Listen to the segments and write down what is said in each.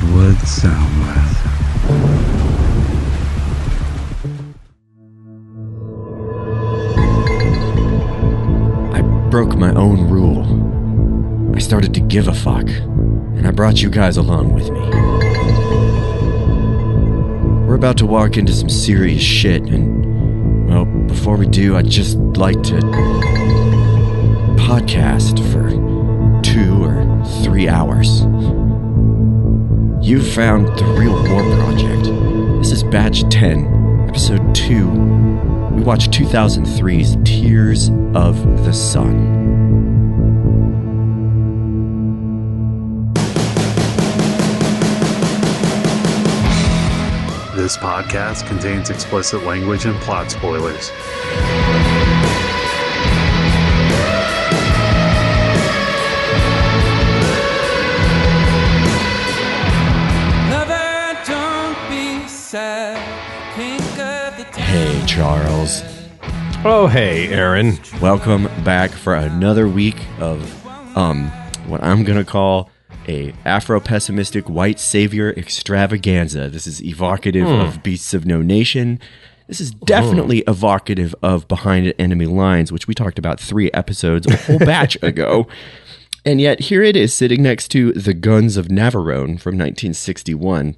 Soundwave. I broke my own rule. I started to give a fuck, and I brought you guys along with me. We're about to walk into some serious shit, and, well, before we do, I'd just like to podcast for two or three hours. You found the Reel War Project. This is Batch 10, Episode 2. We watch 2003's Tears of the Sun. This podcast contains explicit language and plot spoilers. Charles. Oh, hey, Aaron. Welcome back for another week of um what I'm gonna call a Afro-pessimistic white savior extravaganza. This is evocative of Beasts of No Nation. This is definitely evocative of Behind Enemy Lines, which we talked about three episodes, a whole batch ago. And yet here it is sitting next to The Guns of Navarone from 1961.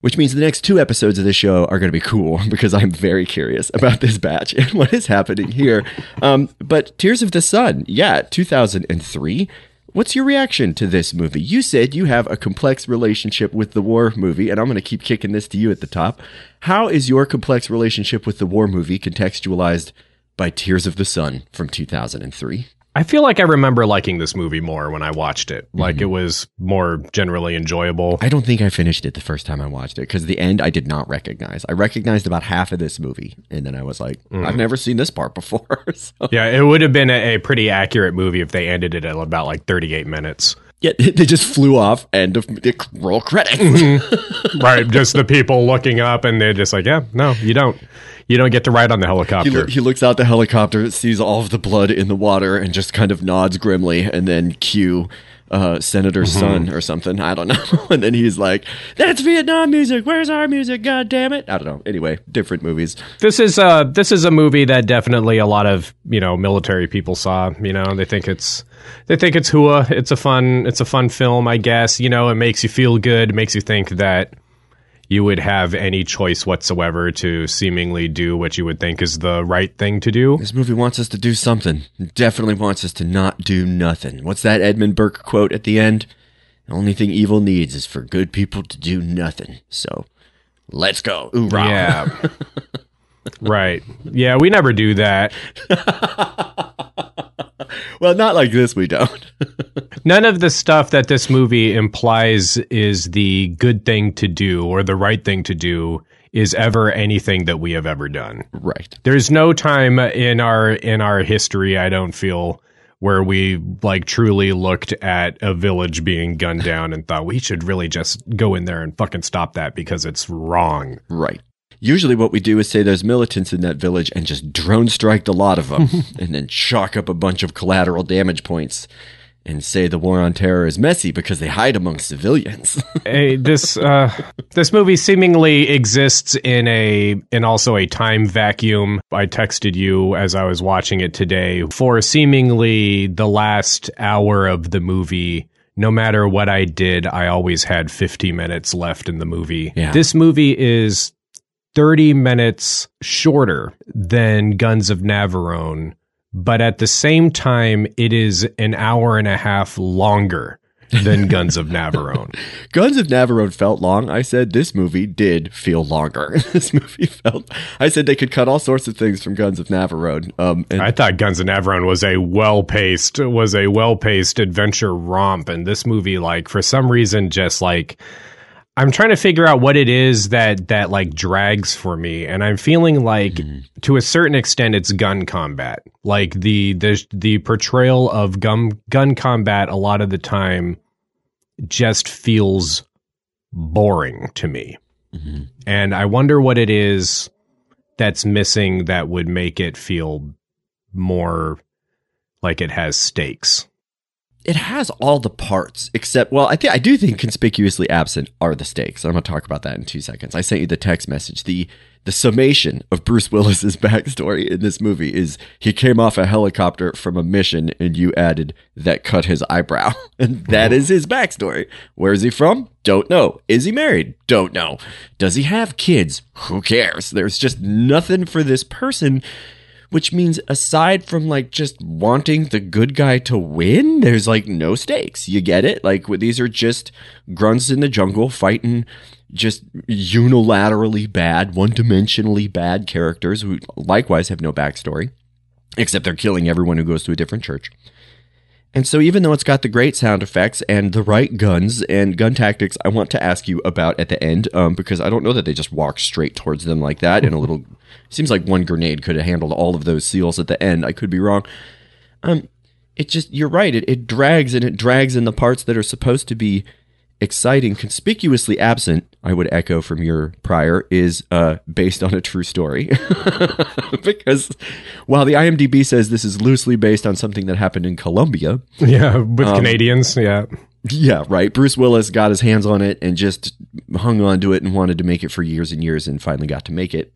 Which means the next two episodes of this show are going to be cool because I'm very curious about this batch and what is happening here. Um, but Tears of the Sun, yeah, 2003. What's your reaction to this movie? You said you have a complex relationship with the war movie, and I'm going to keep kicking this to you at the top. How is your complex relationship with the war movie contextualized by Tears of the Sun from 2003? I feel like I remember liking this movie more when I watched it. Like mm-hmm. it was more generally enjoyable. I don't think I finished it the first time I watched it because the end I did not recognize. I recognized about half of this movie, and then I was like, mm. I've never seen this part before. so, Yeah, it would have been a, a pretty accurate movie if they ended it at about like 38 minutes. yeah, they just flew off. End of the roll credits. Mm-hmm. right, just the people looking up and they're just like, yeah, no, you don't. You don't get to ride on the he, helicopter. lo- he looks out the helicopter, sees all of the blood in the water, and just kind of nods grimly, and then cue uh, Senator's son or something. I don't know. and then he's like, "That's Vietnam music. Where's our music? God damn it!" I don't know. Anyway, different movies. this is uh this is a movie that definitely a lot of you know military people saw you know they think it's they think it's hua it's a fun it's a fun film i guess you know it makes you feel good it makes you think that you would have any choice whatsoever to seemingly do what you would think is the right thing to do This movie wants us to do something. It definitely wants us to not do nothing. What's that Edmund Burke quote at the end? The only thing evil needs is for good people to do nothing. So, let's go. Oorah. yeah right yeah we never do that Well, not like this, we don't. None of the stuff that this movie implies is the good thing to do or the right thing to do is ever anything that we have ever done. right. There's no time in our in our history I don't feel where we like truly looked at a village being gunned down and thought we should really just go in there and fucking stop that because it's wrong. Right. Usually, what we do is say there's militants in that village and just drone strike a lot of them, and then chalk up a bunch of collateral damage points and say the war on terror is messy because they hide among civilians. a, this uh, this movie seemingly exists in a in also a time vacuum. I texted you as I was watching it today for seemingly the last hour of the movie. No matter what I did, I always had 50 minutes left in the movie. Yeah. This movie is 30 minutes shorter than Guns of Navarone, but at the same time, it is an hour and a half longer than Guns of Navarone. Guns of Navarone felt long. I said this movie did feel longer. this movie felt. I said they could cut all sorts of things from Guns of Navarone. Um, and I thought Guns of Navarone was a well paced was a well paced adventure romp, and this movie, like for some reason, just like I'm trying to figure out what it is that that like drags for me, and I'm feeling like hmm. to a certain extent it's gun combat, like the the the portrayal of gun gun combat a lot of the time just feels boring to me, mm-hmm. and I wonder what it is that's missing that would make it feel more like it has stakes. It has all the parts except well i think i do think conspicuously absent are the stakes. I'm going to talk about that in two seconds. I sent you the text message. The the summation of bruce willis's backstory in this movie is he came off a helicopter from a mission and you added that cut his eyebrow. And that is his backstory. Where is he from? Don't know. Is he married? Don't know. Does he have kids? Who cares? There's just nothing for this person which means aside from like just wanting the good guy to win, there's like no stakes. You get it? Like these are just grunts in the jungle fighting just unilaterally bad, one dimensionally bad characters who likewise have no backstory, except they're killing everyone who goes to a different church. And so, even though it's got the great sound effects and the right guns and gun tactics, I want to ask you about at the end um, because I don't know that they just walk straight towards them like that. And a little seems like one grenade could have handled all of those seals at the end. I could be wrong. Um, it just you're right. It it drags and it drags in the parts that are supposed to be exciting, conspicuously absent. I would echo from your prior is uh, based on a true story because while the IMDb says this is loosely based on something that happened in Colombia, Yeah, with Canadians. Yeah. yeah, right. Bruce Willis got his hands on it and just hung on to it and wanted to make it for years and years and finally got to make it.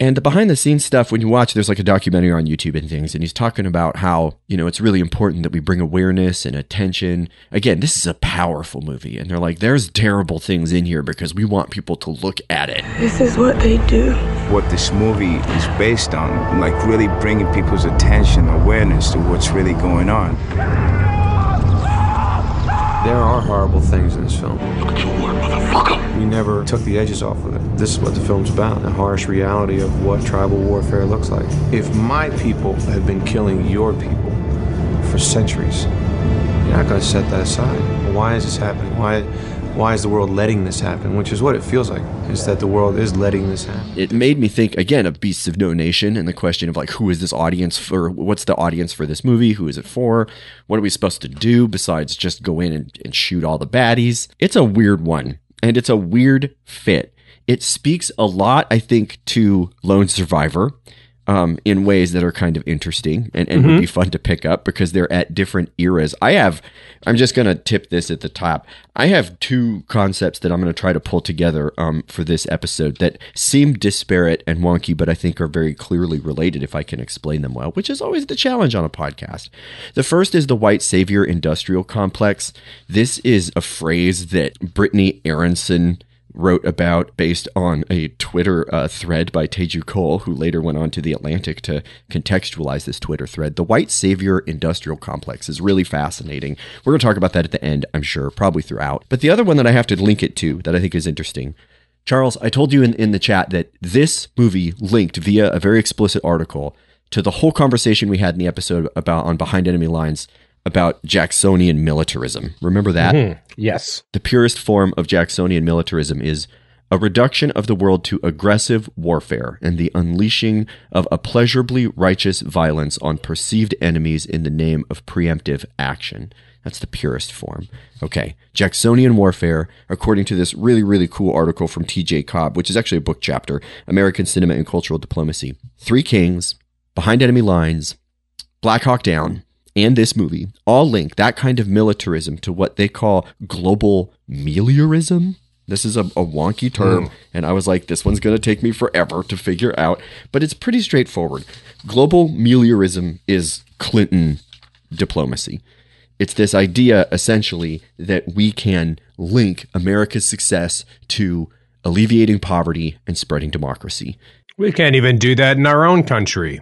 And the behind the scenes stuff, when you watch, there's like a documentary on YouTube and things, and he's talking about how, you know, it's really important that we bring awareness and attention. Again, this is a powerful movie. And they're like, there's terrible things in here because we want people to look at it. This is what they do. what this movie is based on, like really bringing people's attention, awareness to what's really going on. There are horrible things in this film. We never took the edges off of it. This is what the film's about the harsh reality of what tribal warfare looks like. If my people have been killing your people for centuries, you're not going to set that aside. Why is this happening? Why, why is the world letting this happen? Which is what it feels like, is that the world is letting this happen. It made me think again of Beasts of No Nation and the question of like, who is this audience for? What's the audience for this movie? Who is it for? What are we supposed to do besides just go in and, and shoot all the baddies? It's a weird one and it's a weird fit. It speaks a lot, I think, to Lone Survivor um, in ways that are kind of interesting and, and would be fun to pick up because they're at different eras. I have, I'm just going to tip this at the top. I have two concepts that I'm going to try to pull together um, for this episode that seem disparate and wonky, but I think are very clearly related if I can explain them well, which is always the challenge on a podcast. The first is the white savior industrial complex. This is a phrase that Brittany Aronson wrote about based on a Twitter uh, thread by Teju Cole, who later went on to The Atlantic to contextualize this Twitter thread. The white savior industrial complex is really fascinating. We're going to talk about that at the end, I'm sure, probably throughout. But the other one that I have to link it to that I think is interesting. Charles, I told you in, in the chat that this movie linked via a very explicit article to the whole conversation we had in the episode about on Behind Enemy Lines about Jacksonian militarism. Remember that? Mm-hmm. Yes. The purest form of Jacksonian militarism is a reduction of the world to aggressive warfare and the unleashing of a pleasurably righteous violence on perceived enemies in the name of preemptive action. That's the purest form. Okay. Jacksonian warfare, according to this really, really cool article from TJ Cobb, which is actually a book chapter American Cinema and Cultural Diplomacy. Three Kings, Behind Enemy Lines, Black Hawk Down, and this movie all link that kind of militarism to what they call global meliorism. This is a, a wonky term, hmm. and I was like, this one's going to take me forever to figure out, but it's pretty straightforward. Global meliorism is Clinton diplomacy. It's this idea, essentially, that we can link America's success to alleviating poverty and spreading democracy. We can't even do that in our own country.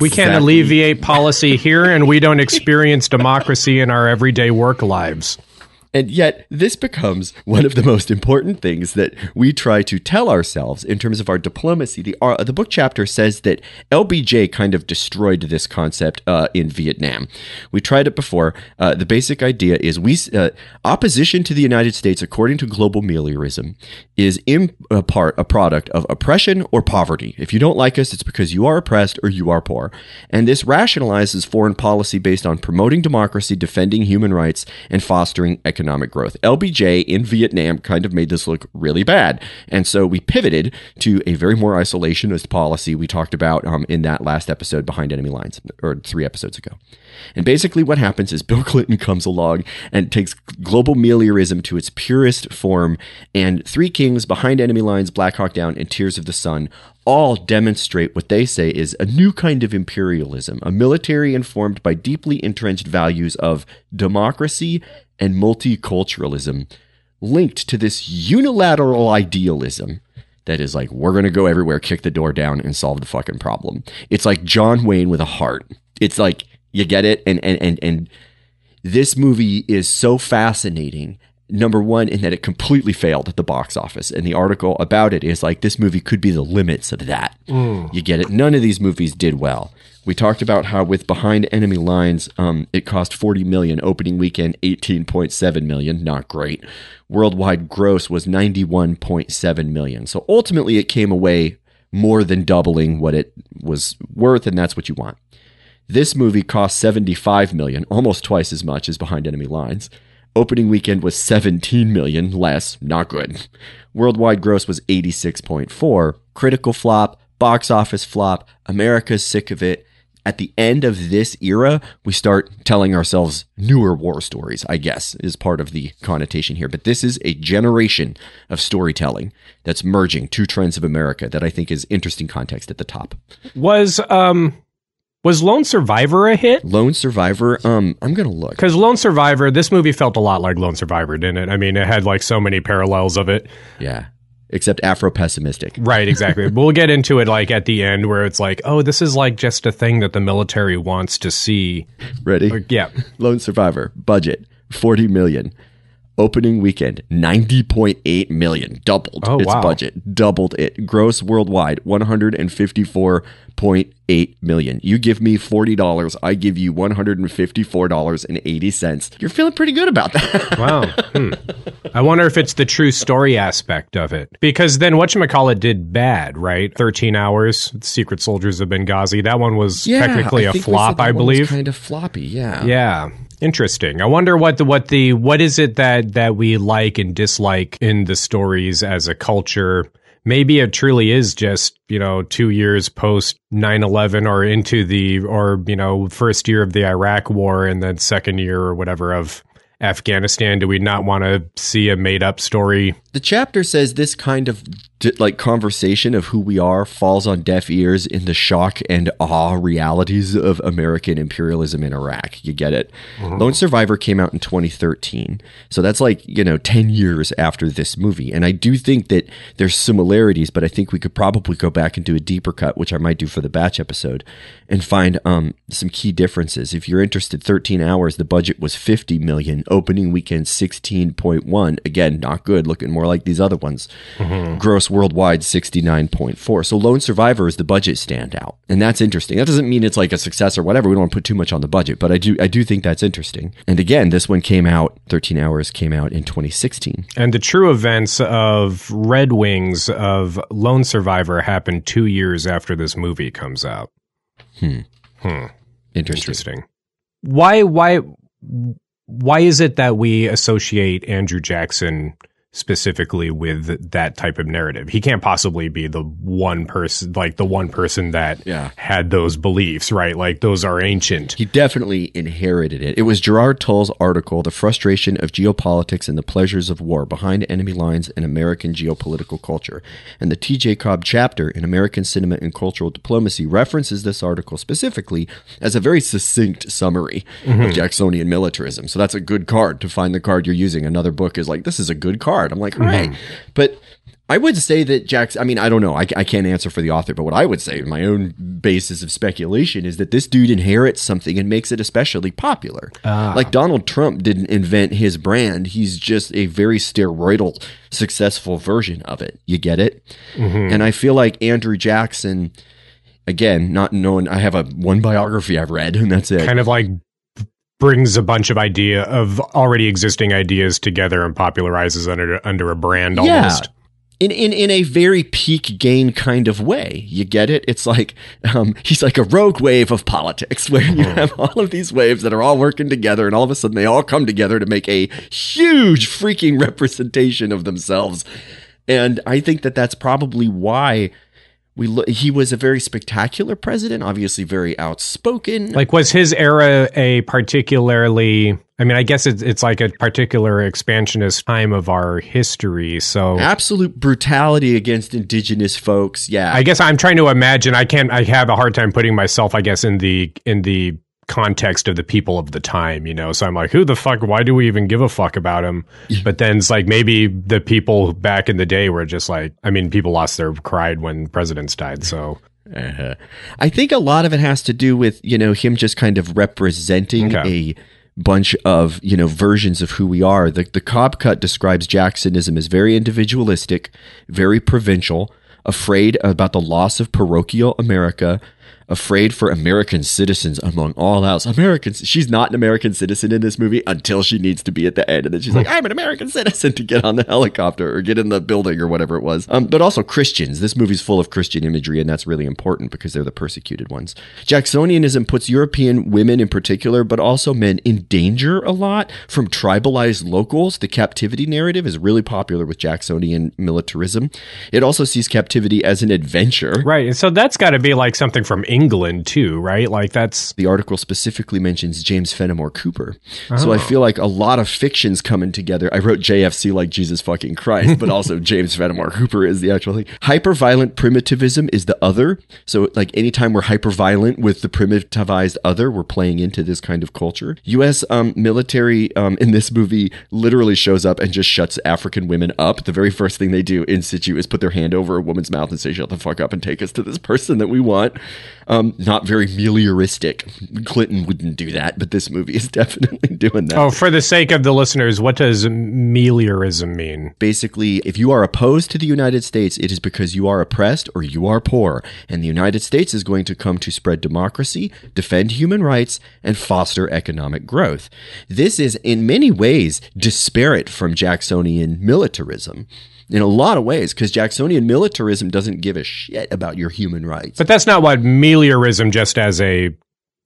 We can't alleviate policy here, and we don't experience democracy in our everyday work lives. And yet, this becomes one of the most important things that we try to tell ourselves in terms of our diplomacy. The, uh, the book chapter says that LBJ kind of destroyed this concept uh, in Vietnam. We tried it before. Uh, the basic idea is we uh, opposition to the United States, according to global meliorism, is in a part a product of oppression or poverty. If you don't like us, it's because you are oppressed or you are poor. And this rationalizes foreign policy based on promoting democracy, defending human rights, and fostering economic growth. LBJ in Vietnam kind of made this look really bad. And so we pivoted to a very more isolationist policy we talked about um, in that last episode, Behind Enemy Lines, or three episodes ago. And basically, what happens is Bill Clinton comes along and takes global meliorism to its purest form, and Three Kings, Behind Enemy Lines, Black Hawk Down, and Tears of the Sun all demonstrate what they say is a new kind of imperialism, a military informed by deeply entrenched values of democracy and multiculturalism, linked to this unilateral idealism that is like, we're going to go everywhere, kick the door down, and solve the fucking problem. It's like John Wayne with a heart. It's like, you get it? And, and, and, and this movie is so fascinating number one in that it completely failed at the box office. And the article about it is like this movie could be the limits of that. You get it. None of these movies did well. We talked about how with behind enemy lines um, it cost 40 million. Opening weekend 18.7 million. Not great. Worldwide gross was 91.7 million. So ultimately it came away more than doubling what it was worth and that's what you want. This movie cost 75 million almost twice as much as behind enemy lines Opening weekend was 17 million less, not good. Worldwide gross was 86.4. Critical flop, box office flop. America's sick of it. At the end of this era, we start telling ourselves newer war stories, I guess, is part of the connotation here. But this is a generation of storytelling that's merging two trends of America that I think is interesting context at the top. Was um was Lone Survivor a hit? Lone Survivor, um, I'm gonna look. Because Lone Survivor, this movie felt a lot like Lone Survivor, didn't it? I mean, it had like so many parallels of it. Yeah. Except Afro pessimistic. Right, exactly. we'll get into it like at the end where it's like, oh, this is like just a thing that the military wants to see. Ready? Or- yeah. Lone Survivor budget 40 million. Opening weekend 90.8 million, doubled Oh, its wow. budget, doubled it. Gross worldwide 154.8 million. You give me $40, I give you $154.80. You're feeling pretty good about that. Wow. Hmm. I wonder if it's the true story aspect of it. Because then whatchamacallit did bad, right? 13 hours, Secret Soldiers of Benghazi. That one was technically I a flop, I believe. Kind of floppy, yeah. Yeah. Interesting. I wonder what the what the what is it that that we like and dislike in the stories as a culture. Maybe it truly is just, you know, 2 years post 9/11 or into the or, you know, first year of the Iraq war and then second year or whatever of Afghanistan. Do we not want to see a made up story? The chapter says this kind of like conversation of who we are falls on deaf ears in the shock and awe realities of American imperialism in Iraq. You get it? Lone Survivor came out in 2013. So that's like, you know, 10 years after this movie. And I do think that there's similarities, but I think we could probably go back and do a deeper cut, which I might do for the batch episode, and find um, some key differences. If you're interested, 13 hours, the budget was 50 million, opening weekend 16.1. Again, not good, looking more like these other ones. Gross worldwide 69.4. So Lone Survivor is the budget standout. And that's interesting. That doesn't mean it's like a success or whatever. We don't want to put too much on the budget, but I do I do think that's interesting. And again, this one came out 13 hours came out in 2016. And the true events of Red Wings of Lone Survivor happened 2 years after this movie comes out. Hmm. Hmm. Interesting. Interesting. Why why why is it that we associate Andrew Jackson specifically with that type of narrative? He can't possibly be the one person like the one person that Yeah. had those beliefs, right? Like those are ancient. He definitely inherited it. It was Gerard Toal's article, The Frustration of Geopolitics and the Pleasures of War Behind Enemy Lines in American Geopolitical Culture. And the TJ Cobb chapter in American Cinema and Cultural Diplomacy references this article specifically as a very succinct summary of mm-hmm. Jacksonian militarism. So that's a good card to find the card you're using. Another book is like, this is a good card. I'm like, all right. Hmm. But I would say that Jackson, I mean, I don't know. I, I can't answer for the author, but what I would say, my own basis of speculation, is that this dude inherits something and makes it especially popular. Ah. Like Donald Trump didn't invent his brand, he's just a very steroidal, successful version of it. You get it? Mm-hmm. And I feel like Andrew Jackson, again, not knowing, I have a one biography I've read, and that's it. Kind of like brings a bunch of idea of already existing ideas together and popularizes under under a brand almost. in, in, in a very peak gain kind of way. You get it? It's like um, he's like a rogue wave of politics where you have all of these waves that are all working together, and all of a sudden they all come together to make a huge freaking representation of themselves. And I think that that's probably why we lo- he was a very spectacular president, obviously very outspoken. Like, was his era a particularly? I mean, I guess it's it's like a particular expansionist time of our history. So absolute brutality against indigenous folks. Yeah, I guess I'm trying to imagine. I can't. I have a hard time putting myself. I guess in the in the context of the people of the time, you know. So I'm like, who the fuck? Why do we even give a fuck about him? But then it's like maybe the people back in the day were just like, I mean, people lost their pride when presidents died. So Uh-huh. I think a lot of it has to do with you know him just kind of representing Okay. a bunch of you know versions of who we are. The the Cobb cut describes Jacksonism as very individualistic, very provincial, afraid about the loss of parochial America. Afraid for American citizens among all else. Americans. She's not an American citizen in this movie until she needs to be at the end, and then she's like, "I'm an American citizen" to get on the helicopter or get in the building or whatever it was. Um, but also Christians. This movie's full of Christian imagery, and that's really important because they're the persecuted ones. Jacksonianism puts European women in particular, but also men, in danger a lot from tribalized locals. The captivity narrative is really popular with Jacksonian militarism. It also sees captivity as an adventure. right, and so that's got to be like something from England too, right? Like that's The article specifically mentions James Fenimore Cooper. So I feel like a lot of fictions coming together. I wrote JFC like Jesus fucking Christ, but also James Fenimore Cooper is the actual thing. Hyper-violent primitivism is the other. So like anytime we're hyper-violent with the primitivized other, we're playing into this kind of culture. U.S. Um, military um, in this movie literally shows up and just shuts African women up. The very first thing they do in situ is put their hand over a woman's mouth and say, "Shut the fuck up and take us to this person that we want." Um, not very melioristic. Clinton wouldn't do that, but this movie is definitely doing that. oh, for the sake of the listeners, what does meliorism mean? Basically, if you are opposed to the United States, it is because you are oppressed or you are poor. And the United States is going to come to spread democracy, defend human rights, and foster economic growth. This is, in many ways, disparate from Jacksonian militarism. In a lot of ways, because Jacksonian militarism doesn't give a shit about your human rights. But that's not what meliorism, just as a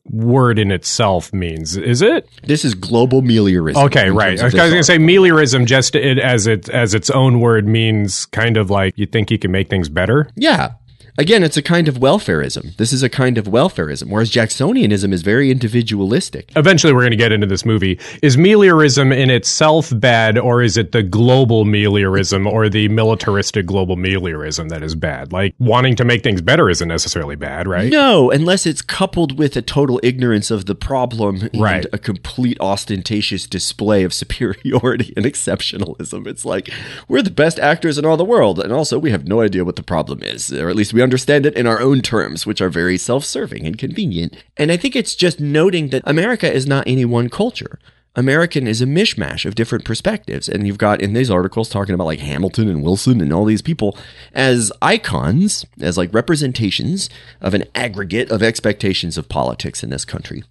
word in itself, means, is it? This is global meliorism. Okay, right. I was going to say meliorism, just it, as it as its own word means, kind of like you think you can make things better. Yeah. Again, it's a kind of welfareism. This is a kind of welfareism, whereas Jacksonianism is very individualistic. Eventually, we're going to get into this movie. Is meliorism in itself bad, or is it the global meliorism or the militaristic global meliorism that is bad? Like wanting to make things better isn't necessarily bad, right? No, unless it's coupled with a total ignorance of the problem and Right. a complete ostentatious display of superiority and exceptionalism. It's like, we're the best actors in all the world, and also we have no idea what the problem is, or at least we understand it in our own terms, which are very self serving and convenient. And I think it's just noting that America is not any one culture. American is a mishmash of different perspectives. And you've got in these articles talking about like Hamilton and Wilson and all these people as icons, as like representations of an aggregate of expectations of politics in this country.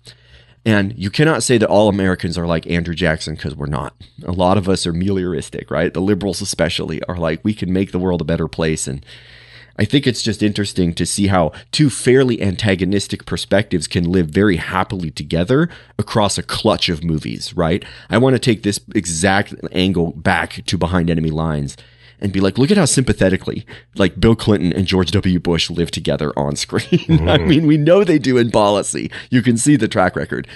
And you cannot say that all Americans are like Andrew Jackson because we're not. A lot of us are melioristic, right? The liberals, especially, are like, we can make the world a better place. And I think it's just interesting to see how two fairly antagonistic perspectives can live very happily together across a clutch of movies, right? I want to take this exact angle back to Behind Enemy Lines and be like, look at how sympathetically, like Bill Clinton and George W. Bush live together on screen. I mm-hmm. mean, we know they do in policy. You can see the track record.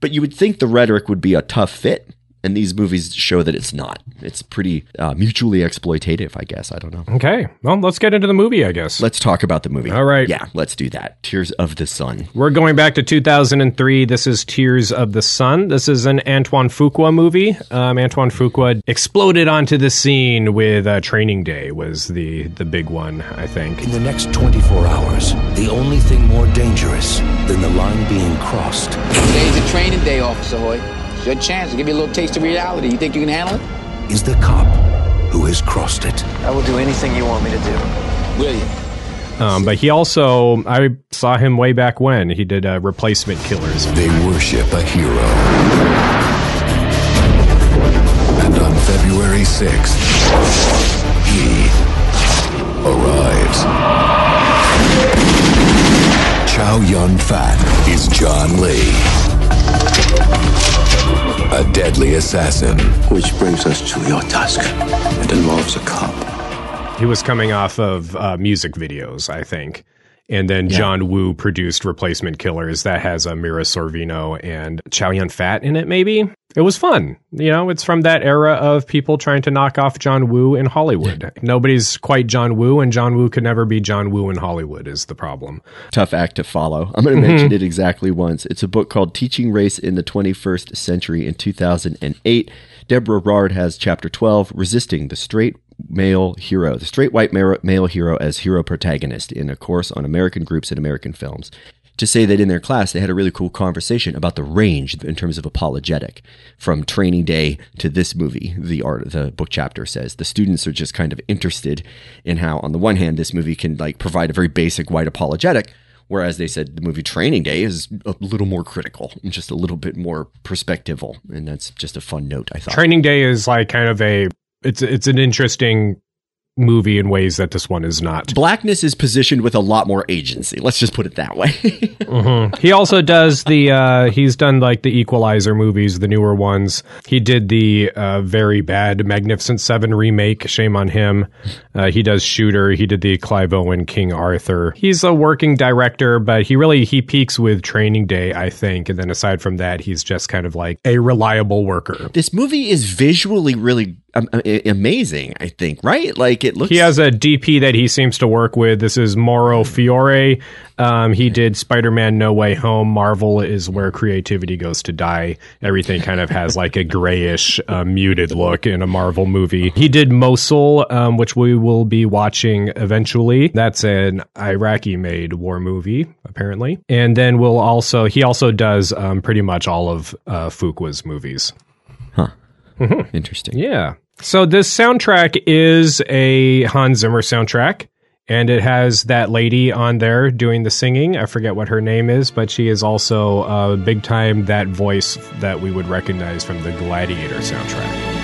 But you would think the rhetoric would be a tough fit. And these movies show that it's not. It's pretty uh, mutually exploitative, I guess. I don't know. Okay, well, let's get into the movie, I guess. Let's talk about the movie. All right. Yeah, let's do that. Tears of the Sun. We're going back to 2003. This is Tears of the Sun. This is an Antoine Fuqua movie. Um, Antoine Fuqua exploded onto the scene with uh, Training Day was the the big one, I think. In the next 24 hours, the only thing more dangerous than the line being crossed Today's a training day, Officer Hoy. It's your chance to give you a little taste of reality. You think you can handle it? is the cop who has crossed it. I will do anything you want me to do. Will you? Um, but he also, I saw him way back when he did uh, Replacement Killers. They worship a hero. And on February 6th, he arrives. Chow Yun Fat is John Lee. A deadly assassin. Which brings us to your task. It involves a cop. He was coming off of uh, music videos, I think. And then John Woo produced Replacement Killers that has a Mira Sorvino and Chow Yun Fat in it, maybe. It was fun. You know, it's from that era of people trying to knock off John Woo in Hollywood. Nobody's quite John Woo, and John Woo could never be John Woo in Hollywood, is the problem. Tough act to follow. I'm going to mm-hmm. mention it exactly once. It's a book called Teaching Race in the 21st Century in 2008. Deborah Rard has chapter 12, Resisting the Straight Male Hero, the straight white male, male hero as hero protagonist in a course on American groups and American films. To say that in their class they had a really cool conversation about the range in terms of apologetic from training day to this movie. The art, the book chapter says the students are just kind of interested in how, on the one hand, this movie can like provide a very basic white apologetic, Whereas they said the movie Training Day is a little more critical and just a little bit more perspectival. And that's just a fun note, I thought. Training Day is like kind of a it's it's an interesting movie in ways that this one is not. Blackness is positioned with a lot more agency. Let's just put it that way. Mhm. He also does the uh he's done like the Equalizer movies, the newer ones. He did the uh very bad Magnificent 7 remake, shame on him. Uh he does Shooter, he did the Clive Owen King Arthur. He's a working director, but he really he peaks with Training Day, I think, and then aside from that, he's just kind of like a reliable worker. this movie is visually really amazing, I think, right? Like it looks He has a DP that he seems to work with. This is Mauro Fiore. Um, he did Spider Man No Way Home. Marvel is where creativity goes to die. Everything kind of has like a grayish, uh, muted look in a Marvel movie. He did Mosul, um, which we will be watching eventually. That's an Iraqi made war movie, apparently. And then we'll also, he also does um, pretty much all of uh, Fuqua's movies. Interesting. Yeah. So this soundtrack is a Hans Zimmer soundtrack. And it has that lady on there doing the singing. I forget what her name is, but she is also uh, big time that voice that we would recognize from the Gladiator soundtrack.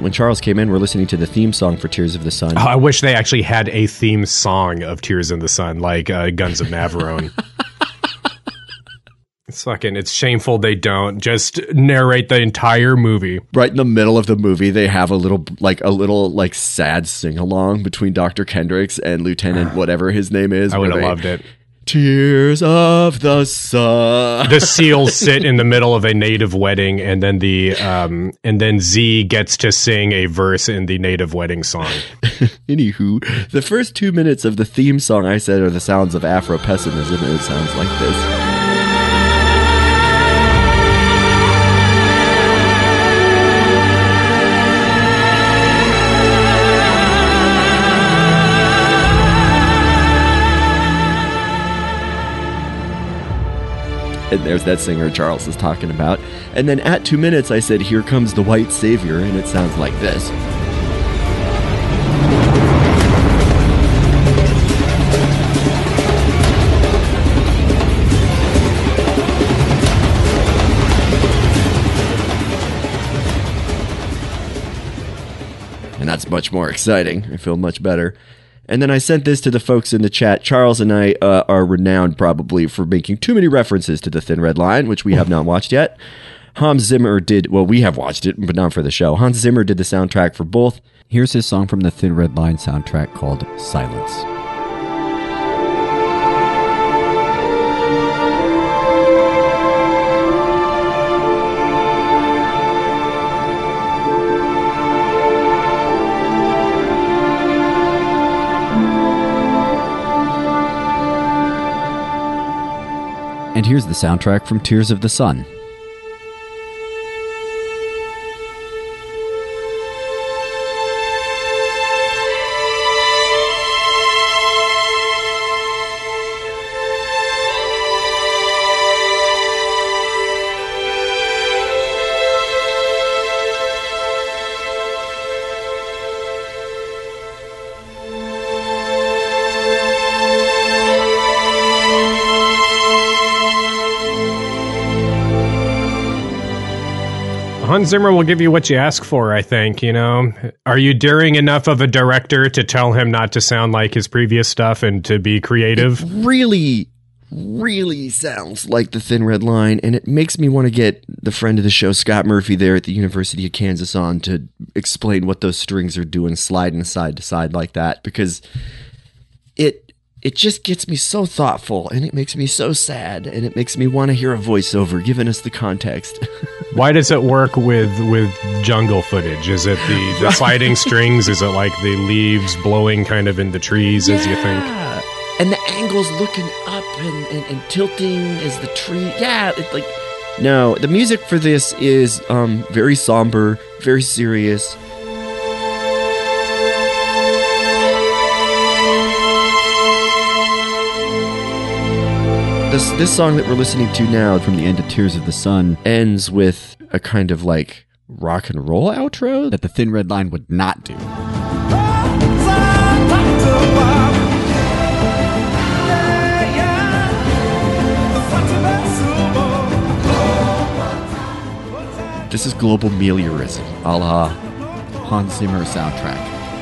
When Charles came in, we're listening to the theme song for Tears of the Sun. Oh, I wish they actually had a theme song of Tears in the Sun, like uh, Guns of Navarone. it's fucking, it's shameful they don't. Just narrate the entire movie. right in the middle of the movie, they have a little like a little like sad sing along between Dr. Kendricks and Lieutenant whatever his name is. I would have loved it. Tears of the Sun. the seals sit in the middle of a native wedding and then the um and then Z gets to sing a verse in the native wedding song. Anywho, the first two minutes of the theme song I said are the sounds of Afro pessimism, and it sounds like this. And there's that singer Charles is talking about. And then at two minutes, I said, Here comes the white savior, and it sounds like this. and that's much more exciting. I feel much better. And then I sent this to the folks in the chat. Charles and I uh, are renowned probably for making too many references to the Thin Red Line, which we have not watched yet. Hans Zimmer did, well, we have watched it, but not for the show. Hans Zimmer did the soundtrack for both. Here's his song from the Thin Red Line soundtrack called Silence. And here's the soundtrack from Tears of the Sun. Zimmer will give you what you ask for, I think, you know. Are you daring enough of a director to tell him not to sound like his previous stuff and to be creative? really, really sounds like the Thin Red Line, and it makes me want to get the friend of the show, Scott Murphy, there at the University of Kansas, on to explain what those strings are doing, sliding side to side like that, because it it just gets me so thoughtful, and it makes me so sad, and it makes me want to hear a voiceover giving us the context. Why does it work with with jungle footage? Is it the, the sliding strings? Is it like the leaves blowing kind of in the trees as you think? And the angles looking up and, and, and tilting as the tree. Yeah, it's like no. The music for this is um, very somber, very serious. This this song that we're listening to now From the end of Tears of the Sun ends with a kind of like rock and roll outro. that the Thin Red Line would not do. This is global meliorism, a la Hans Zimmer soundtrack.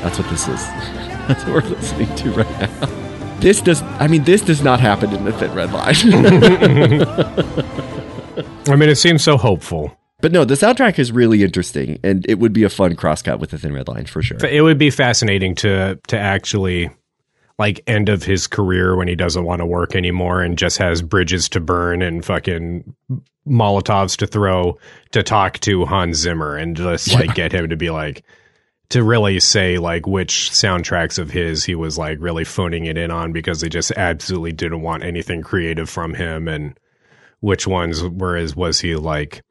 That's what this is. That's what we're listening to right now. This does. I mean, this does not happen in the Thin Red Line. I mean, it seems so hopeful. but no, the soundtrack is really interesting, and it would be a fun crosscut with the Thin Red Line for sure. It would be fascinating to to actually like end of his career when he doesn't want to work anymore and just has bridges to burn and fucking Molotovs to throw to talk to Hans Zimmer and just like get him to be like to really say like which soundtracks of his he was like really phoning it in on because they just absolutely didn't want anything creative from him. And which ones whereas was he like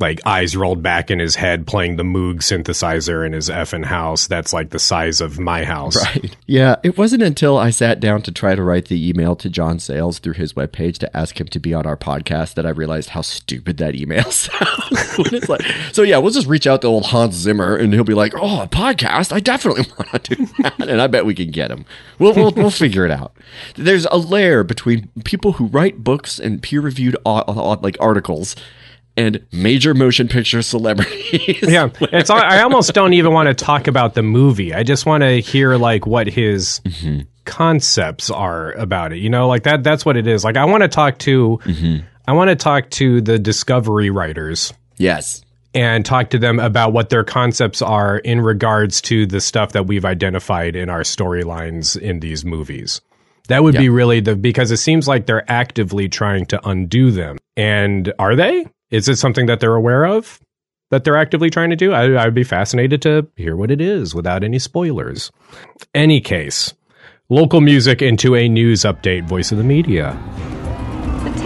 like eyes rolled back in his head playing the Moog synthesizer in his effing house that's like the size of my house. Right. Yeah. It wasn't until I sat down to try to write the email to John Sayles through his webpage to ask him to be on our podcast that I realized how stupid that email sounds. it's like, so yeah, we'll just reach out to old Hans Zimmer and he'll be like, oh, a podcast? I definitely want to do that. And I bet we can get him. We'll, we'll, we'll figure it out. There's a layer between people who write books and peer reviewed uh, uh, like articles and major motion picture celebrities. Yeah, it's. I almost don't even want to talk about the movie. I just want to hear like what his mm-hmm. concepts are about it. You know, like that. That's what it is. Like I want to talk to. Mm-hmm. I want to talk to the Discovery writers yes. and talk to them about what their concepts are in regards to the stuff that we've identified in our storylines in these movies. That would be really the because it seems like they're actively trying to undo them. And are they? Is it something that they're aware of that they're actively trying to do? I, would be fascinated to hear what it is without any spoilers. Any case, local music into a news update. Voice of the media.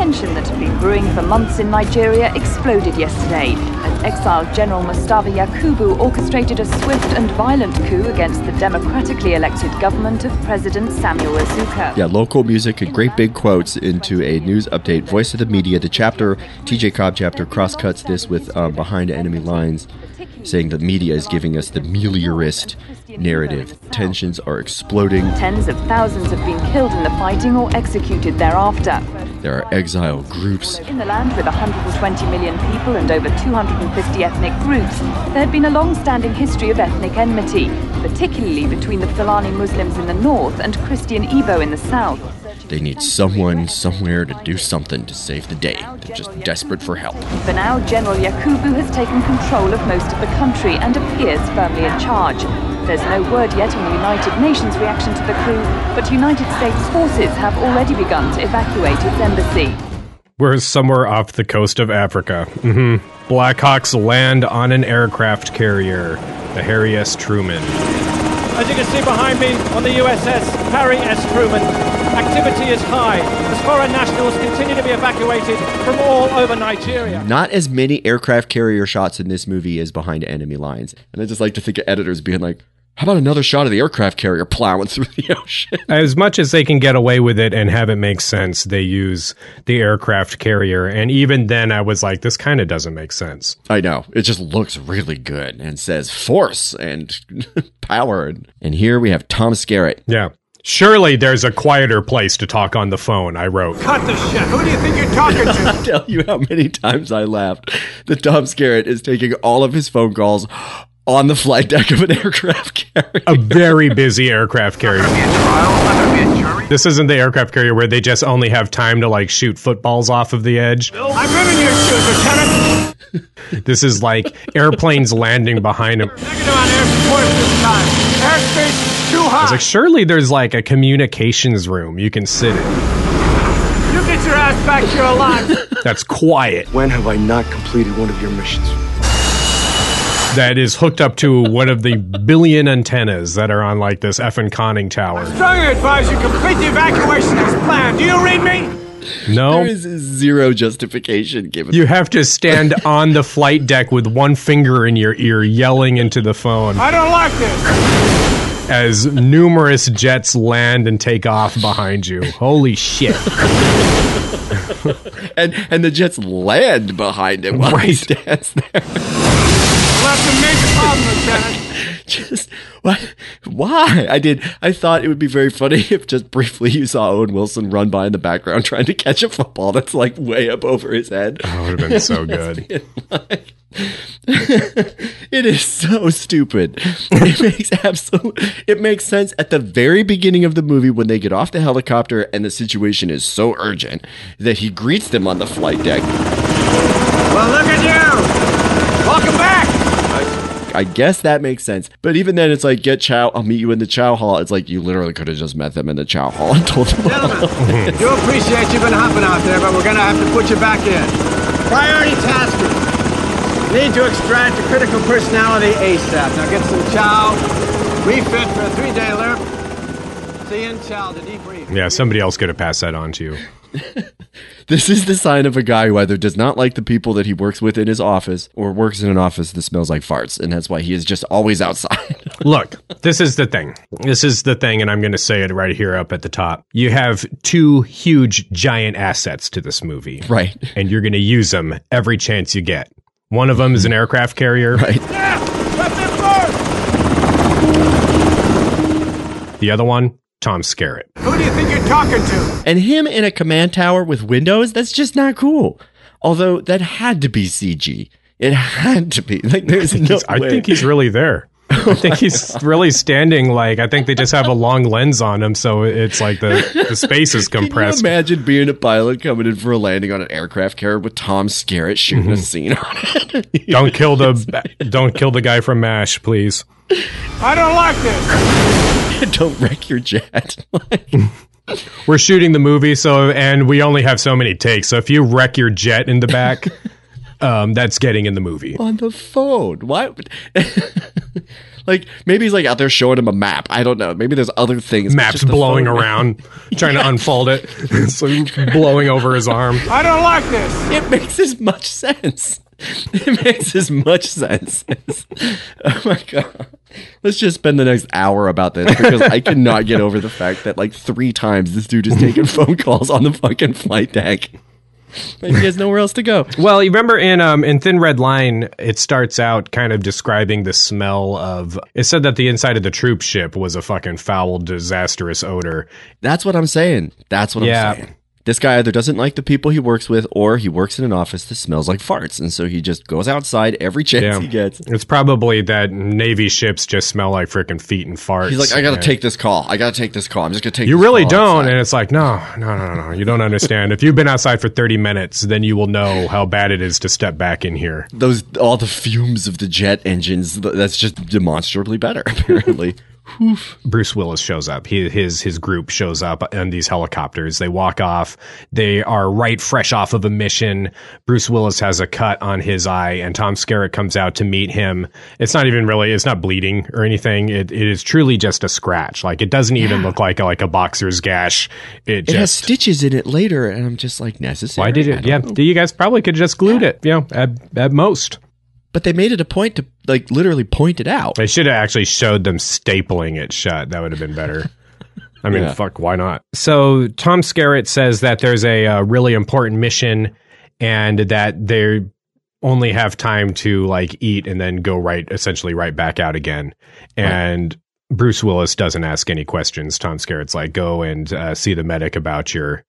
Tension that had been brewing for months in Nigeria exploded yesterday as exiled General Mustafa Yakubu orchestrated a swift and violent coup against the democratically elected government of President Samuel Azuka. Yeah, local music and great big quotes into a news update. Voice of the media, the chapter, TJ Cobb chapter, crosscuts this with um, Behind Enemy Lines, saying the media is giving us the meliorist narrative. Tensions are exploding. Tens of thousands have been killed in the fighting or executed thereafter. There are exile groups. In the land with 120 million people and over 250 ethnic groups, there had been a long standing history of ethnic enmity, particularly between the Fulani Muslims in the north and Christian Igbo in the south. They need someone somewhere to do something to save the day. They're just desperate for help. For now, General Yakubu has taken control of most of the country and appears firmly in charge. There's no word yet on the United Nations reaction to the coup, but United States forces have already begun to evacuate its embassy. We're somewhere off the coast of Africa. hmm Blackhawks land on an aircraft carrier, the Harry S. Truman. As you can see behind me on the USS Harry S. Truman, activity is high as foreign nationals continue to be evacuated from all over Nigeria. Not as many aircraft carrier shots in this movie as behind enemy lines. And I just like to think of editors being like, how about another shot of the aircraft carrier plowing through the ocean? As much as they can get away with it and have it make sense, they use the aircraft carrier. And even then, I was like, this kind of doesn't make sense. I know. It just looks really good and says force and power. And here we have Tom Skerritt. Yeah. Surely there's a quieter place to talk on the phone, I wrote. Cut the shit. Who do you think you're talking to? I'll tell you how many times I laughed that Tom Skerritt is taking all of his phone calls on the flight deck of an aircraft carrier. A very busy aircraft carrier. This isn't the aircraft carrier where they just only have time to like shoot footballs off of the edge. I'm in your shoes, Lieutenant. This is like airplanes landing behind him. Negative on air support this time. Airspace is too I was like, surely there's like a communications room you can sit in. you get your ass back here alive. That's quiet. When have I not completed one of your missions? That is hooked up to one of the billion antennas that are on like this effing conning tower. I Strongly advise you complete the evacuation as planned. Do you read me? No. There is zero justification given. You have to stand on the flight deck with one finger in your ear, yelling into the phone I don't like this. as numerous jets land and take off behind you. Holy shit. and and the jets land behind him while he Right. stands there. Left a major problem, Lieutenant. Just what? Why? I did. I thought it would be very funny if just briefly you saw Owen Wilson run by in the background trying to catch a football that's like way up over his head. Oh, that would have been so good. Like, it is so stupid. It makes absolute. It makes sense at the very beginning of the movie when they get off the helicopter and the situation is so urgent that he greets them on the flight deck. Well, look at you. Welcome back. I guess that makes sense. But even then, it's like get Chow. I'll meet you in the Chow Hall. It's like you literally could have just met them in the Chow Hall and told them. Gentlemen, do appreciate you've been hopping out there, but we're gonna have to put you back in. Priority tasking. Need to extract a critical personality ASAP. Now get some chow, refit for a three-day lurk. See you in to debrief. Yeah, somebody else could have passed that on to you. This is the sign of a guy who either does not like the people that he works with in his office or works in an office that smells like farts. And that's why he is just always outside. Look, this is the thing. This is the thing, and I'm going to say it right here up at the top. You have two huge, giant assets to this movie. Right. And you're going to use them every chance you get. One of them is an aircraft carrier. Right. Yeah, let them. The other one, Tom Skerritt. Who do you think you're talking to? And him in a command tower with windows, that's just not cool. Although that had to be CG. It had to be. Like there's no He's- I think he's really there. I think he's really standing like I think they just have a long lens on him, so it's like the, the space is Can you compressed. imagine being a pilot coming in for a landing on an aircraft carrier with Tom Skerritt shooting Mm-hmm. a scene on it? Don't kill the don't kill the guy from Mash, please. I don't like this. Don't wreck your jet. We're shooting the movie, so and we only have so many takes. So if you wreck your jet in the back, um, that's getting in the movie. on the phone. Why? like maybe he's like out there showing him a map. I don't know. Maybe there's other things. Maps blowing around, trying to unfold it, so blowing over his arm. I don't like this. It makes as much sense. It makes as much sense. as- oh my god. Let's just spend the next hour about this because I cannot get over the fact that like three times this dude is taking phone calls on the fucking flight deck. And he has nowhere else to go. Well, you remember in um in Thin Red Line, it starts out kind of describing the smell of. It said that the inside of the troop ship was a fucking foul, disastrous odor. That's what I'm saying. That's what Yeah. I'm saying. This guy either doesn't like the people he works with or he works in an office that smells like farts. And so he just goes outside every chance Yeah. he gets. It's probably that Navy ships just smell like freaking feet and farts. He's like, I gotta take this call. I gotta take this call. I'm just gonna take You really don't, outside." and it's like, no, no, no, no, no. You don't understand. if you've been outside for thirty minutes, then you will know how bad it is to step back in here. those all the fumes of the jet engines that's just demonstrably better apparently Bruce Willis shows up. He, his his group shows up on these helicopters. They walk off. They are right fresh off of a mission. Bruce Willis has a cut on his eye, and Tom Skerritt comes out to meet him. It's not even really. It's not bleeding or anything. It, it is truly just a scratch. Like it doesn't even look like a, like a boxer's gash. It it has stitches in it later and i'm just like necessary why did it? Yeah, know. you guys probably could just glued it. You know, at at most. But they made it a point to like literally point it out They should have actually showed them stapling it shut. That would have been better. I mean, Yeah. fuck, why not? So Tom Skerritt says that there's a, uh really important mission and that they only have time to like eat and then go right, essentially right back out again. And Bruce Willis doesn't ask any questions. Tom Skerritt's like, go and uh, see the medic about your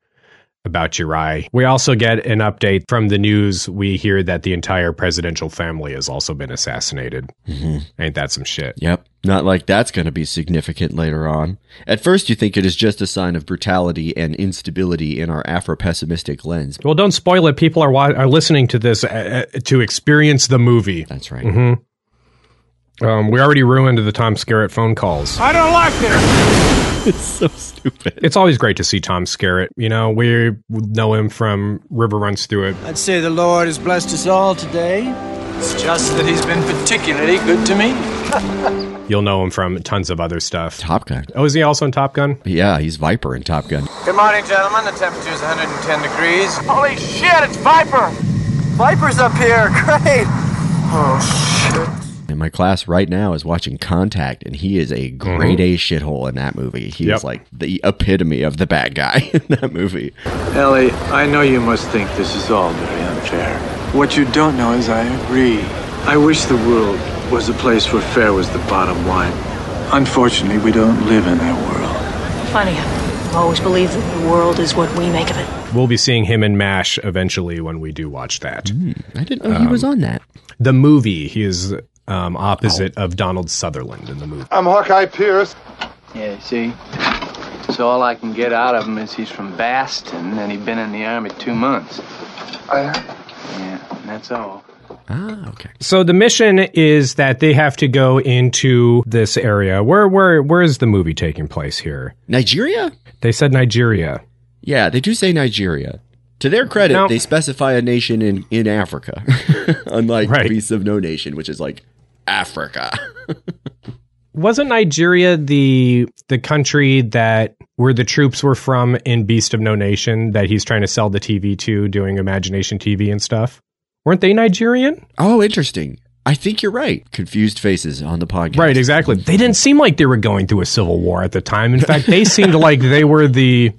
about your eye. We also get an update from the news. We hear that the entire presidential family has also been assassinated. Mm-hmm. Ain't that some shit? Yep. Not like that's going to be significant later on. At first, you think it is just a sign of brutality and instability in our Afro pessimistic lens. Well, don't spoil it. People are wa- are listening to this uh, uh, to experience the movie. That's right. Mm-hmm. Um, we already ruined the Tom Skerritt phone calls. I don't like this. it's so stupid. It's always great to see Tom Skerritt. You know, we know him from River Runs Through It. I'd say the Lord has blessed us all today. It's just that he's been particularly good to me. You'll know him from tons of other stuff. Top Gun. Oh, is he also in Top Gun? Yeah, he's Viper in Top Gun. Good morning, gentlemen. The temperature's 110 degrees. Holy shit, it's Viper! Viper's up here. Great. Oh, shit. In my class right now is watching Contact, and he is a mm-hmm. grade A shithole in that movie. He Yep. is like the epitome of the bad guy in that movie. Ellie, I know you must think this is all very unfair. What you don't know is I agree. I wish the world was a place where fair was the bottom line. Unfortunately, we don't live in that world. Funny. I've always believed that the world is what we make of it. We'll be seeing him in MASH eventually when we do watch that. Hmm. I didn't know he um, was on that. The movie, he is um, opposite of Donald Sutherland in the movie. I'm Hawkeye Pierce. Yeah, see? So all I can get out of him is he's from Boston and he'd been in the army two months. I... Yeah, and that's all. Ah, okay. So the mission is that they have to go into this area. Where where where is the movie taking place here? Nigeria? They said Nigeria. Yeah, they do say Nigeria. To their credit, Now- they specify a nation in, in Africa, unlike Right. Beasts of No Nation, which is like Africa. Wasn't Nigeria the the country that where the troops were from in Beast of No Nation that he's trying to sell the TV to, doing Imagination TV and stuff? Weren't they Nigerian? oh, interesting. I think you're right. Confused faces on the podcast. Right, exactly. They didn't seem like they were going through a civil war at the time. In fact, they seemed like they were the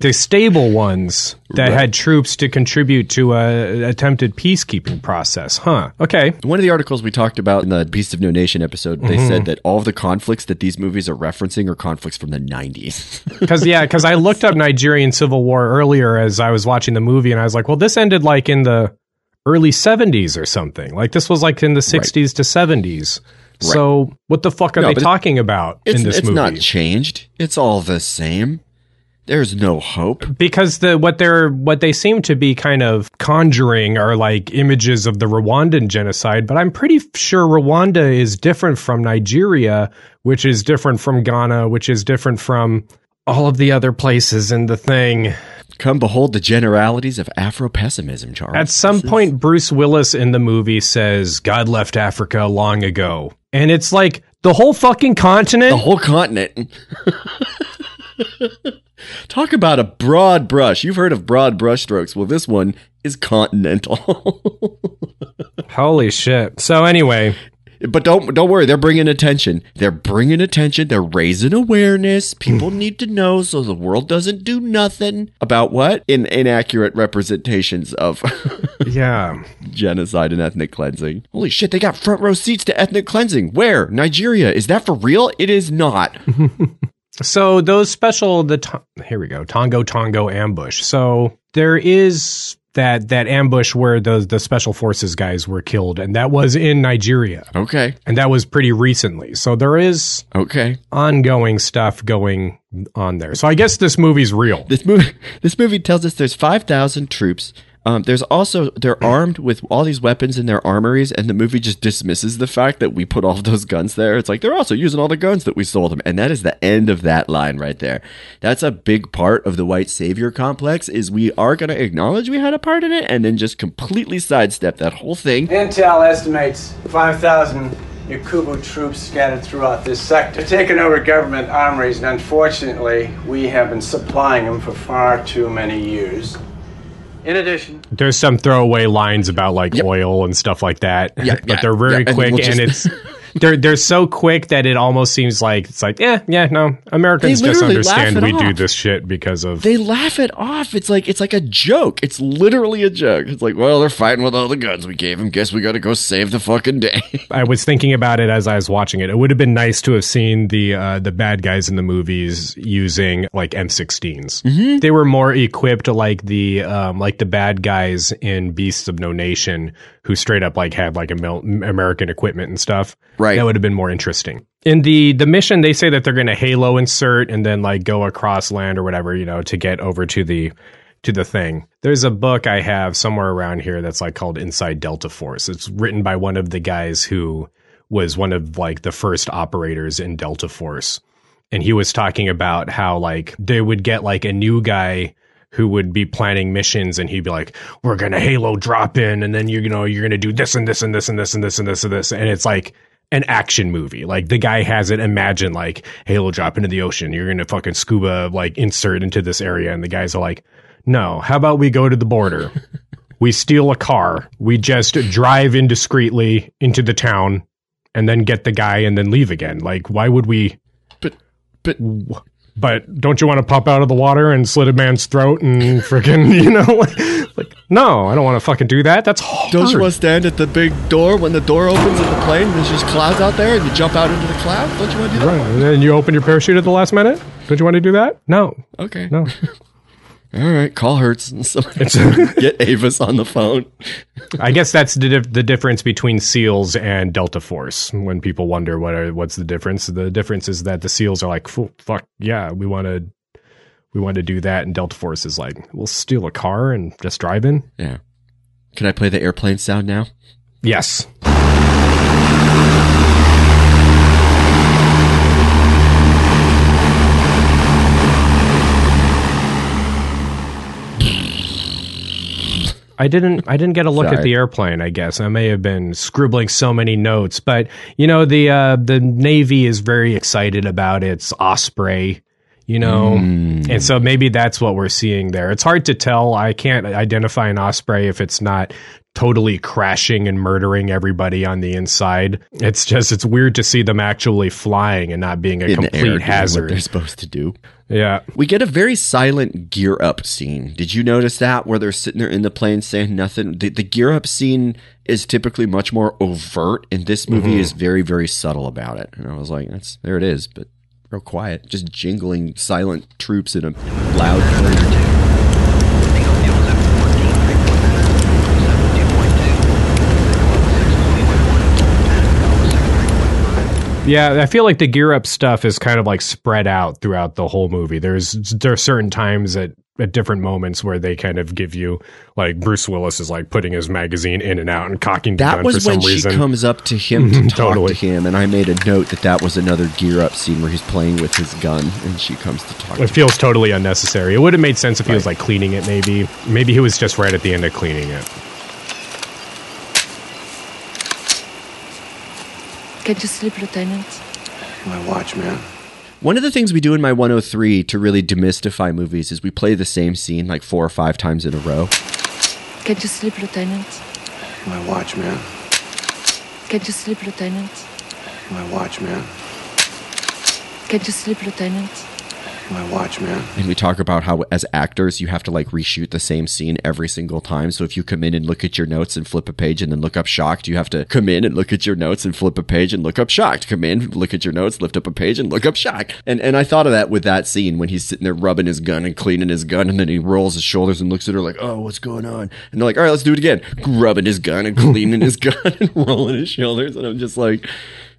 the stable ones that Right. had troops to contribute to a attempted peacekeeping process. Huh. Okay. One of the articles we talked about in the Beast of No Nation episode, they Mhm. said that all of the conflicts that these movies are referencing are conflicts from the 90s. Because yeah, because I looked up Nigerian civil war earlier as I was watching the movie, and I was like, well, this ended like in the early seventies or something. Like this was like in the sixties to seventies. So what the fuck are No, they talking about it's in this it's movie? not changed. It's all the same. There's no hope. because the what they're what they seem to be kind of conjuring are like images of the Rwandan genocide, but I'm pretty sure Rwanda is different from Nigeria, which is different from Ghana, which is different from all of the other places in the thing. Come behold the generalities of Afro pessimism, Charles. At some point, Bruce Willis in the movie says, God left Africa long ago. And it's like the whole fucking continent. the whole continent. Talk about a broad brush. You've heard of broad brushstrokes. Well, this one is continental. Holy shit. So, anyway, but don't don't worry. They're bringing attention. They're bringing attention. They're raising awareness. People hmm. need to know so the world doesn't do nothing about what in inaccurate representations of yeah. genocide and ethnic cleansing. Holy shit! They got front row seats to ethnic cleansing. Where Nigeria? Is that for real? It is not. So those special the to- here we go Tongo Tongo ambush. So there is that that ambush where the the special forces guys were killed, and that was in Nigeria, Okay. and that was pretty recently. So there is Okay. ongoing stuff going on there. So I guess this movie's real. This movie, this movie tells us there's five thousand troops. Um, there's also they're armed with all these weapons in their armories, and the movie just dismisses the fact that we put all of those guns there. It's like they're also using all the guns that we sold them, and that is the end of that line right there. That's a big part of the white savior complex. Is we are going to acknowledge we had a part in it, and then just completely sidestep that whole thing. Intel estimates 5,000 Yakubu troops scattered throughout this sector, taking over government armories, and unfortunately, we have been supplying them for far too many years. In addition, There's some throwaway lines about like oil and stuff like that, Yeah, but yeah, they're very yeah, and quick, we'll and it's they're they're so quick that it almost seems like it's like yeah yeah no Americans just understand we do this shit because of They laugh it off. It's like it's like a joke. It's literally a joke. It's like, well, they're fighting with all the guns we gave them. Guess we got to go save the fucking day. I was thinking about it as I was watching it. It would have been nice to have seen the uh, the bad guys in the movies using like M16s. Mm-hmm. They were more equipped like the um, like the bad guys in Beasts of No Nation, who straight up like had like a mil- American equipment and stuff. Right. That would have been more interesting. In the the mission, they say that they're going to Halo insert and then like go across land or whatever you know to get over to the to the thing. There's a book I have somewhere around here that's like called Inside Delta Force. It's written by one of the guys who was one of like the first operators in Delta Force. And he was talking about how like they would get like a new guy who would be planning missions and he'd be like, We're gonna Halo drop in and then you you know, you're gonna do this and this and this and this and this and this and this and it's like an action movie. Like the guy has it imagine like Halo drop into the ocean. You're gonna fucking scuba like insert into this area and the guys are like, No, how about we go to the border? we steal a car. We just drive indiscreetly into the town and then get the guy and then leave again. Like, why would we? But, but, but don't you want to pop out of the water and slit a man's throat and freaking, you know, like, no, I don't want to fucking do that. That's hard. Don't you want to stand at the big door when the door opens in the plane? and There's just clouds out there, and you jump out into the cloud. Don't you want to do that? Right, and then you open your parachute at the last minute. Don't you want to do that? No. Okay. No. All right, call Hertz and get Avis on the phone. I guess that's the dif- the difference between SEALs and Delta Force. When people wonder what are, what's the difference, the difference is that the SEALs are like, "Fuck yeah, we want to, we want to do that," and Delta Force is like, "We'll steal a car and just drive in." Yeah. Can I play the airplane sound now? Yes. I didn't I didn't get a look at the airplane, I guess. I may have been scribbling so many notes, but you know the uh the Navy is very excited about its Osprey, you know. And so maybe that's what we're seeing there. It's hard to tell. I can't identify an Osprey if it's not totally crashing and murdering everybody on the inside. It's just it's weird to see them actually flying and not being a In complete hazard. they're supposed to do. Yeah. We get a very silent gear up scene. Did you notice that where they're sitting there in the plane saying nothing? The, the gear up scene is typically much more overt, and this movie Mhm. is very, very subtle about it. And I was like, that's there it is, but real quiet, just jingling silent troops in a loud Yeah, I feel like the gear up stuff is kind of like spread out throughout the whole movie. There's there are certain times at at different moments where they kind of give you like Bruce Willis is like putting his magazine in and out and cocking the That gun was for some when she comes up to him to talk totally. to him, and I made a note that that was another gear up scene where he's playing with his gun, and she comes to talk. It to feels totally unnecessary. It would have made sense if he was like cleaning it. Maybe maybe he was just right at the end of cleaning it. Can't you sleep, Lieutenant? My watch, man. One of the things we do in my 103 to really demystify movies is we play the same scene like four or five times in a row. Can't you sleep, Lieutenant? My watch, man. Can't you sleep, Lieutenant? My watch, man. Can't you sleep, Lieutenant? My watch, man. And we talk about how, as actors, you have to like reshoot the same scene every single time. So if you come in and look at your notes and flip a page and then look up shocked, you have to come in and look at your notes and flip a page and look up shocked. Come in, look at your notes, lift up a page and look up shocked. And and I thought of that with that scene when he's sitting there rubbing his gun and cleaning his gun, and then he rolls his shoulders and looks at her like, "Oh, what's going on?" And they're like, "All right, let's do it again." Rubbing his gun and cleaning his gun and rolling his shoulders, and I'm just like.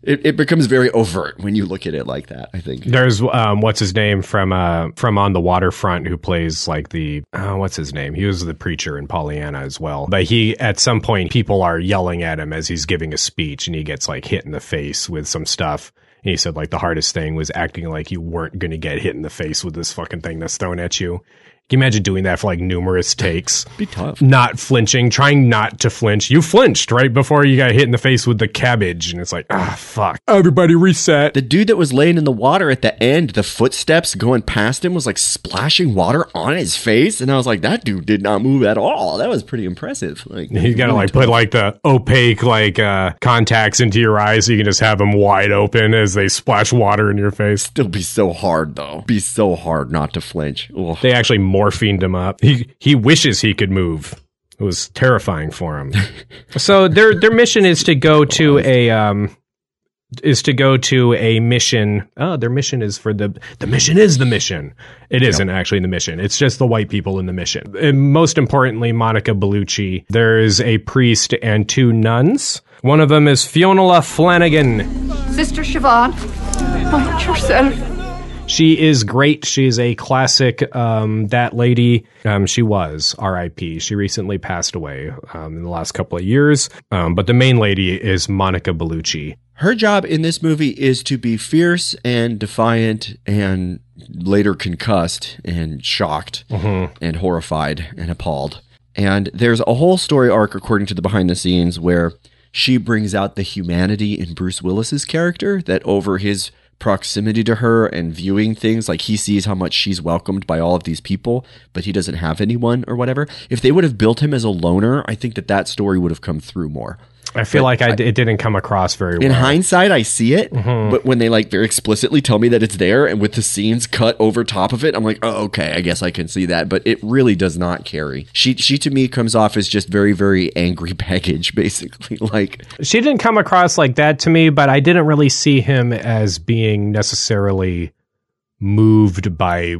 It, it becomes very overt when you look at it like that. I think. There's um, what's his name from uh from On the Waterfront who plays like the uh, what's his name? He was the preacher in Pollyanna as well. But he at some point people are yelling at him as he's giving a speech and he gets like hit in the face with some stuff. And he said like the hardest thing was acting like you weren't going to get hit in the face with this fucking thing that's thrown at you. Can you imagine doing that for like numerous takes? Be tough. Not flinching, trying not to flinch. You flinched right before you got hit in the face with the cabbage, and it's like, ah, fuck. Everybody reset. The dude that was laying in the water at the end, the footsteps going past him was like splashing water on his face, and I was like, that dude did not move at all. That was pretty impressive. Like You gotta like put like the opaque like uh contacts into your eyes so you can just have them wide open as they splash water in your face. Still be so hard though. Be so hard not to flinch. Ugh. They actually morphined him up. He he wishes he could move. It was terrifying for him. so their their mission is to go to a um is to go to a mission. Oh, their mission is for the the mission is the mission. It isn't actually the mission. It's just the white people in the mission. And most importantly, Monica Bellucci. There is a priest and two nuns. One of them is Fiona Flanagan. Sister Siobhan, mind yourself. She is great. She's a classic. Um, that lady, um, she was R.I.P. She recently passed away um, in the last couple of years. Um, but the main lady is Monica Bellucci. Her job in this movie is to be fierce and defiant and later concussed and shocked Mhm. and horrified and appalled. And there's a whole story arc according to the behind the scenes where she brings out the humanity in Bruce Willis's character that over his proximity to her and viewing things like he sees how much she's welcomed by all of these people but he doesn't have anyone or whatever. If they would have built him as a loner i think that that story would have come through more I feel But like I, it didn't come across very in well. In hindsight, I see it, Mhm. but when they like very explicitly tell me that it's there and with the scenes cut over top of it, I'm like, oh, okay, I guess I can see that. But it really does not carry. She she to me comes off as just very very angry baggage, basically. Like She didn't come across like that to me, but I didn't really see him as being necessarily moved by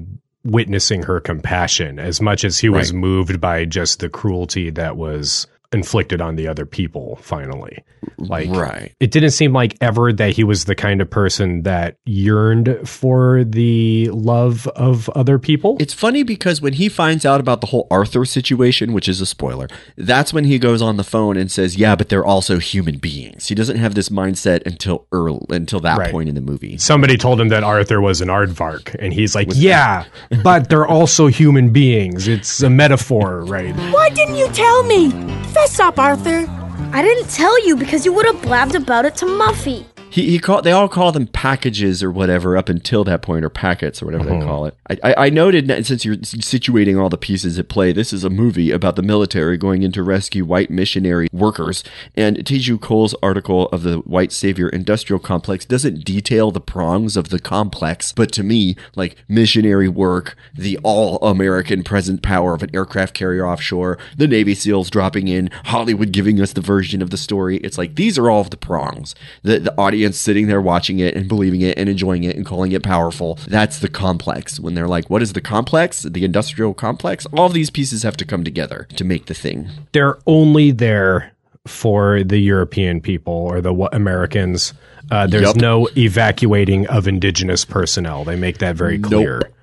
witnessing her compassion as much as he was moved by just the cruelty that was inflicted on the other people finally like Right. it didn't seem like ever that he was the kind of person that yearned for the love of other people it's funny because when he finds out about the whole Arthur situation, which is a spoiler, that's when he goes on the phone and says, "Yeah, but they're also human beings." He doesn't have this mindset until early until that Right. point in the movie. Somebody told him that Arthur was an aardvark, and he's like, "Yeah, but they're also human beings. It's a metaphor, right?" Why didn't you tell me? Fess up, Arthur. I didn't tell you because you would have blabbed about it to Muffy. He, he call they all call them packages or whatever up until that point or packets or whatever they uh-huh. call it. I, I, I noted since you're situating all the pieces at play, this is a movie about the military going in to rescue white missionary workers. And Teju Cole's article of the White Savior Industrial Complex doesn't detail the prongs of the complex, but to me, like missionary work, the all American present power of an aircraft carrier offshore, the Navy SEALs dropping in, Hollywood giving us the version of the story. It's like these are all of the prongs. The the audience sitting there watching it and believing it and enjoying it and calling it powerful. That's the complex. When they're like, what is the complex? The industrial complex? All of these pieces have to come together to make the thing. They're only there for the European people or the Americans. Uh, there's Yup. no evacuating of indigenous personnel. They make that very clear. Nope.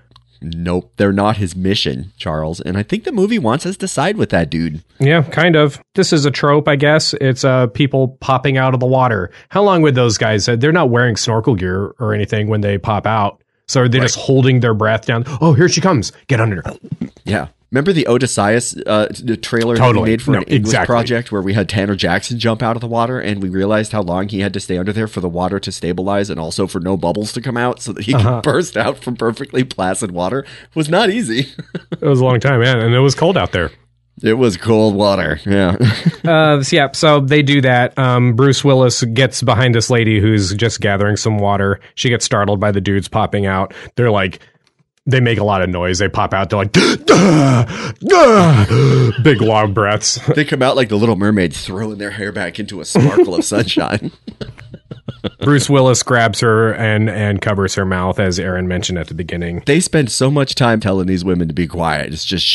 Nope, they're not his mission, Charles. And I think the movie wants us to side with that dude. Yeah, kind of. This is a trope, I guess. It's uh, people popping out of the water. How long would those guys? Uh, they're not wearing snorkel gear or anything when they pop out. So are they just holding their breath down? Oh, here she comes. Get under. Yeah. Remember the Odysseus uh, the trailer that Totally. we made for No, an English exactly. project where we had Tanner Jackson jump out of the water and we realized how long he had to stay under there for the water to stabilize and also for no bubbles to come out so that he Uh-huh. could burst out from perfectly placid water was not easy. It was a long time, man, and it was cold out there. it was cold water. Yeah. uh, so yeah, so they do that. Um, Bruce Willis gets behind this lady who's just gathering some water. She gets startled by the dudes popping out. They're like, they make a lot of noise. They pop out. They're like, "Duh, duh," big long breaths. they come out like the little mermaid throwing their hair back into a sparkle of sunshine. Bruce Willis grabs her and and covers her mouth, as Aaron mentioned at the beginning. They spend so much time telling these women to be quiet. It's just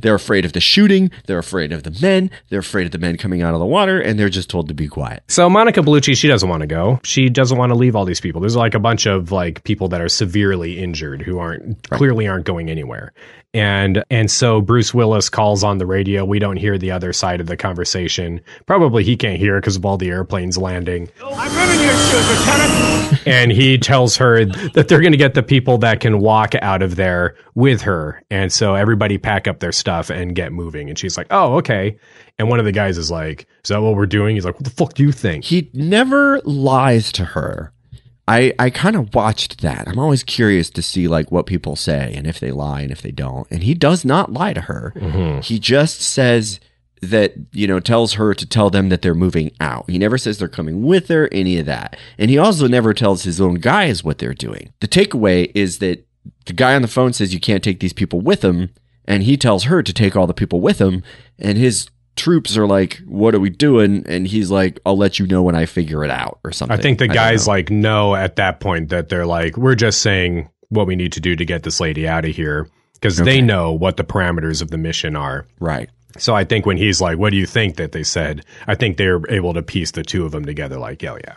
they're afraid of the shooting. They're afraid of the men. They're afraid of the men coming out of the water, and they're just told to be quiet. So Monica Bellucci, she doesn't want to go. She doesn't want to leave all these people. There's like a bunch of like people that are severely injured who aren't right. clearly aren't going anywhere, and and so Bruce Willis calls on the radio. We don't hear the other side of the conversation. Probably he can't hear because of all the airplanes landing. I'm running your shoes, Lieutenant. and he tells her that they're going to get the people that can walk out of there with her. And so everybody pack up their stuff and get moving. And she's like, "Oh, okay." And one of the guys is like, "Is that what we're doing?" He's like, "What the fuck do you think?" He never lies to her. I, I kind of watched that. I'm always curious to see like what people say and if they lie and if they don't. And he does not lie to her. Mm-hmm. He just says that, you know, tells her to tell them that they're moving out. He never says they're coming with her, any of that. And he also never tells his own guys what they're doing. The takeaway is that the guy on the phone says you can't take these people with him. And he tells her to take all the people with him. And his troops are like, what are we doing? And he's like, I'll let you know when I figure it out or something. I think the guys know. like know at that point that they're like, we're just saying what we need to do to get this lady out of here because they know what the parameters of the mission are. Right. So I think when he's like, "What do you think?" that they said, I think they're able to piece the two of them together. Like, yeah, yeah.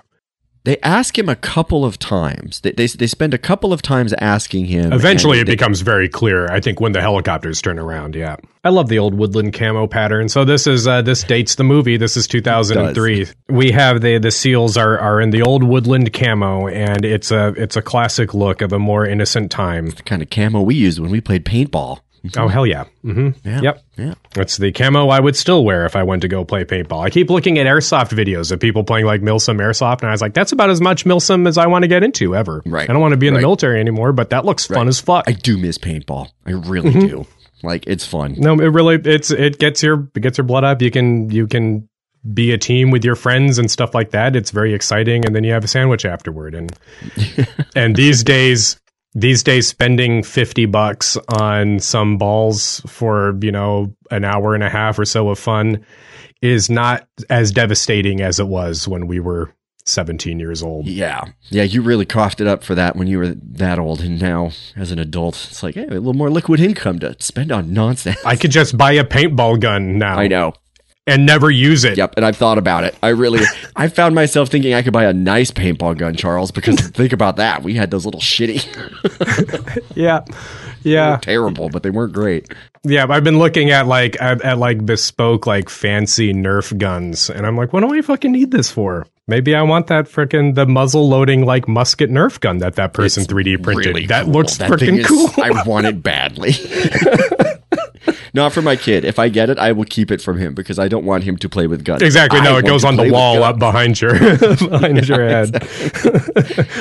They ask him a couple of times. They, they, they spend a couple of times asking him. Eventually, it they- becomes very clear. I think when the helicopters turn around. Yeah, I love the old woodland camo pattern. So this is uh, this dates the movie. This is 2003. We have the the seals are are in the old woodland camo, and it's a it's a classic look of a more innocent time. the kind of camo we used when we played paintball. Oh hell yeah! Mm-hmm. Yeah. Yep. Yeah. That's the camo I would still wear if I went to go play paintball. I keep looking at airsoft videos of people playing like Milsim airsoft, and I was like, that's about as much Milsim as I want to get into ever. Right. I don't want to be in Right. the military anymore, but that looks fun as fuck. I do miss paintball. I really Mhm. do. Like it's fun. no, it really it's it gets your it gets your blood up. You can you can be a team with your friends and stuff like that. It's very exciting, and then you have a sandwich afterward. And and these days, these days, spending fifty bucks on some balls for you know an hour and a half or so of fun is not as devastating as it was when we were seventeen years old. Yeah. Yeah, you really coughed it up for that when you were that old. And now, as an adult, it's like, hey, a little more liquid income to spend on nonsense. I could just buy a paintball gun now. I know. And never use it. Yep, and I've thought about it. I really, I found myself thinking I could buy a nice paintball gun, Charles, because think about that. We had those little shitty, Yeah. Yeah. terrible, but they weren't great. Yeah, I've been looking at like at, at like bespoke like fancy Nerf guns, and I'm like, what do I fucking need this for? Maybe I want that freaking the muzzle loading like musket Nerf gun that that person 3D printed. Really that cool. looks freaking cool. I want it badly. Not for my kid. If I get it, I will keep it from him because I don't want him to play with guns. Exactly. I No, it goes on the wall up behind your behind your head,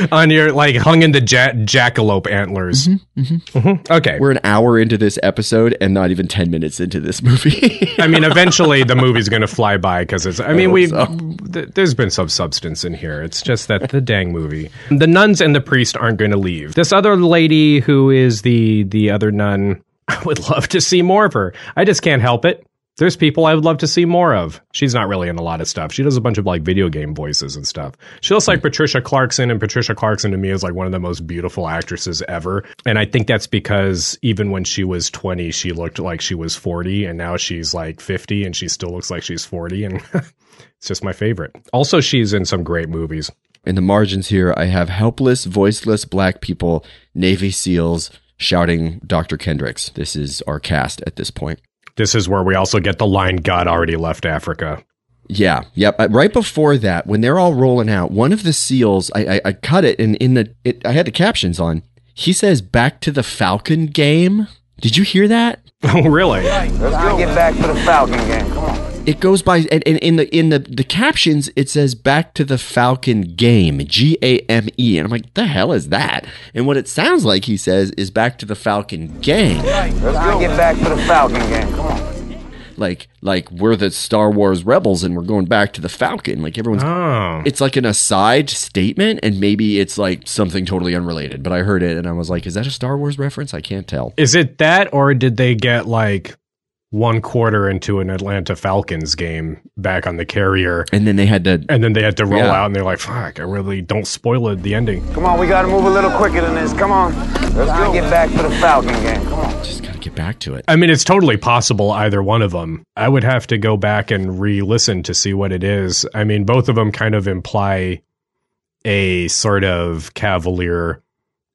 on your like hung in the ja- jackalope antlers. Mhm. Okay. We're an hour into this episode and not even 10 minutes into this movie. I mean, eventually the movie's going to fly by because it's. I mean, hope we so. th- there's been some substance in here. It's just that the dang movie. The nuns and the priest aren't going to leave. This other lady who is the the other nun, I would love to see more of her. I just can't help it. There's people I would love to see more of. She's not really in a lot of stuff. She does a bunch of like video game voices and stuff. She looks like hmm. Patricia Clarkson, and Patricia Clarkson to me is like one of the most beautiful actresses ever. And I think that's because even when she was 20, she looked like she was 40, and now she's like 50, and she still looks like she's 40. And it's just my favorite. Also, she's in some great movies. In the margins here, I have helpless, voiceless black people, Navy SEALs shouting Dr. Kendricks. This is our cast at this point. This is where we also get the line God already left Africa. Yeah, yep. Uh, Right before that, when they're all rolling out, one of the SEALs, I, I, I cut it, and in the, it, I had the captions on. He says, "Back to the Falcon game." Did you hear that? Oh, really? Let's go get back to the Falcon game. Come on. It goes by, and, and in the in the the captions, it says "Back to the Falcon game," G A M E, and I'm like, the hell is that? And what it sounds like he says is "Back to the Falcon gang." Let's go get back to the Falcon game. Come on. like like we're the Star Wars rebels and we're going back to the Falcon. Like everyone's Oh. it's like an aside statement and maybe it's like something totally unrelated. But I heard it and I was like, is that a Star Wars reference? I can't tell. Is it that, or did they get like one quarter into an Atlanta Falcons game back on the carrier, And then they had to and then they had to roll Yeah. out, and they're like, "Fuck, I really don't spoil it." The ending. Come on, we gotta move a little quicker than this. Come on. Let's go get back to the Falcon game. Come on. just gotta get back to it. I mean, it's totally possible either one of them. I would have to go back and re-listen to see what it is. I mean, both of them kind of imply a sort of cavalier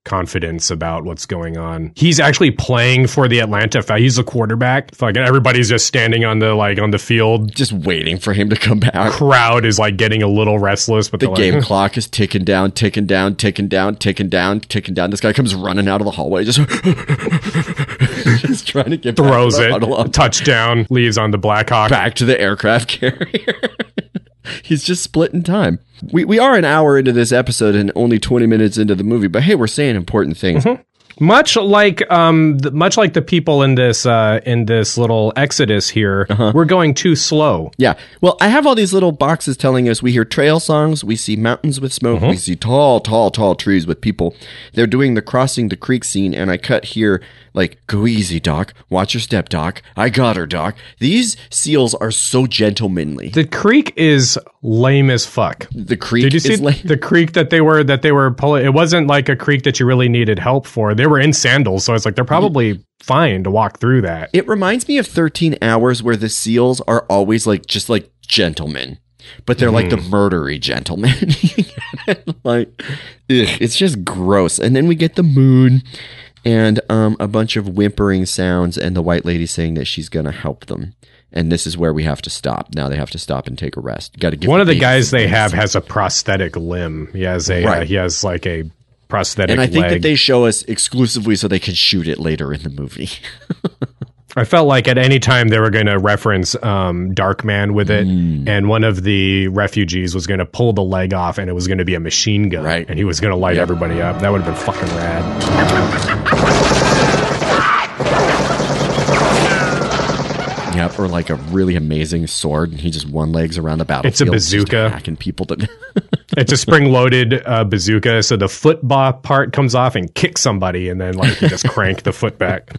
confidence about what's going on. He's actually playing for the Atlanta. He's a quarterback. Like everybody's just standing on the like on the field, just waiting for him to come back. Crowd is like getting a little restless, but The game like, clock is ticking down, ticking down, ticking down, ticking down, ticking down. This guy comes running out of the hallway, just, just trying to get throws the it, touchdown, leaves on the Blackhawk. back to the aircraft carrier. He's just splitting time. We we are an hour into this episode and only twenty minutes into the movie, but hey, we're saying important things. Much like um, th- much like the people in this uh, in this little exodus here, uh-huh. we're going too slow. Yeah. Well, I have all these little boxes telling us we hear trail songs, we see mountains with smoke, Mm-hmm. we see tall, tall, tall trees with people. They're doing the crossing the creek scene, and I cut here like, go easy, Doc. Watch your step, Doc. I got her, Doc. These seals are so gentlemanly. The creek is lame as fuck. The creek Did you see is lame. the creek that they were that they were pulling? It wasn't like a creek that you really needed help for. They were in sandals, so it's like they're probably fine to walk through that. It reminds me of 13 Hours where the seals are always like just like gentlemen. But they're like the Mm-hmm. murdery gentlemen. like ugh, it's just gross. And then we get the moon and um, a bunch of whimpering sounds and the white lady saying that she's going to help them. And this is where we have to stop. Now they have to stop and take a rest. Got to give One of the guys some they have medicine. has a prosthetic limb. He has a uh, he has like a prosthetic And I think leg. that they show us exclusively so they can shoot it later in the movie. I felt like at any time they were going to reference um, Darkman with it, Hmm. and one of the refugees was going to pull the leg off, and it was going to be a machine gun, right. and he was going to light everybody up. That would have been fucking rad. Yep, or like a really amazing sword, and he just one legs around the battlefield. It's a bazooka. hacking people to. It's a spring-loaded uh, bazooka, so the foot part comes off and kicks somebody, and then like you just crank the foot back.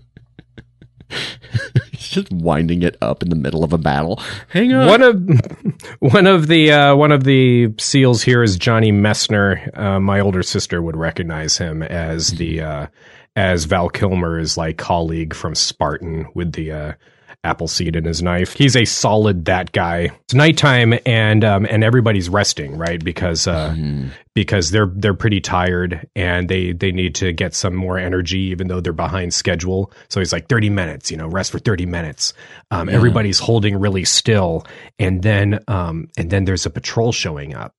He's just winding it up in the middle of a battle. Hang on. One of one of the uh, one of the seals here is Johnny Messner. Uh, my older sister would recognize him as the uh, as Val Kilmer's like colleague from Spartan with the uh, apple seed in his knife. He's a solid that guy. It's nighttime and um, and everybody's resting right because uh, because they're they're pretty tired and they they need to get some more energy even though they're behind schedule. So he's like thirty minutes, you know, rest for thirty minutes. Um, Yeah. Everybody's holding really still, and then um, and then there's a patrol showing up.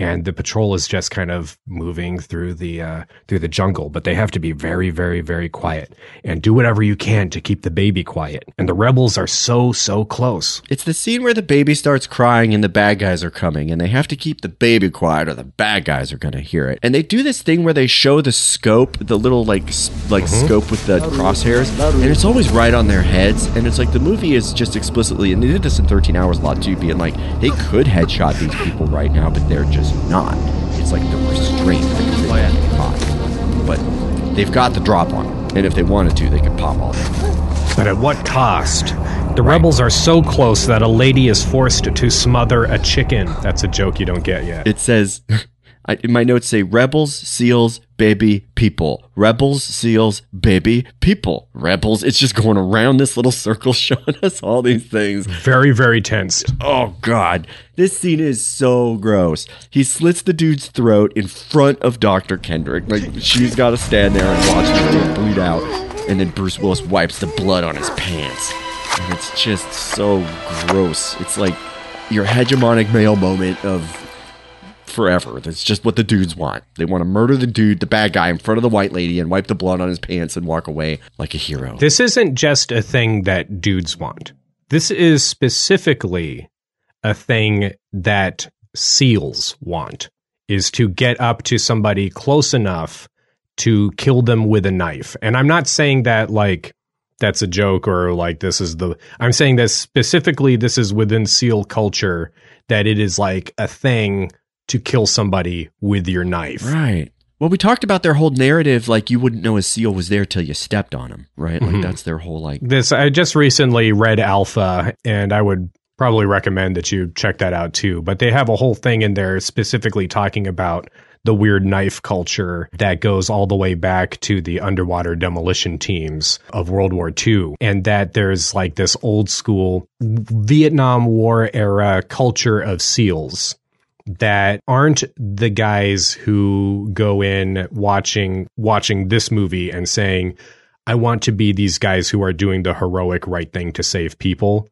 And the patrol is just kind of moving through the uh, through the jungle, but they have to be very, very, very quiet and do whatever you can to keep the baby quiet. And the rebels are so, so close. It's the scene where the baby starts crying and the bad guys are coming, and they have to keep the baby quiet or the bad guys are going to hear it. And they do this thing where they show the scope, the little like s- like Mm-hmm. scope with the crosshairs, and it's always right on their heads. And it's like the movie is just explicitly, and they did this in 13 Hours a lot too, being like they could headshot these people right now, but they're just not. It's like the restraint because they have to caught. But they've got the drop on them, and if they wanted to, they could pop all day. But at what cost? The rebels are so close that a lady is forced to smother a chicken. That's a joke you don't get yet. It says, I, in my notes say rebels, seals, baby, people. Rebels, seals, baby, people. Rebels. It's just going around this little circle showing us all these things. Very, very tense. Oh, God. This scene is so gross. He slits the dude's throat in front of Dr. Kendrick. Like, she's got to stand there and watch him bleed out. And then Bruce Willis wipes the blood on his pants. And it's just so gross. It's like your hegemonic male moment of forever. That's just what the dudes want. They want to murder the dude, the bad guy, in front of the white lady and wipe the blood on his pants and walk away like a hero. This isn't just a thing that dudes want. This is specifically a thing that seals want is to get up to somebody close enough to kill them with a knife. And I'm not saying that like that's a joke or like this is the I'm saying that specifically this is within seal culture that it is like a thing to kill somebody with your knife. Right. Well, we talked about their whole narrative like you wouldn't know a seal was there till you stepped on him, right? Like Mhm. that's their whole like This I just recently read Alpha, and I would probably recommend that you check that out too. But they have a whole thing in there specifically talking about the weird knife culture that goes all the way back to the underwater demolition teams of World War II, and that there's like this old school Vietnam War era culture of SEALs that aren't the guys who go in watching watching this movie and saying, I want to be these guys who are doing the heroic right thing to save people.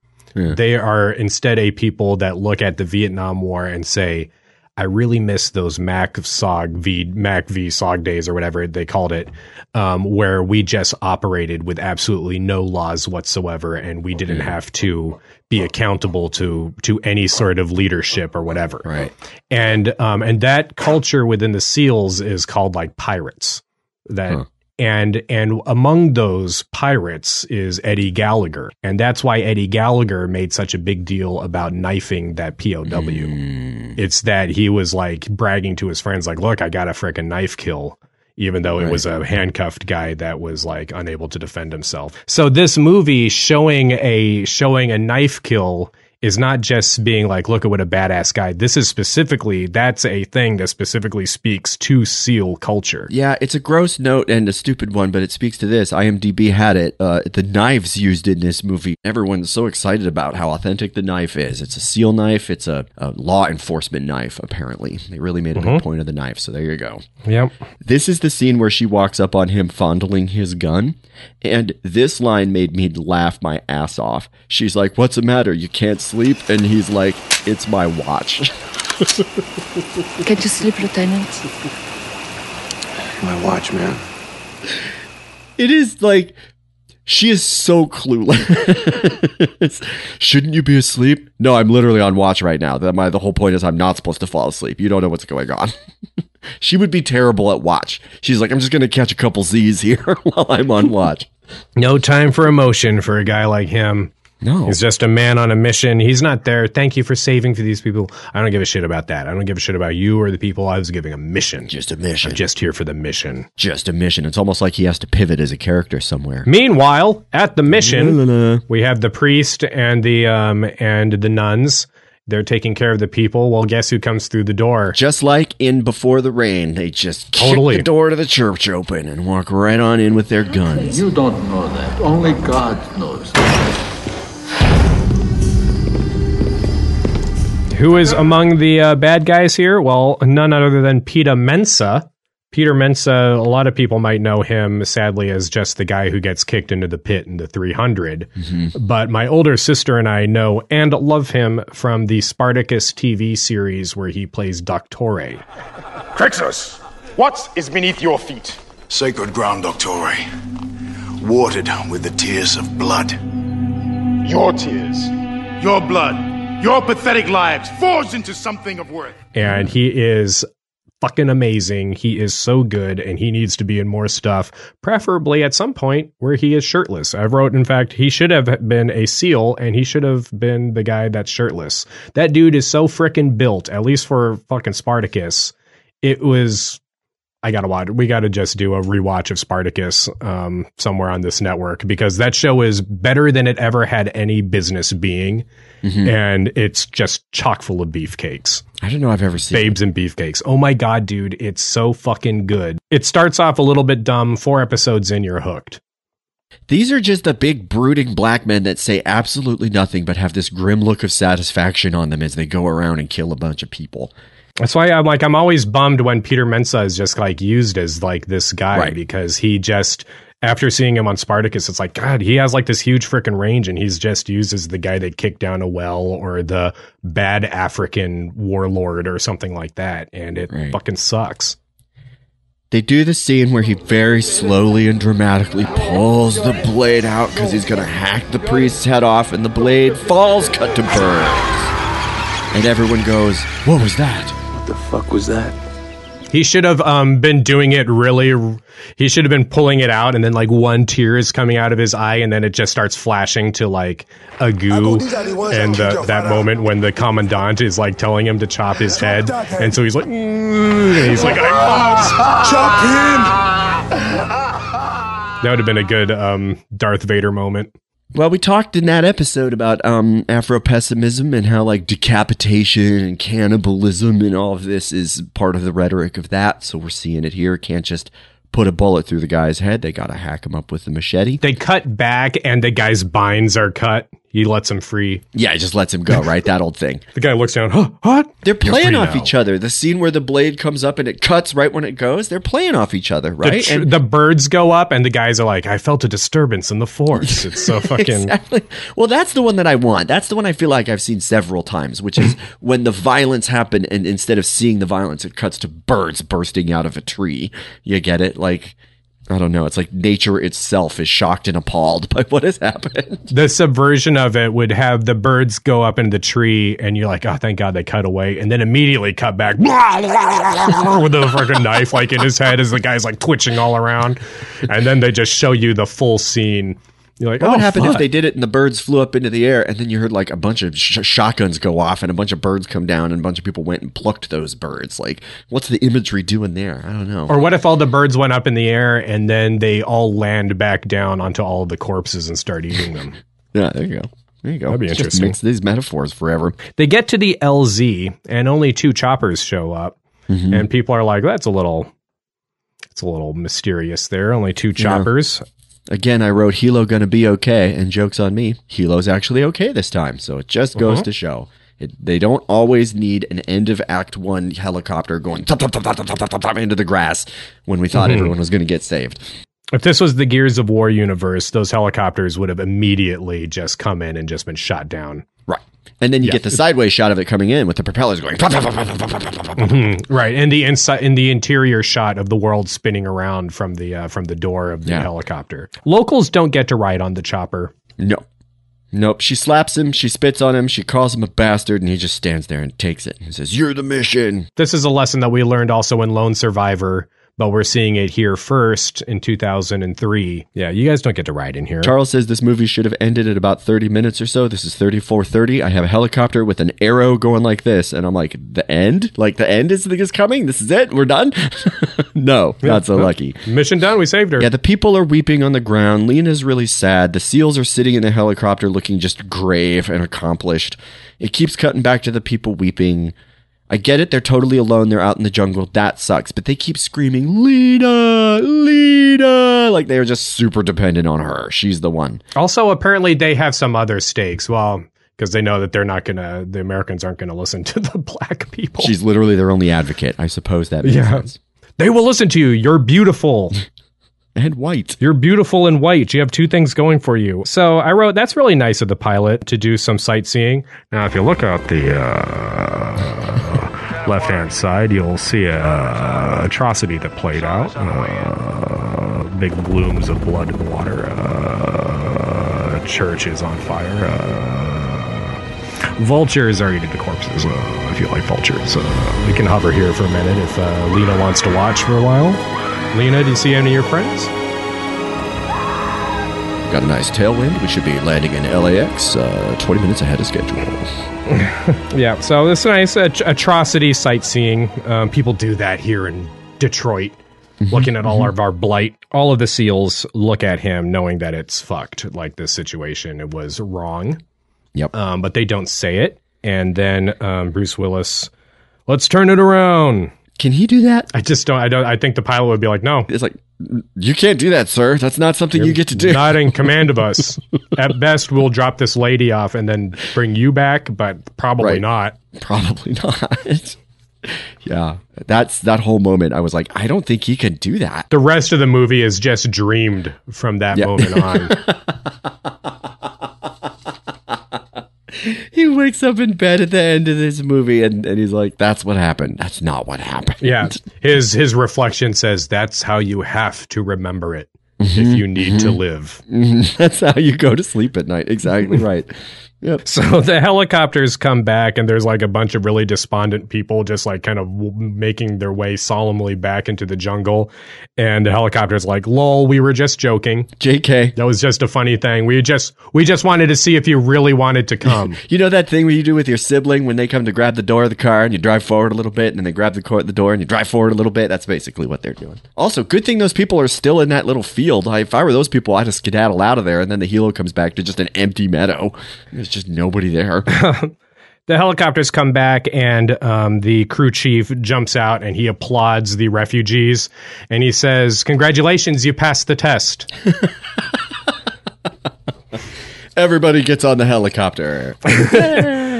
They are instead a people that look at the Vietnam War and say, I really miss those Mac SOG V Mac V SOG days or whatever they called it, um, where we just operated with absolutely no laws whatsoever, and we didn't have to be accountable to to any sort of leadership or whatever. Right. And um, and that culture within the SEALs is called like pirates. That Huh. And and among those pirates is Eddie Gallagher, and that's why Eddie Gallagher made such a big deal about knifing that POW. Mm. It's that he was like bragging to his friends, like, "Look, I got a freaking knife kill." Even though it was a handcuffed guy that was like unable to defend himself. So this movie showing a showing a knife kill is not just being like, look at what a badass guy. This is specifically that's a thing that specifically speaks to SEAL culture. Yeah, it's a gross note and a stupid one, but it speaks to this. IMDb had it. Uh, the knives used in this movie. Everyone's so excited about how authentic the knife is. It's a seal knife. It's a, a law enforcement knife. Apparently, they really made a big Mhm. point of the knife. So there you go. Yep. This is the scene where she walks up on him fondling his gun. And this line made me laugh my ass off. She's like, What's the matter? You can't sleep? And he's like, It's my watch. Can't you sleep, Lieutenant? My watch, man. It is like she is so clueless. Shouldn't you be asleep? No, I'm literally on watch right now. That my the whole point is I'm not supposed to fall asleep. You don't know what's going on. she would be terrible at watch. She's like, I'm just gonna catch a couple Z's here while I'm on watch. No time for emotion for a guy like him. No. He's just a man on a mission. He's not there. Thank you for saving for these people. I don't give a shit about that. I don't give a shit about you or the people. I was giving a mission. Just a mission. I'm just here for the mission. Just a mission. It's almost like he has to pivot as a character somewhere. Meanwhile, at the mission, we have the priest and the um and the nuns. They're taking care of the people. Well, guess who comes through the door? Just like in Before the Rain, they just Totally. kick the door to the church open and walk right on in with their guns. You don't know that. Only God knows. Who is among the uh, bad guys here? Well, none other than Peter Mensah. Peter Mensah, a lot of people might know him sadly as just the guy who gets kicked into the pit in the 300. But my older sister and I know and love him from the Spartacus TV series where he plays Doctore. Crixus, what is beneath your feet? Sacred ground, Doctore. Watered with the tears of blood. Your tears, your blood, your pathetic lives forged into something of worth. and he is fucking amazing. He is so good, and he needs to be in more stuff, preferably at some point where he is shirtless. I wrote, in fact, he should have been a SEAL, and he should have been the guy that's shirtless. That dude is so freaking built, at least for fucking Spartacus. It was. I gotta watch. We gotta just do a rewatch of Spartacus um, somewhere on this network because that show is better than it ever had any business being, and it's just chock full of beefcakes. I don't know I've ever seen Babes and Beefcakes. Oh my god, dude, it's so fucking good. It starts off a little bit dumb. Four episodes in, you're hooked. These are just the big brooding black men that say absolutely nothing but have this grim look of satisfaction on them as they go around and kill a bunch of people. That's why I'm like, I'm always bummed when Peter Mensah is just like used as like this guy Right. because he just, after seeing him on Spartacus, it's like, God, he has like this huge freaking range and he's just used as the guy that kicked down a well or the bad African warlord or something like that. And it fucking sucks. They do the scene where he very slowly and dramatically pulls the blade out because he's going to hack the priest's head off, and the blade falls cut to burns. And everyone goes, What was that? What the fuck was that? He should have um, been doing it really. He should have been pulling it out, and then like one tear is coming out of his eye, and then it just starts flashing to like a goo. And the, that moment when the commandant is like telling him to chop his head, and so he's like, "Mm," and he's like, I must chop him. That would have been a good um, Darth Vader moment. Well, we talked in that episode about um, Afro pessimism and how like decapitation and cannibalism and all of this is part of the rhetoric of that. So we're seeing it here. Can't just put a bullet through the guy's head. They got to hack him up with a machete. They cut back, and the guy's binds are cut. He lets him free. Yeah, he just lets him go, right? That old thing. The guy looks down. Huh, what? They're playing off now. each other. The scene where the blade comes up and it cuts right when it goes, they're playing off each other, The, right? tr- the birds go up, and the guys are like, "I felt a disturbance in the force." It's so fucking. Exactly. Well, that's the one that I want. That's the one I feel like I've seen several times, which is when the violence happened, and instead of seeing the violence, it cuts to birds bursting out of a tree. You get it? Like, I don't know. It's like nature itself is shocked and appalled by what has happened. the subversion of it would have the birds go up in the tree, and you're like, "Oh, thank God they cut away," and then immediately cut back with a fucking knife like in his head as the guy's like twitching all around, and then they just show you the full scene. You're like, What "Oh, would happen fuck." if they did it and the birds flew up into the air, and then you heard like a bunch of sh- shotguns go off, and a bunch of birds come down, and a bunch of people went and plucked those birds? Like, what's the imagery doing there? I don't know. Or what if all the birds went up in the air and then they all land back down onto all of the corpses and start eating them? yeah, there you go. There you go. That'd be Just interesting. mix these metaphors forever. They get to the LZ and only two choppers show up, mm-hmm. and people are like, "That's a little, it's a little mysterious." There, only two choppers. Again, I wrote helo gonna be okay, and jokes on me, helo's actually okay this time. So it just goes uh-huh. to show. It, they don't always need an end of Act One helicopter going into the grass when we thought mm-hmm. everyone was going to get saved. If this was the Gears of War universe, those helicopters would have immediately just come in and just been shot down. Right and then you get the sideways shot of it coming in with the propellers going right. And the inside in the interior shot of the world spinning around from the uh, from the door of the yeah. helicopter. Locals don't get to ride on the chopper. No. Nope. She slaps him. She spits on him. She calls him a bastard and he just stands there and takes it and says you're the mission. This is a lesson that we learned also in lone survivor but we're seeing it here first in 2003. Yeah, you guys don't get to ride in here. Charles says this movie should have ended at about 30 minutes or so. This is 34:30. I have a helicopter with an arrow going like this, and I'm like, "The end? Like the end is the thing is coming? This is it? We're done?" no, not so lucky. Mission done. We saved her. Yeah, the people are weeping on the ground. Lena's really sad. The seals are sitting in the helicopter looking just grave and accomplished. It keeps cutting back to the people weeping. I get it. They're totally alone. They're out in the jungle. That sucks. But they keep screaming, Lena, Lena. Like they're just super dependent on her. She's the one. Also, apparently, they have some other stakes. Well, because they know that they're not gonna, the Americans aren't gonna listen to the black people. She's literally their only advocate. I suppose that makes Yeah. sense. They will listen to you. You're beautiful. And white. You're beautiful and white. You have two things going for you. So I wrote, that's really nice of the pilot to do some sightseeing. Now, if you look out the uh, left hand side, you'll see a uh, atrocity that played out. Uh, big blooms of blood the water. Uh, church is on fire. Uh, vultures are eating the corpses. Uh, if you like vultures, uh, we can hover here for a minute if Lena wants to watch for a while. Lena, do you see any of your friends? Got a nice tailwind. We should be landing in LAX uh, 20 minutes ahead of schedule. Yeah, so this nice at- atrocity sightseeing. Um, people do that here in Detroit, looking at all of our blight. All of the SEALs look at him knowing that it's fucked, like this situation it was wrong. Yep. Um, but they don't say it. And then um, Bruce Willis, let's turn it around. Can he do that? I just don't. I don't. I think the pilot would be like, no, It's like, you can't do that, sir. That's not something you get to do. not in command of us. At best, we'll drop this lady off and then bring you back, but probably Right. not. Probably not. yeah, that's that whole moment. I was like, I don't think he can do that. The rest of the movie is just dreamed from that Yeah. moment on. He wakes up in bed at the end of this movie, and, and he's like, "That's what happened. That's not what happened." yeah, his his reflection says that's how you have to remember it Mm-hmm. if you need to live. Mhm. that's how you go to sleep at night. Exactly right. Yep. So the helicopters come back, and there's like a bunch of really despondent people just like kind of w- making their way solemnly back into the jungle. And the helicopter's like, "Lol, we were just joking. Jk, That was just a funny thing. We just we just wanted to see if you really wanted to come." you know that thing where you do with your sibling when they come to grab the door of the car, and you drive forward a little bit, and then they grab the, the door, and you drive forward a little bit. That's basically what they're doing. Also, good thing those people are still in that little field. If I were those people, I'd have skedaddle out of there, and then the helo comes back to just an empty meadow. There's just nobody there. the helicopters come back and um, the crew chief jumps out and he applauds the refugees and he says congratulations you passed the test Everybody gets on the helicopter.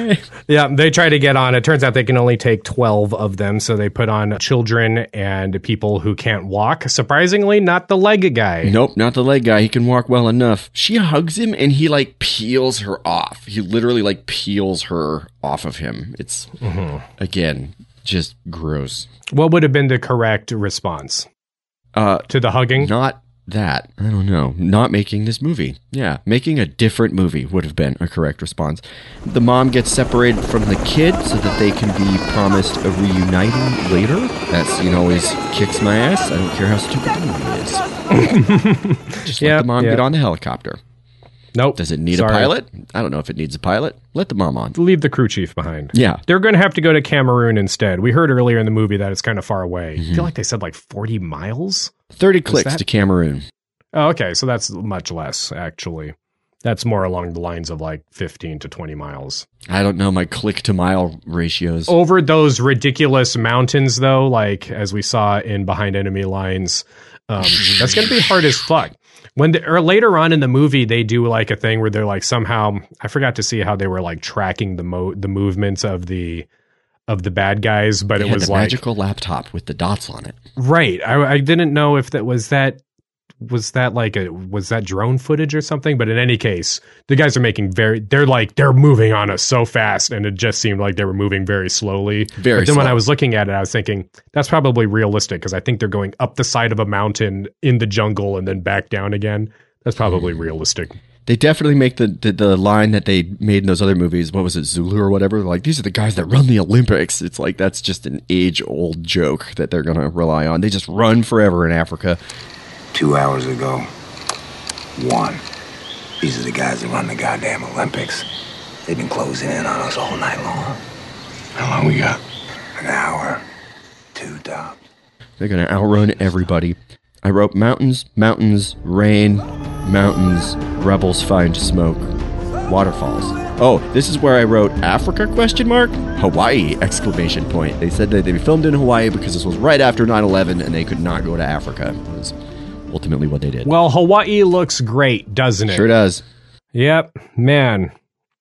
Yeah, they try to get on. It turns out they can only take 12 of them, so they put on children and people who can't walk. Surprisingly, not the leg guy. Nope, not the leg guy. He can walk well enough. She hugs him and he like peels her off. He literally like peels her off of him. It's again just gross. What would have been the correct response Uh to the hugging? not that. I don't know. Not making this movie. Yeah, making a different movie would have been a correct response. The mom gets separated from the kid so that they can be promised a reuniting later. That scene always kicks my ass. I don't care how stupid the movie is. Just let the mom get on the helicopter. Nope. Does it need Sorry. a pilot? I don't know if it needs a pilot. Let the mom on. Leave the crew chief behind. Yeah. They're going to have to go to Cameroon instead. We heard earlier in the movie that it's kind of far away. Mm-hmm. I feel like they said like 40 miles. 30 clicks that- to Cameroon. Oh, okay. So that's much less, actually. That's more along the lines of like 15 to 20 miles. I don't know my click to mile ratios. Over those ridiculous mountains, though, like as we saw in Behind Enemy Lines, um, that's going to be hard as fuck. When the, or later on in the movie, they do like a thing where they're like somehow I forgot to see how they were like tracking the mo the movements of the of the bad guys, but it was the like magical laptop with the dots on it. right. I, I didn't know if that was that was that like a was that drone footage or something but in any case the guys are making very they're like they're moving on us so fast and it just seemed like they were moving very slowly Very but then when i was looking at it i was thinking that's probably realistic because i think they're going up the side of a mountain in the jungle and then back down again that's probably Mm. realistic They definitely make the, the the line that they made in those other movies. What was it, Zulu or whatever? Like these are the guys that run the Olympics. It's like that's just an age old joke that they're gonna rely on. They just run forever in Africa. Two hours ago, one. These are the guys that run the goddamn Olympics. They've been closing in on us all night long. How long we got? An hour. Two tops. They're gonna outrun everybody. I wrote mountains, mountains, rain, mountains, rebels find smoke, waterfalls. Oh, this is where I wrote Africa question mark Hawaii exclamation point. They said that they filmed in Hawaii because this was right after 9/11 and they could not go to Africa. It was ultimately what they did. well hawaii looks great doesn't it Sure does. Yep, man.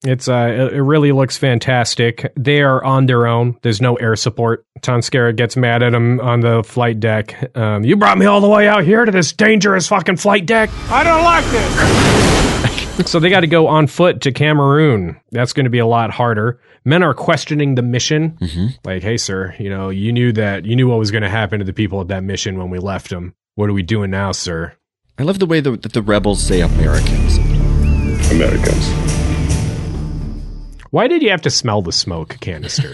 It's uh it it really looks fantastic. They are on their own. There's no air support. Tom Skerritt gets mad at him on the flight deck. Um, you brought me all the way out here to this dangerous fucking flight deck. I don't like this. So they got to go on foot to Cameroon. That's going to be a lot harder. Men are questioning the mission. Like, hey, sir, you know, you knew that you knew what was going to happen to the people at that mission when we left them. What are we doing now, sir? I love the way the, that the rebels say Americans. Americans. Why did you have to smell the smoke canister?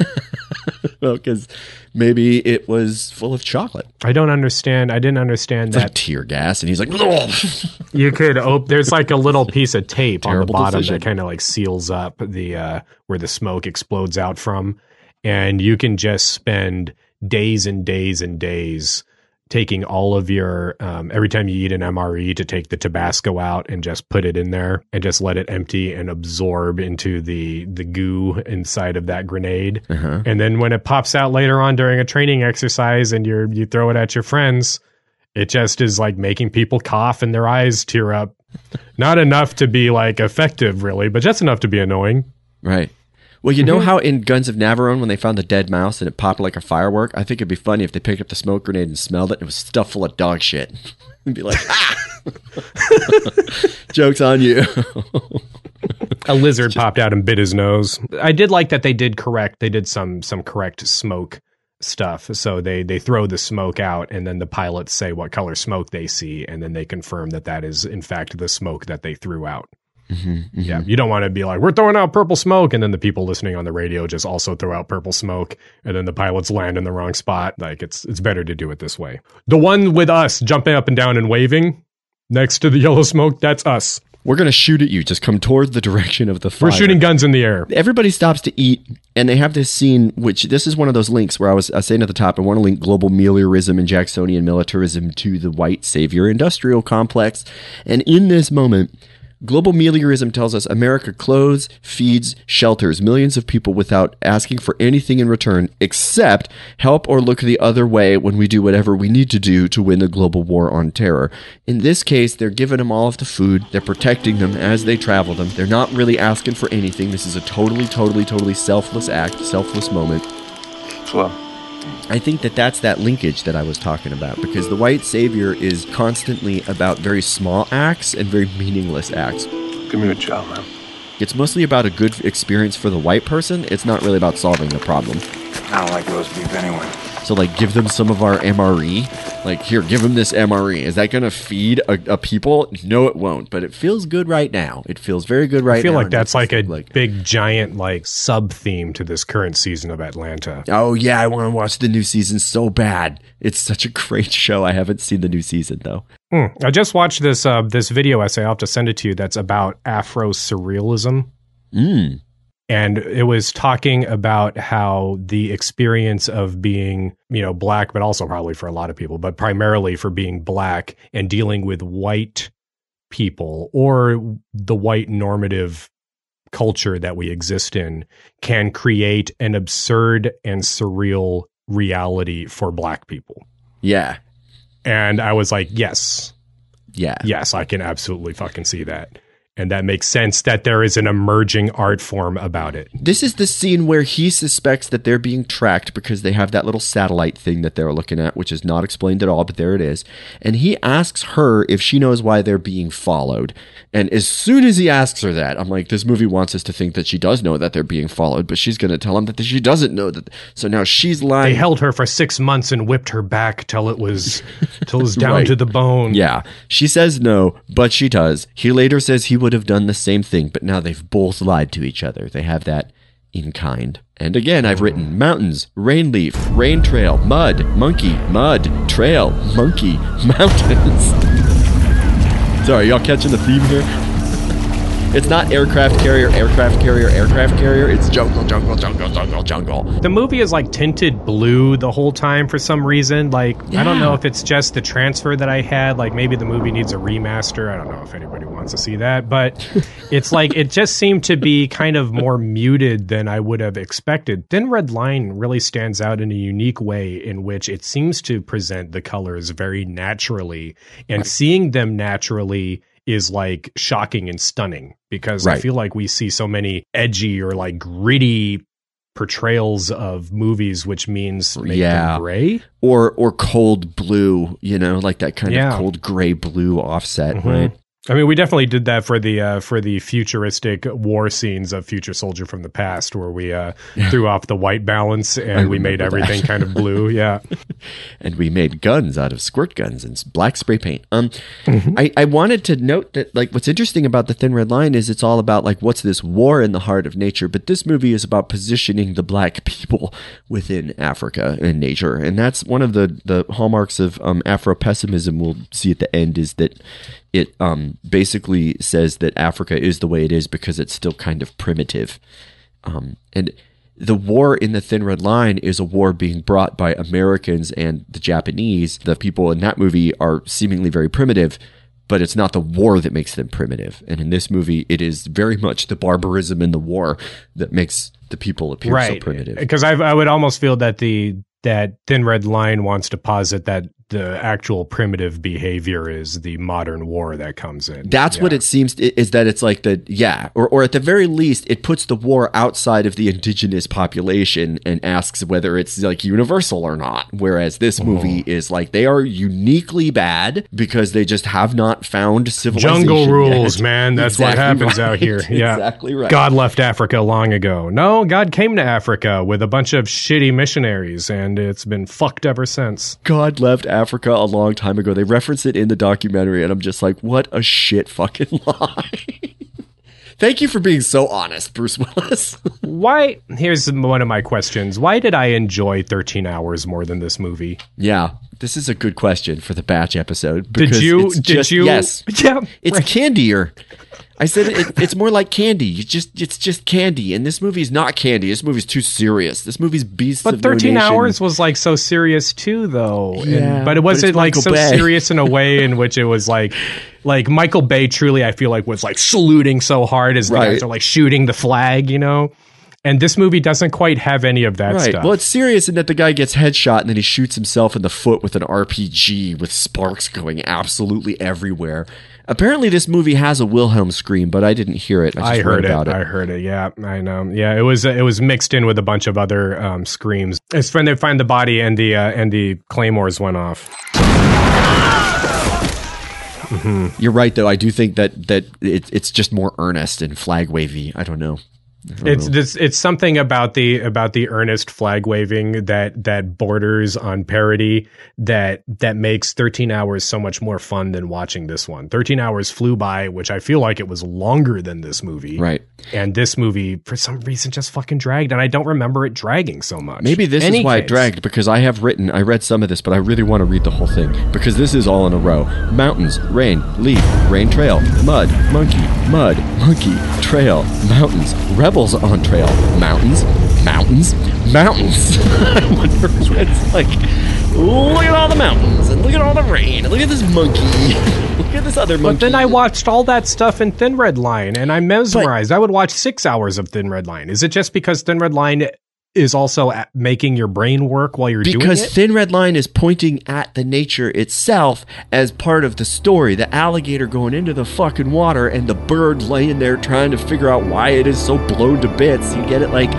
well, because maybe it was full of chocolate. I don't understand. I didn't understand It's like that. tear gas, and he's like, You could op- there's like a little piece of tape on the bottom decision. that kind of like seals up the uh where the smoke explodes out from and you can just spend days and days and days taking all of your um, every time you eat an MRE to take the Tabasco out and just put it in there and just let it empty and absorb into the the goo inside of that grenade. Uh-huh. And then when it pops out later on during a training exercise and you you throw it at your friends, it just is like making people cough and their eyes tear up. Not enough to be like effective, really, but just enough to be annoying. Right. Well, you know Mhm. how in Guns of Navarone, when they found the dead mouse and it popped like a firework, I think it'd be funny if they picked up the smoke grenade and smelled it and it was stuffed full of dog shit. and be like, ah! Joke's on you. a lizard popped out and bit his nose. I did like that they did correct. They did some some correct smoke stuff. So they they throw the smoke out, and then the pilots say what color smoke they see, and then they confirm that that is in fact the smoke that they threw out. Mm-hmm, mm-hmm. Yeah, you don't want to be like we're throwing out purple smoke, and then the people listening on the radio just also throw out purple smoke, and then the pilots land in the wrong spot. Like it's it's better to do it this way. The one with us jumping up and down and waving next to the yellow smoke, that's us. We're going to shoot at you. Just come towards the direction of the fire. We're shooting guns in the air. Everybody stops to eat, and they have this scene, which this is one of those links where I was, I was saying at the top, I want to link global meliorism and Jacksonian militarism to the white savior industrial complex. And in this moment, Global meliorism tells us America clothes, feeds, shelters millions of people without asking for anything in return except help or look the other way when we do whatever we need to do to win the global war on terror. In this case, they're giving them all of the food, they're protecting them as they travel them. They're not really asking for anything. This is a totally, totally, totally selfless act, selfless moment. Well, I think that that's that linkage that I was talking about because the white savior is constantly about very small acts and very meaningless acts. give me a job, man. It's mostly about a good experience for the white person. It's not really about solving the problem. I don't like roast beef anyway. So, like, give them some of our MRE. Like, here, give them this MRE. Is that going to feed a, a people? No, it won't. But it feels good right now. It feels very good right now. I feel like that's like a like, big giant like sub theme to this current season of Atlanta. Oh yeah, I want to watch the new season so bad. It's such a great show. I haven't seen the new season though. Hmm. I just watched this uh, this video essay. I'll have to send it to you. That's about Afro surrealism. Mm. And it was talking about how the experience of being, you know, black, but also probably for a lot of people, but primarily for being black and dealing with white people or the white normative culture that we exist in can create an absurd and surreal reality for black people. Yeah. And I was like, yes. Yeah. Yes, I can absolutely fucking see that. And that makes sense that there is an emerging art form about it. This is the scene where he suspects that they're being tracked because they have that little satellite thing that they're looking at, which is not explained at all, but there it is. And he asks her if she knows why they're being followed. And as soon as he asks her that, I'm like, this movie wants us to think that she does know that they're being followed, but she's going to tell him that she doesn't know that. So now she's lying. They held her for six months and whipped her back till it was till it was down Right. to the bone. Yeah. She says no, but she does. He later says he would have done the same thing, but now they've both lied to each other. They have that in kind. And again, I've written oh. mountains, rain leaf, rain trail, mud, monkey, mud, trail, monkey, mountains. Sorry, y'all catching the theme here? It's not aircraft carrier, aircraft carrier, aircraft carrier. It's jungle, jungle, jungle, jungle, jungle. The movie is like tinted blue the whole time for some reason. Like I don't know if it's just the transfer that I had. Like maybe the movie needs a remaster. I don't know if anybody wants to see that, but it's like it just seemed to be kind of more muted than I would have expected. Thin Red Line really stands out in a unique way in which it seems to present the colors very naturally, and seeing them naturally is like shocking and stunning because I feel like we see so many edgy or like gritty portrayals of movies, which means make yeah. them gray. Or or cold blue, you know, like that kind Yeah. of cold gray blue offset, Mhm. right? I mean, we definitely did that for the uh, for the futuristic war scenes of Future Soldier from the Past, where we uh, threw off the white balance and we made that. everything kind of blue. Yeah, and we made guns out of squirt guns and black spray paint. Um, Mm-hmm. I, I wanted to note that like what's interesting about the Thin Red Line is it's all about like what's this war in the heart of nature, but this movie is about positioning the black people within Africa and nature, and that's one of the the hallmarks of um, Afro pessimism. We'll see at the end is that it um, basically says that Africa is the way it is because it's still kind of primitive. Um, and the war in the Thin Red Line is a war being brought by Americans and the Japanese. The people in that movie are seemingly very primitive, but it's not the war that makes them primitive. And in this movie, it is very much the barbarism in the war that makes the people appear so primitive. Because I I would almost feel that the that Thin Red Line wants to posit that the actual primitive behavior is the modern war that comes in. That's what it seems is that it's like the yeah, or or at the very least, it puts the war outside of the indigenous population and asks whether it's like universal or not. Whereas this mm-hmm. movie is like they are uniquely bad because they just have not found civilization. Jungle yet. rules, man. That's what happens right. out here. Yeah. exactly right. God left Africa long ago. No, God came to Africa with a bunch of shitty missionaries and it's been fucked ever since. God left Africa a long time ago. They reference it in the documentary, and I'm just like, what a shit fucking lie. Thank you for being so honest, Bruce Willis. Why? Here's one of my questions. Why did I enjoy 13 hours more than this movie? Yeah, this is a good question for the batch episode. Did because you- did just- you- Yes. Yeah, It's right. candier. I said it, it's more like candy. You just it's just candy, and this movie's not candy. This movie's too serious. This movie's beasts. But of no 13 Nation. hours was like so serious too, though. And- Yeah, but it wasn't it's like Michael so Bay. serious in a way in which it was like, like Michael Bay truly, I feel like was like saluting so hard as the Right. guys are like shooting the flag, you know. And this movie doesn't quite have any of that Right. stuff. Well, it's serious in that the guy gets headshot and then he shoots himself in the foot with an RPG with sparks going absolutely everywhere. Apparently, this movie has a Wilhelm scream, but I didn't hear it. I, just I heard it. about it. I heard it. Yeah, I know. Yeah, it was it was mixed in with a bunch of other um, screams. It's when they find the body and the uh, and the claymores went off. You're right, though. I do think that that it, it's just more earnest and flag wavy. I don't know. It's this, it's something about the about the earnest flag waving that that borders on parody that that makes 13 hours so much more fun than watching this one. 13 hours flew by, which I feel like it was longer than this movie. Right. And this movie for some reason just fucking dragged and I don't remember it dragging so much. Maybe this Any is why it dragged because I have written, I read some of this, but I really want to read the whole thing because this is all in a row. Mountains, rain, leaf, rain trail, mud, monkey, mud, monkey, trail, mountains, on trail, mountains, mountains, mountains. I wonder it's like, look at all the mountains and look at all the rain and look at this monkey, look at this other monkey. But then I watched all that stuff in Thin Red Line and I'm mesmerized. I would watch six hours of Thin Red Line. Is it just because Thin Red Line is also at making your brain work while you're doing it. because? Thin Red Line is pointing at the nature itself as part of the story. The alligator going into the fucking water and the bird laying there trying to figure out why it is so blown to bits. You get it? Like,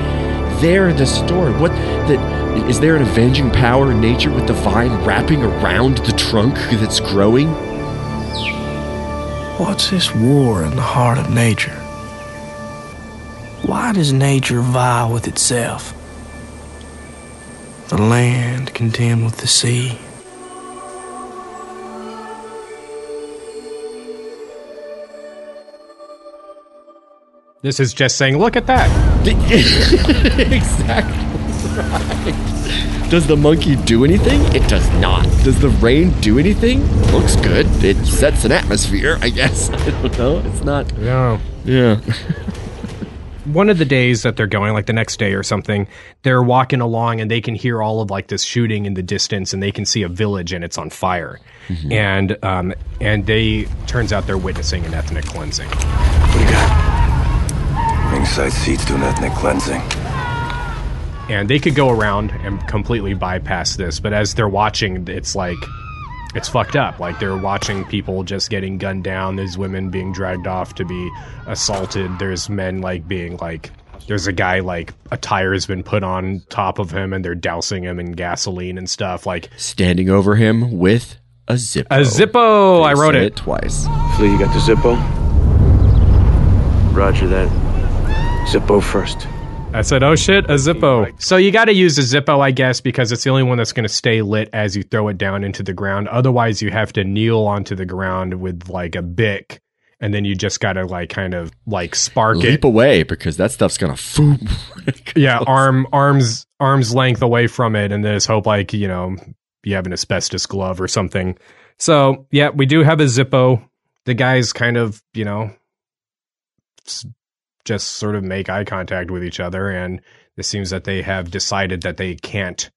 they're the story. What the is there an avenging power in nature with the vine wrapping around the trunk that's growing? What's this war in the heart of nature? Why does nature vie with itself? The land contend with the sea. This is just saying, look at that. exactly right. Does the monkey do anything? It does not. Does the rain do anything? Looks good. It sets an atmosphere, I guess. I don't know. It's not. No. Yeah. One of the days that they're going, like the next day or something, they're walking along and they can hear all of like this shooting in the distance, and they can see a village and it's on fire, Mm-hmm. and um, and they turns out they're witnessing an ethnic cleansing. What do you got? Ringside seats to an ethnic cleansing. and they could go around and completely bypass this but as they're watching it's like it's fucked up like they're watching people just getting gunned down there's women being dragged off to be assaulted there's men like being like there's a guy like a tire's been put on top of him and they're dousing him in gasoline and stuff like Standing over him with a Zippo. a zippo i wrote say it twice. Flea, you got the Zippo? Roger that. Zippo first. I said, "Oh shit, a Zippo." So you got to use a Zippo, I guess, because it's the only one that's going to stay lit as you throw it down into the ground. Otherwise, you have to kneel onto the ground with like a Bic, and then you just got to like kind of like spark Leap it. Leap away because that stuff's gonna foom. Yeah, arm arms arms length away from it, and then just hope like you know you have an asbestos glove or something. So yeah, we do have a Zippo. The guys kind of you know just sort of make eye contact with each other, and it seems that they have decided that they can't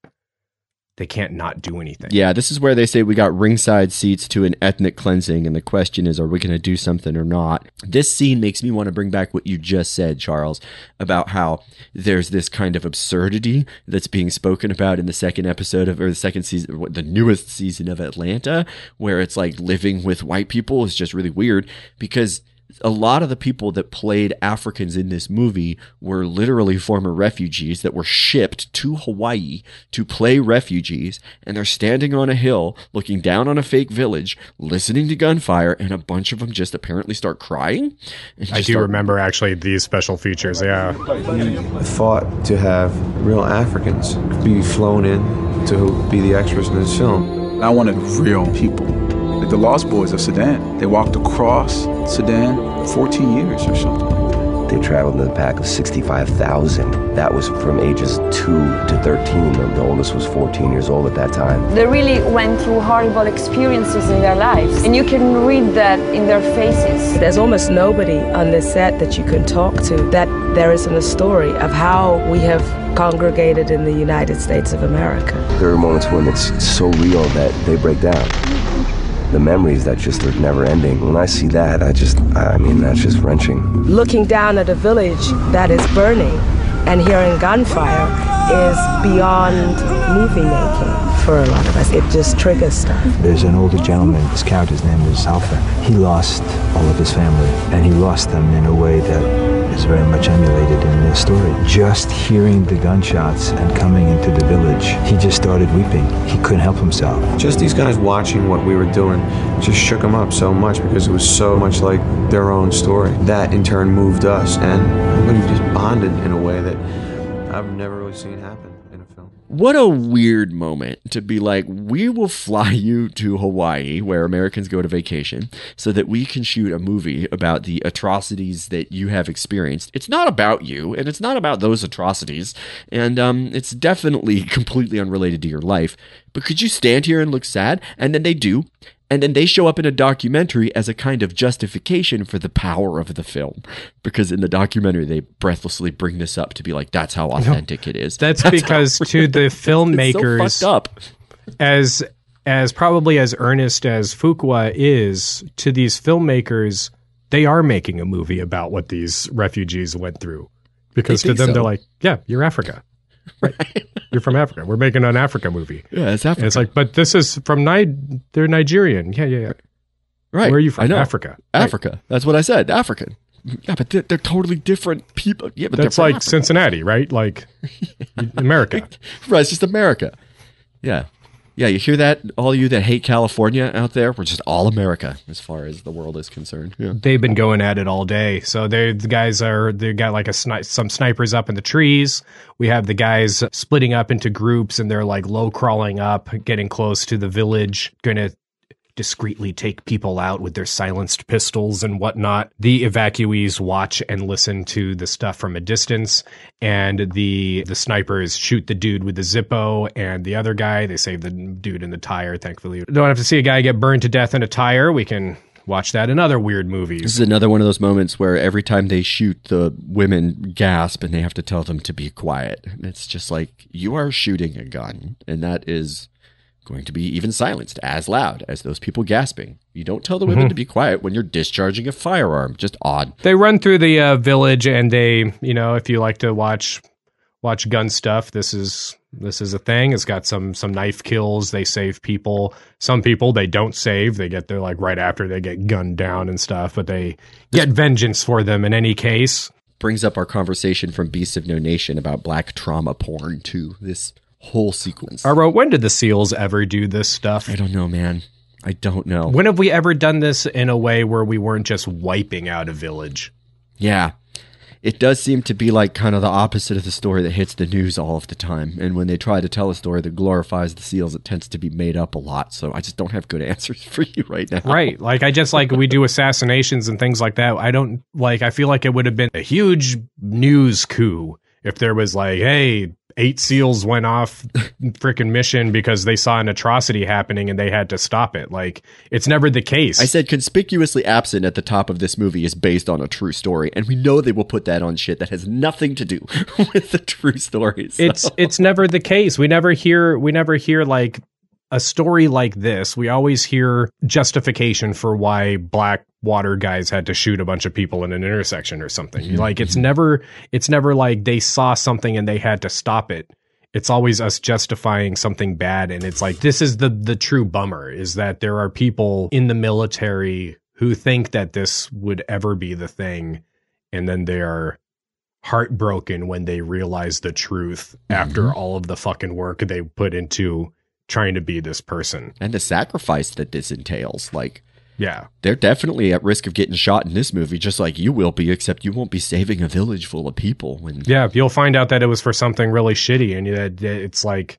they can't not do anything. Yeah, this is where they say we got ringside seats to an ethnic cleansing, and the question is, are we going to do something or not? This scene makes me want to bring back what you just said, Charles, about how there's this kind of absurdity that's being spoken about in the second episode of, or the second season, the newest season of Atlanta, where it's like living with white people is just really weird because a lot of the people that played Africans in this movie were literally former refugees that were shipped to Hawaii to play refugees, and they're standing on a hill looking down on a fake village, listening to gunfire, and a bunch of them just apparently start crying. and I do start- remember actually these special features. Yeah. We fought to have real Africans be flown in to be the extras in this film. I wanted real people. Like the Lost Boys of Sudan. They walked across Sudan 14 years or something. They traveled in a pack of 65,000. That was from ages 2 to 13. The, the oldest was 14 years old at that time. They really went through horrible experiences in their lives, and you can read that in their faces. There's almost nobody on this set that you can talk to that there isn't a story of how we have congregated in the United States of America. There are moments when it's so real that they break down. The memories that just are never ending. When I see that, I just, I mean, that's just wrenching. Looking down at a village that is burning and hearing gunfire is beyond movie making for a lot of us. It just triggers stuff. There's an older gentleman, his character's name is Alpha. He lost all of his family, and he lost them in a way that is very much emulated in this story. Just hearing the gunshots and coming into the village, he just started weeping. He couldn't help himself. Just these guys watching what we were doing just shook him up so much because it was so much like their own story. That in turn moved us, and everybody just bonded in a way that I've never really seen happen. What a weird moment to be like, we will fly you to Hawaii, where Americans go to vacation, so that we can shoot a movie about the atrocities that you have experienced. It's not about you, and it's not about those atrocities, and um, it's definitely completely unrelated to your life. But could you stand here and look sad? And then they do. And then they show up in a documentary as a kind of justification for the power of the film. Because in the documentary, they breathlessly bring this up to be like, that's how authentic it is. That's, how- because to the filmmakers, it's so fucked up. as as probably as earnest as Fuqua is to these filmmakers, they are making a movie about what these refugees went through. Because They to them, so. they're like, "Yeah, you're Africa. Right. You're from Africa. We're making an Africa movie." Yeah, it's And Africa. it's like, but this is from Ni- They're Nigerian. Yeah, yeah, yeah. Right. Where are you I from? know. Africa. Right. Africa. That's what I said. African. Yeah, but they're, they're totally different people. Yeah, but That's they're like Cincinnati, right? Like America. Right. It's just America. Yeah. Yeah, you hear that? All you that hate California out there, we're just all America as far as the world is concerned. Yeah. They've been going at it all day. So they the guys are they got like a sni- some snipers up in the trees. We have the guys splitting up into groups and they're like low crawling up, getting close to the village, going to discreetly take people out with their silenced pistols and whatnot. The evacuees watch and listen to the stuff from a distance, and the the snipers shoot the dude with the Zippo, and the other guy they save the dude in the tire. Thankfully, don't have to see a guy get burned to death in a tire. We can watch that in other weird movies. This is another one of those moments where every time they shoot, the women gasp and they have to tell them to be quiet. It's just like, you are shooting a gun, and that is going to be even silenced as loud as those people gasping. You don't tell the women Mhm. to be quiet when you're discharging a firearm. Just odd. they run through the uh, village and they you know if you like to watch watch gun stuff this is this is a thing it's got some some knife kills they save people some people they don't save they get there like right after they get gunned down and stuff but they get vengeance for them in any case Brings up our conversation from Beasts of No Nation about black trauma porn, too. This whole sequence. I wrote when did the seals ever do this stuff I don't know, man. I don't know. when have we ever done this in a way where we weren't just wiping out a village Yeah. It does seem to be like kind of the opposite of the story that hits the news all of the time. And when they try to tell a story that glorifies the seals, it tends to be made up a lot. So I just don't have good answers for you right now. Right. Like I just like we do assassinations and things like that. I don't like I feel like it would have been a huge news coup if there was like, hey, eight SEALs went off freaking mission because they saw an atrocity happening and they had to stop it. Like it's never the case. I said conspicuously absent at the top of this movie is based on a true story. And we know they will put that on shit that has nothing to do with the true stories. So- it's it's never the case. We never hear we never hear like a story like this. We always hear justification for why black water guys had to shoot a bunch of people in an intersection or something. Mm-hmm. Like it's mm-hmm. never it's never like they saw something and they had to stop it. It's always us justifying something bad and it's like this is the the true bummer is that there are people in the military who think that this would ever be the thing and then they are heartbroken when they realize the truth mm-hmm. after all of the fucking work they put into trying to be this person. and the sacrifice that this entails. Like, Yeah. they're definitely at risk of getting shot in this movie, just like you will be, except you won't be saving a village full of people. When Yeah, you'll find out that it was for something really shitty and that it's like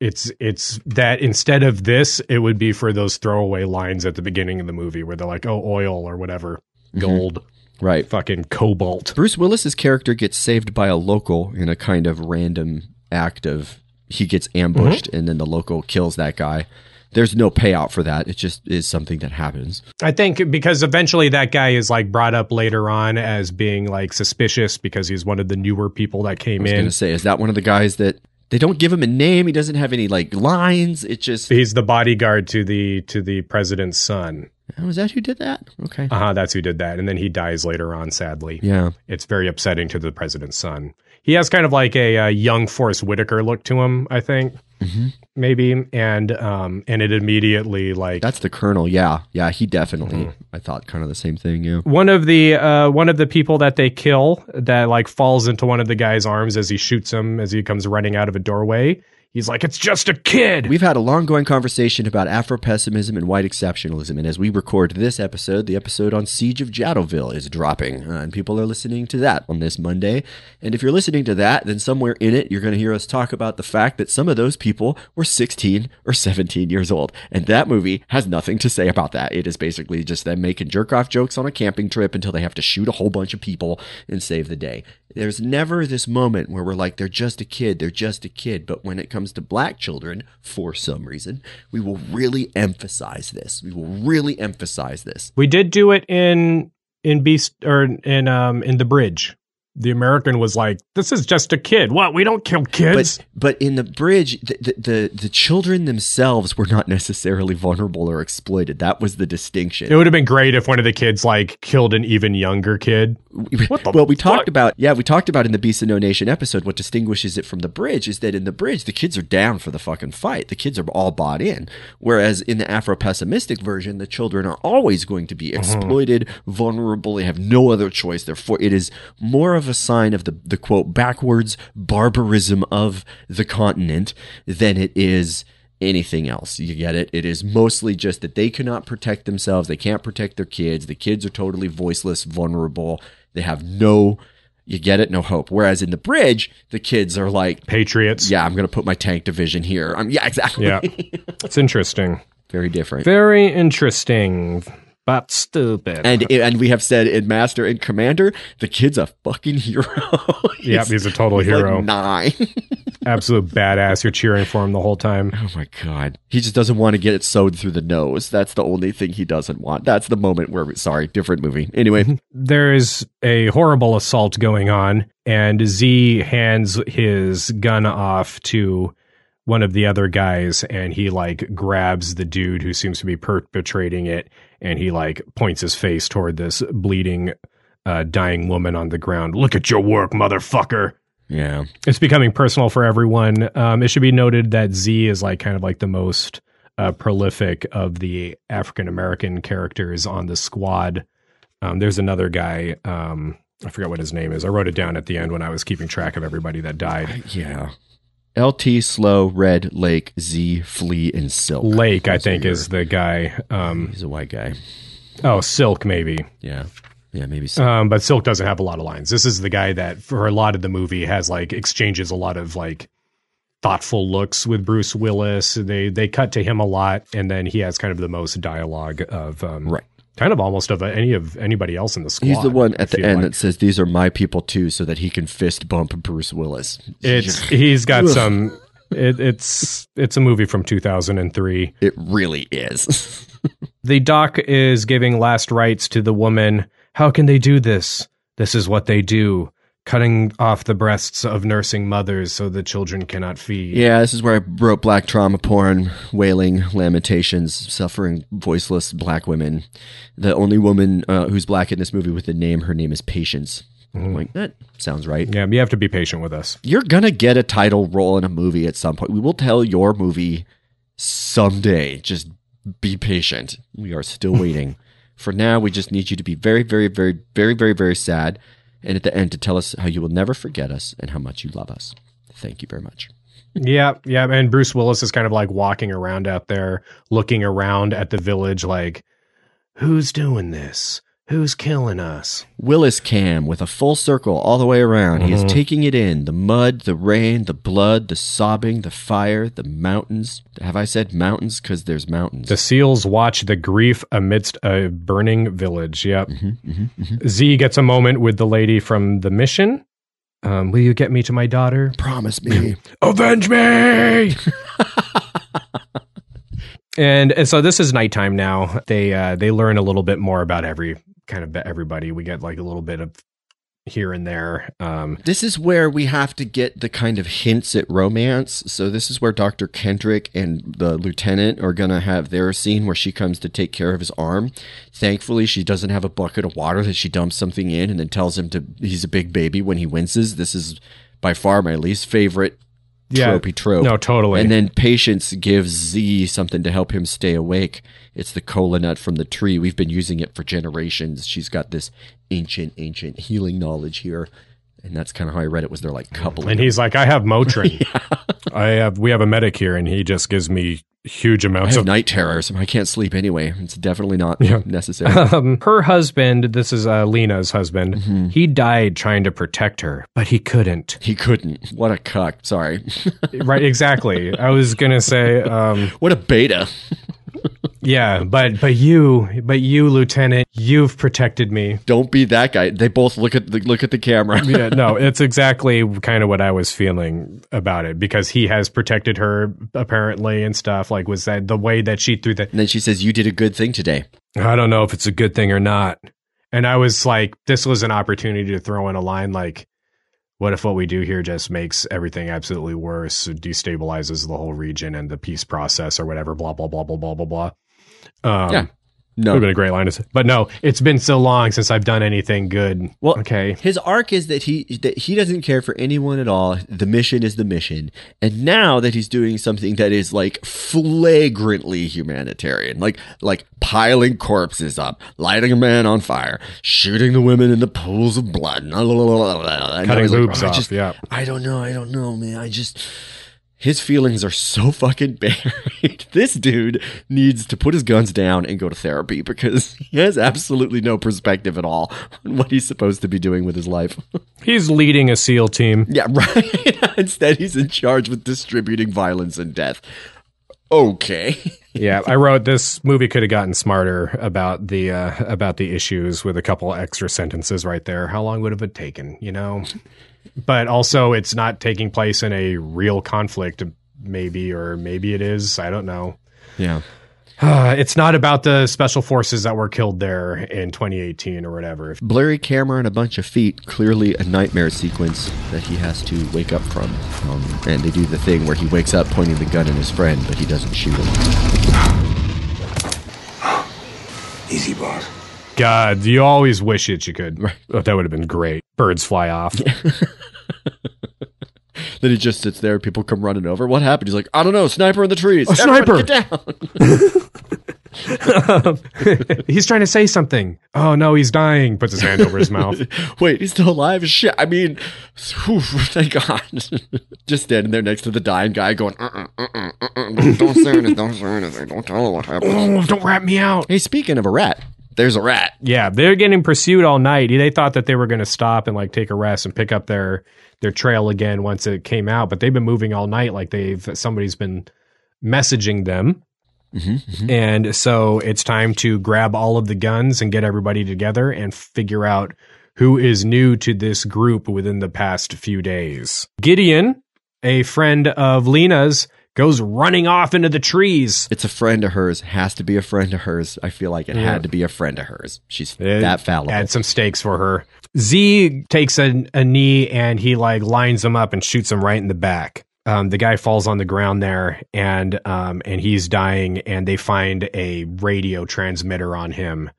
it's it's that instead of this it would be for those throwaway lines at the beginning of the movie where they're like, "Oh, oil or whatever, gold." Right. Fucking cobalt. Bruce Willis's character gets saved by a local in a kind of random act of he gets ambushed Mm-hmm. and then the local kills that guy. There's no payout for that. It just is something that happens. I think because eventually that guy is like brought up later on as being like suspicious because he's one of the newer people that I came was in. going to say, is that one of the guys that they don't give him a name? He doesn't have any like lines. It just He's the bodyguard to the to the president's son. oh, is that who did that? Okay. Uh huh. That's who did that, and then he dies later on. Sadly, Yeah. it's very upsetting to the president's son. He has kind of like a, uh young Forrest Whitaker look to him, I think, Mm-hmm. maybe, and um, and it immediately like That's the colonel. Yeah. Yeah. He definitely. Mm-hmm. I thought kind of the same thing. Yeah. one of the uh, one of the people that they kill that like falls into one of the guy's arms as he shoots him as he comes running out of a doorway. He's like, "It's just a kid." We've had a long going conversation about Afro pessimism and white exceptionalism. And as we record this episode, the episode on Siege of Jadotville is dropping. Uh, and people are listening to that on this Monday. And if you're listening to that, then somewhere in it, you're going to hear us talk about the fact that some of those people were 16 or 17 years old. And that movie has nothing to say about that. It is basically just them making jerk off jokes on a camping trip until they have to shoot a whole bunch of people and save the day. There's never this moment where we're like, they're just a kid, they're just a kid. But when it comes to black children, for some reason, we will really emphasize this. We will really emphasize this. We did do it in in Beast or in um in the bridge. The American was like, "This is just a kid. What? We don't kill kids." But but in the bridge, the, the the the children themselves were not necessarily vulnerable or exploited. That was the distinction. it would have been great if one of the kids like killed an even younger kid. What the well, we talked about yeah, we talked about in the Beast of No Nation episode. What distinguishes it from the bridge is that in the bridge, the kids are down for the fucking fight. The kids are all bought in, whereas in the Afro pessimistic version, the children are always going to be mm-hmm. exploited, vulnerable. They have no other choice. Therefore, it is more of a sign of the the quote backwards barbarism of the continent than it is anything else. You get it? It is mostly just that they cannot protect themselves. They can't protect their kids. The kids are totally voiceless, vulnerable. They have no, you get it? No hope. Whereas in the bridge, the kids are like, Patriots. yeah, I'm going to put my tank division here. Um, yeah, exactly. Yeah. It's interesting. Very different. Very interesting, but stupid. and and we have said in Master and Commander, the kid's a fucking hero. Yep, he's a total he's like hero. nine. Absolute badass. You're cheering for him the whole time. Oh my god. He just doesn't want to get it sewed through the nose. That's the only thing he doesn't want. That's the moment where sorry, different movie. Anyway, There is a horrible assault going on, and Z hands his gun off to one of the other guys, and he like grabs the dude who seems to be perpetrating it, and he like points his face toward this bleeding, uh, dying woman on the ground. Look at your work, motherfucker. yeah. It's becoming personal for everyone. Um, it should be noted that Z is like kind of like the most uh, prolific of the African American characters on the squad. Um, there's another guy. Um, I forgot what his name is. I wrote it down at the end when I was keeping track of everybody that died. Yeah. LT, Slow, Red, Lake, Z, Flea, and Silk. Lake, I think, is the guy. Um, He's a white guy. oh, Silk, maybe. Yeah. Yeah, maybe so. Um, but Silk doesn't have a lot of lines. This is the guy that, for a lot of the movie, has like exchanges a lot of like thoughtful looks with Bruce Willis. They they cut to him a lot, and then he has kind of the most dialogue of um, Right. Kind of almost of any of anybody else in the squad. He's the one at the end like. that says, These are my people too, so that he can fist bump Bruce Willis. It's he's got some. It, it's it's a movie from 2003. It really is. The doc is giving last rites to the woman. How can they do this? This is what they do. Cutting off the breasts of nursing mothers so the children cannot feed. yeah, this is where I wrote black trauma porn, wailing, lamentations, suffering, voiceless black women. The only woman uh, who's black in this movie with a name, her name is Patience. I'm like, that sounds right. Yeah, you have to be patient with us. You're gonna get a title role in a movie at some point. We will tell your movie someday. Just be patient. We are still waiting. For now, we just need you to be very, very, very, very, very, very sad, and at the end to tell us how you will never forget us and how much you love us. Thank you very much. Yeah, yeah, and Bruce Willis is kind of like walking around out there, looking around at the village, like, who's doing this? Who's killing us? Willis cam with a full circle all the way around. He is Mhm. taking it in the mud, the rain, the blood, the sobbing, the fire, the mountains. Have I said mountains? Because there's mountains. The seals watch the grief amidst a burning village. Yep. Mm-hmm, Z gets a moment with the lady from the mission. Um, will you get me to my daughter? Promise me. Avenge me! and and so this is nighttime now. They uh, they learn a little bit more about every kind of everybody. We get like a little bit of here and there. Um, This is where we have to get the kind of hints at romance. So this is where Dr. Kendrick and the lieutenant are going to have their scene where she comes to take care of his arm. Thankfully, she doesn't have a bucket of water that she dumps something in and then tells him to he's a big baby when he winces. This is by far my least favorite Yeah. tropey trope. No, totally. And then Patience gives Z something to help him stay awake. It's the cola nut from the tree. We've been using it for generations. She's got this ancient, ancient healing knowledge here. And that's kind of how I read it was they're like coupling. and he's like, I have Motrin. I have we have a medic here, and he just gives me huge I amounts have of night terrors. I can't sleep anyway. It's definitely not Yeah. necessary. Um, her husband, this is uh, Lena's husband, Mm-hmm. he died trying to protect her, but he couldn't. he couldn't. What a cuck. Sorry. right, exactly. I was gonna say, um, what a beta. Yeah, but but you, but you, Lieutenant, you've protected me. Don't be that guy. They both look at the look at the camera. yeah, no, it's exactly kind of what I was feeling about it because he has protected her apparently and stuff. Like, was that the way that she threw that? And then she says, "You did a good thing today." I don't know if it's a good thing or not. And I was like, this was an opportunity to throw in a line like, what if what we do here just makes everything absolutely worse, destabilizes the whole region and the peace process or whatever, blah, blah, blah, blah, blah, blah, blah. Um, Yeah. Would have been a great line to say. But no, it's been so long since I've done anything good. Well, okay. His arc is that he that he doesn't care for anyone at all. The mission is the mission. And now that he's doing something that is like flagrantly humanitarian, like like piling corpses up, lighting a man on fire, shooting the women in the pools of blood, Cutting he's like, boobs "I off, just- yeah. I don't know, I don't know, man. I just his feelings are so fucking buried. this dude needs to put his guns down and go to therapy because he has absolutely no perspective at all on what he's supposed to be doing with his life. He's leading a SEAL team. yeah, right. Instead, he's in charge with distributing violence and death. Okay. yeah, I wrote this movie could have gotten smarter about the uh, about the issues with a couple extra sentences right there. How long would have it taken? You know, but also it's not taking place in a real conflict, maybe or maybe it is. I don't know. Yeah. Uh, it's not about the special forces that were killed there in 2018 or whatever. Blurry camera and a bunch of feet. Clearly a nightmare sequence that he has to wake up from. Um, and they do the thing where he wakes up pointing the gun at his friend, but he doesn't shoot him. Easy, boss. God, you always wish it you could. Oh, that would have been great. Birds fly off. Then he just sits there. People come running over. What happened? He's like, I don't know. Sniper in the trees. A Everybody sniper! Get down. he's trying to say something. Oh no, he's dying. Puts his hand over his mouth. Wait, he's still alive? Shit. I mean, whew, thank God. just standing there next to the dying guy going, uh-uh, uh-uh, uh-uh, don't, don't say anything. Don't say anything. Don't tell him what happened. Oh, don't rat me out. Hey, speaking of a rat, there's a rat. Yeah, they're getting pursued all night. They thought that they were going to stop and like take a rest and pick up their their trail again once it came out, but they've been moving all night. Like they've somebody's been messaging them. Mm-hmm, mm-hmm. And so it's time to grab all of the guns and get everybody together and figure out who is new to this group within the past few days. Gideon, a friend of Lena's, goes running off into the trees. It's a friend of hers. Has to be a friend of hers. I feel like it Yeah. had to be a friend of hers. She's It that fallible. Add some stakes for her. Z takes a, a knee and he like lines him up and shoots him right in the back. Um, the guy falls on the ground there and um, and he's dying and they find a radio transmitter on him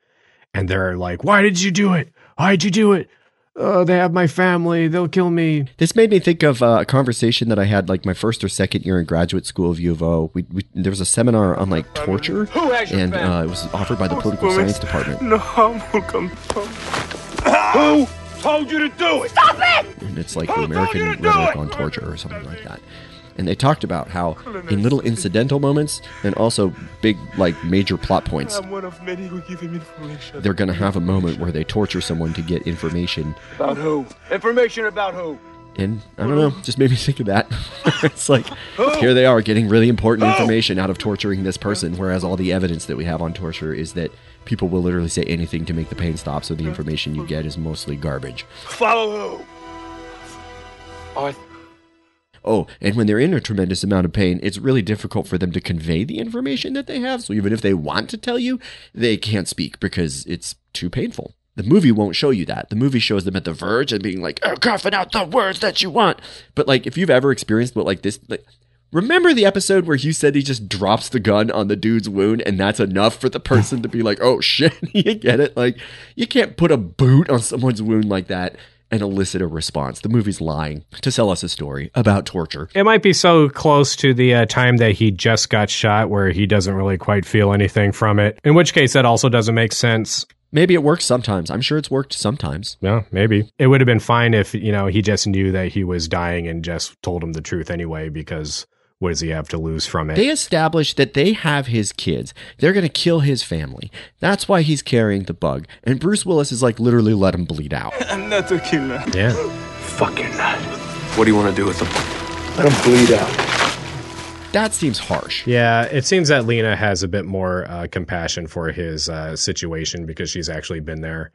and they're like, "Why did you do it? Why'd you do it? Oh, they have my family. They'll kill me." This made me think of uh, a conversation that I had like my first or second year in graduate school of U of O. We, we, there was a seminar on like torture, and uh, it was offered by the political science department. No, welcome. Who told you to do it? Stop it! And it's like the American Rhetoric on Torture or something like that. And they talked about how in little incidental moments and also big, like major plot points, I'm one of many who give him information. they're going to have a moment where they torture someone to get information. About who? Information about who? And I don't know, just made me think of that. it's like, here they are getting really important information out of torturing this person, whereas all the evidence that we have on torture is that people will literally say anything to make the pain stop, so the information you get is mostly garbage. Follow who? Arthur. Oh, and when they're in a tremendous amount of pain, it's really difficult for them to convey the information that they have. So even if they want to tell you, they can't speak because it's too painful. The movie won't show you that. The movie shows them at the verge and being like, oh, coughing out the words that you want. But like, if you've ever experienced what like this, like, remember the episode where Hugh said he just drops the gun on the dude's wound and that's enough for the person to be like, oh shit, you get it? Like, you can't put a boot on someone's wound like that and elicit a response. The movie's lying to sell us a story about torture. It might be so close to the uh, time that he just got shot where he doesn't really quite feel anything from it. In which case, that also doesn't make sense. Maybe it works sometimes. I'm sure it's worked sometimes. Yeah, maybe. It would have been fine if, you know, he just knew that he was dying and just told him the truth anyway, because what does he have to lose from it? They established that they have his kids. They're going to kill his family. That's why he's carrying the bug. And Bruce Willis is like, literally let him bleed out. I'm not a killer. Yeah. Fuck you're not. What do you want to do with him? Let him bleed out. That seems harsh. Yeah, it seems that Lena has a bit more uh, compassion for his uh, situation because she's actually been there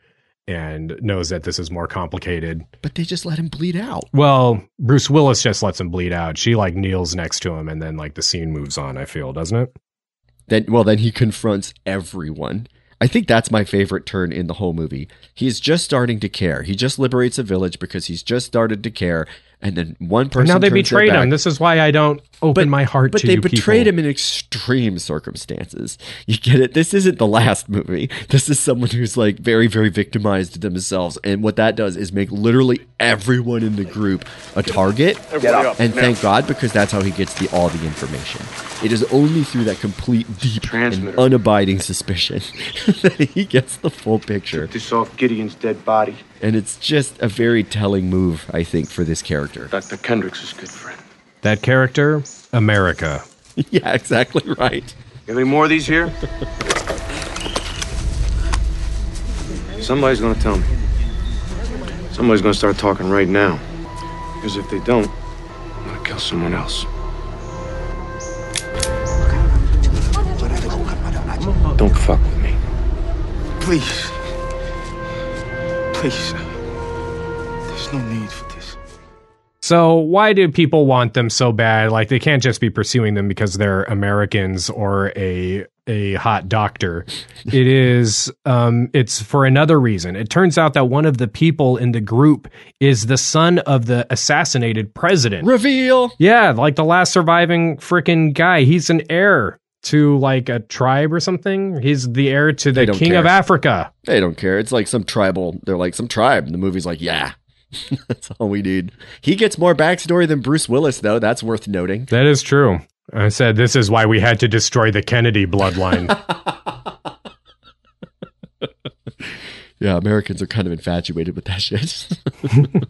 and knows that this is more complicated. But they just let him bleed out. Well, Bruce Willis just lets him bleed out. She like kneels next to him and then like the scene moves on, I feel, doesn't it? Then well, then he confronts everyone. I think that's my favorite turn in the whole movie. He's just starting to care. He just liberates a village because he's just started to care, and then one person. And now they turns betrayed him. This is why I don't oh, open my heart But to they you betrayed people. him in extreme circumstances. You get it? This isn't the last movie. This is someone who's like very, very victimized themselves. And what that does is make literally everyone in the group a target. Everybody up, And thank God because that's how he gets the all the information. It is only through that complete deep and unabiding suspicion that he gets the full picture. This off Gideon's dead body. And it's just a very telling move, I think, for this character. Dr. Kendricks is good friend. That character, America. yeah, exactly right. You any more of these here? Somebody's gonna tell me. Somebody's gonna start talking right now. Because if they don't, I'm gonna kill someone else. Don't fuck with me. Please. Please. There's no need for this. So why do people want them so bad? Like they can't just be pursuing them because they're Americans or a a hot doctor. It is um it's for another reason. It turns out that one of the people in the group is the son of the assassinated president. Reveal. Yeah, like the last surviving freaking guy. He's an heir to like a tribe or something. He's the heir to the king care. of Africa. They don't care. It's like some tribal. They're like some tribe. And the movie's like, yeah, that's all we need. He gets more backstory than Bruce Willis, though. That's worth noting. That is true. I said this is why we had to destroy the Kennedy bloodline. Yeah, Americans are kind of infatuated with that shit.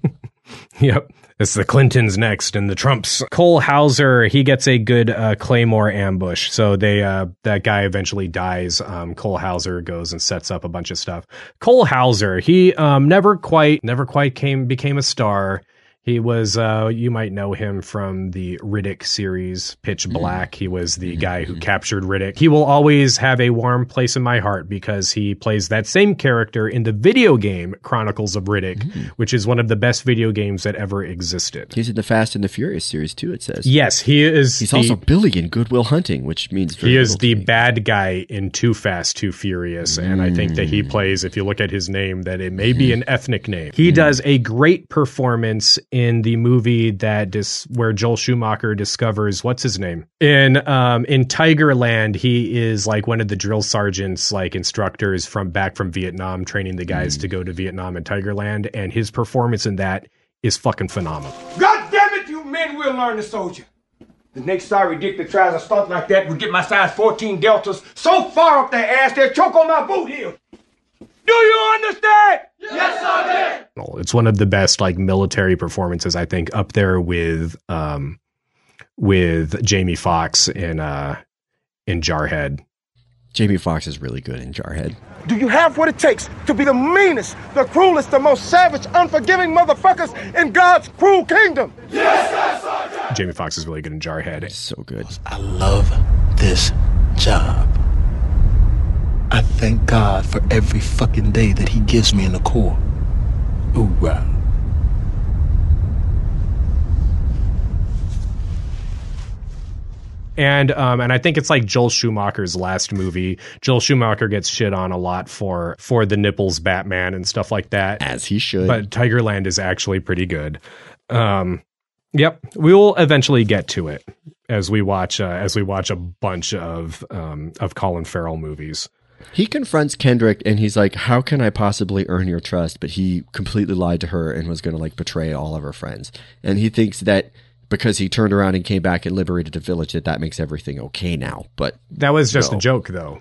Yep. It's the Clintons next and the Trumps. Cole Hauser, he gets a good uh, Claymore ambush. So they uh, that guy eventually dies. Um, Cole Hauser goes and sets up a bunch of stuff. Cole Hauser, he um, never quite never quite came became a star. He was uh, you might know him from the Riddick series Pitch mm-hmm. Black. He was the mm-hmm. guy who mm-hmm. captured Riddick. He will always have a warm place in my heart because he plays that same character in the video game Chronicles of Riddick, which is one of the best video games that ever existed. He's in the Fast and the Furious series too. It says. Yes, he is. He's the- also Billy in Good Will Hunting, which means very he is the bad guy in Too Fast, Too Furious, and I think that Mm. he plays. If you look at his name, that it may be an ethnic name. He mm. does a great performance in the movie that dis- where Joel Schumacher discovers what's his name in um in Tigerland. He is like one of the drill sergeants, like instructors from back from Vietnam, training the guys Mm. to go to Vietnam and Tigerland, and his performance in that is fucking phenomenal. God damn it, you men will learn to soldier. The next sorry dick that tries a stunt like that would get my size 14 deltas so far up their ass they'll choke on my boot heel. Do you understand? Yes, I did. It's one of the best like military performances I think up there with um with Jamie Foxx in uh in Jarhead. Jamie Foxx is really good in Jarhead. Do you have what it takes to be the meanest, the cruelest, the most savage, unforgiving motherfuckers in God's cruel kingdom? Yes, yes, I did. Jamie Foxx is really good in Jarhead. So good. I love this job. I thank God for every fucking day that He gives me in the Corps. Hoorah. And um and I think it's like Joel Schumacher's last movie. Joel Schumacher gets shit on a lot for for the nipples Batman and stuff like that. As he should. But Tigerland is actually pretty good. Um yep, we will eventually get to it as we watch uh, as we watch a bunch of um of Colin Farrell movies. He confronts Kendrick and he's like, How can I possibly earn your trust? But he completely lied to her and was going to like betray all of her friends. And he thinks that because he turned around and came back and liberated the village, that that makes everything okay now. But That was just no. a joke though.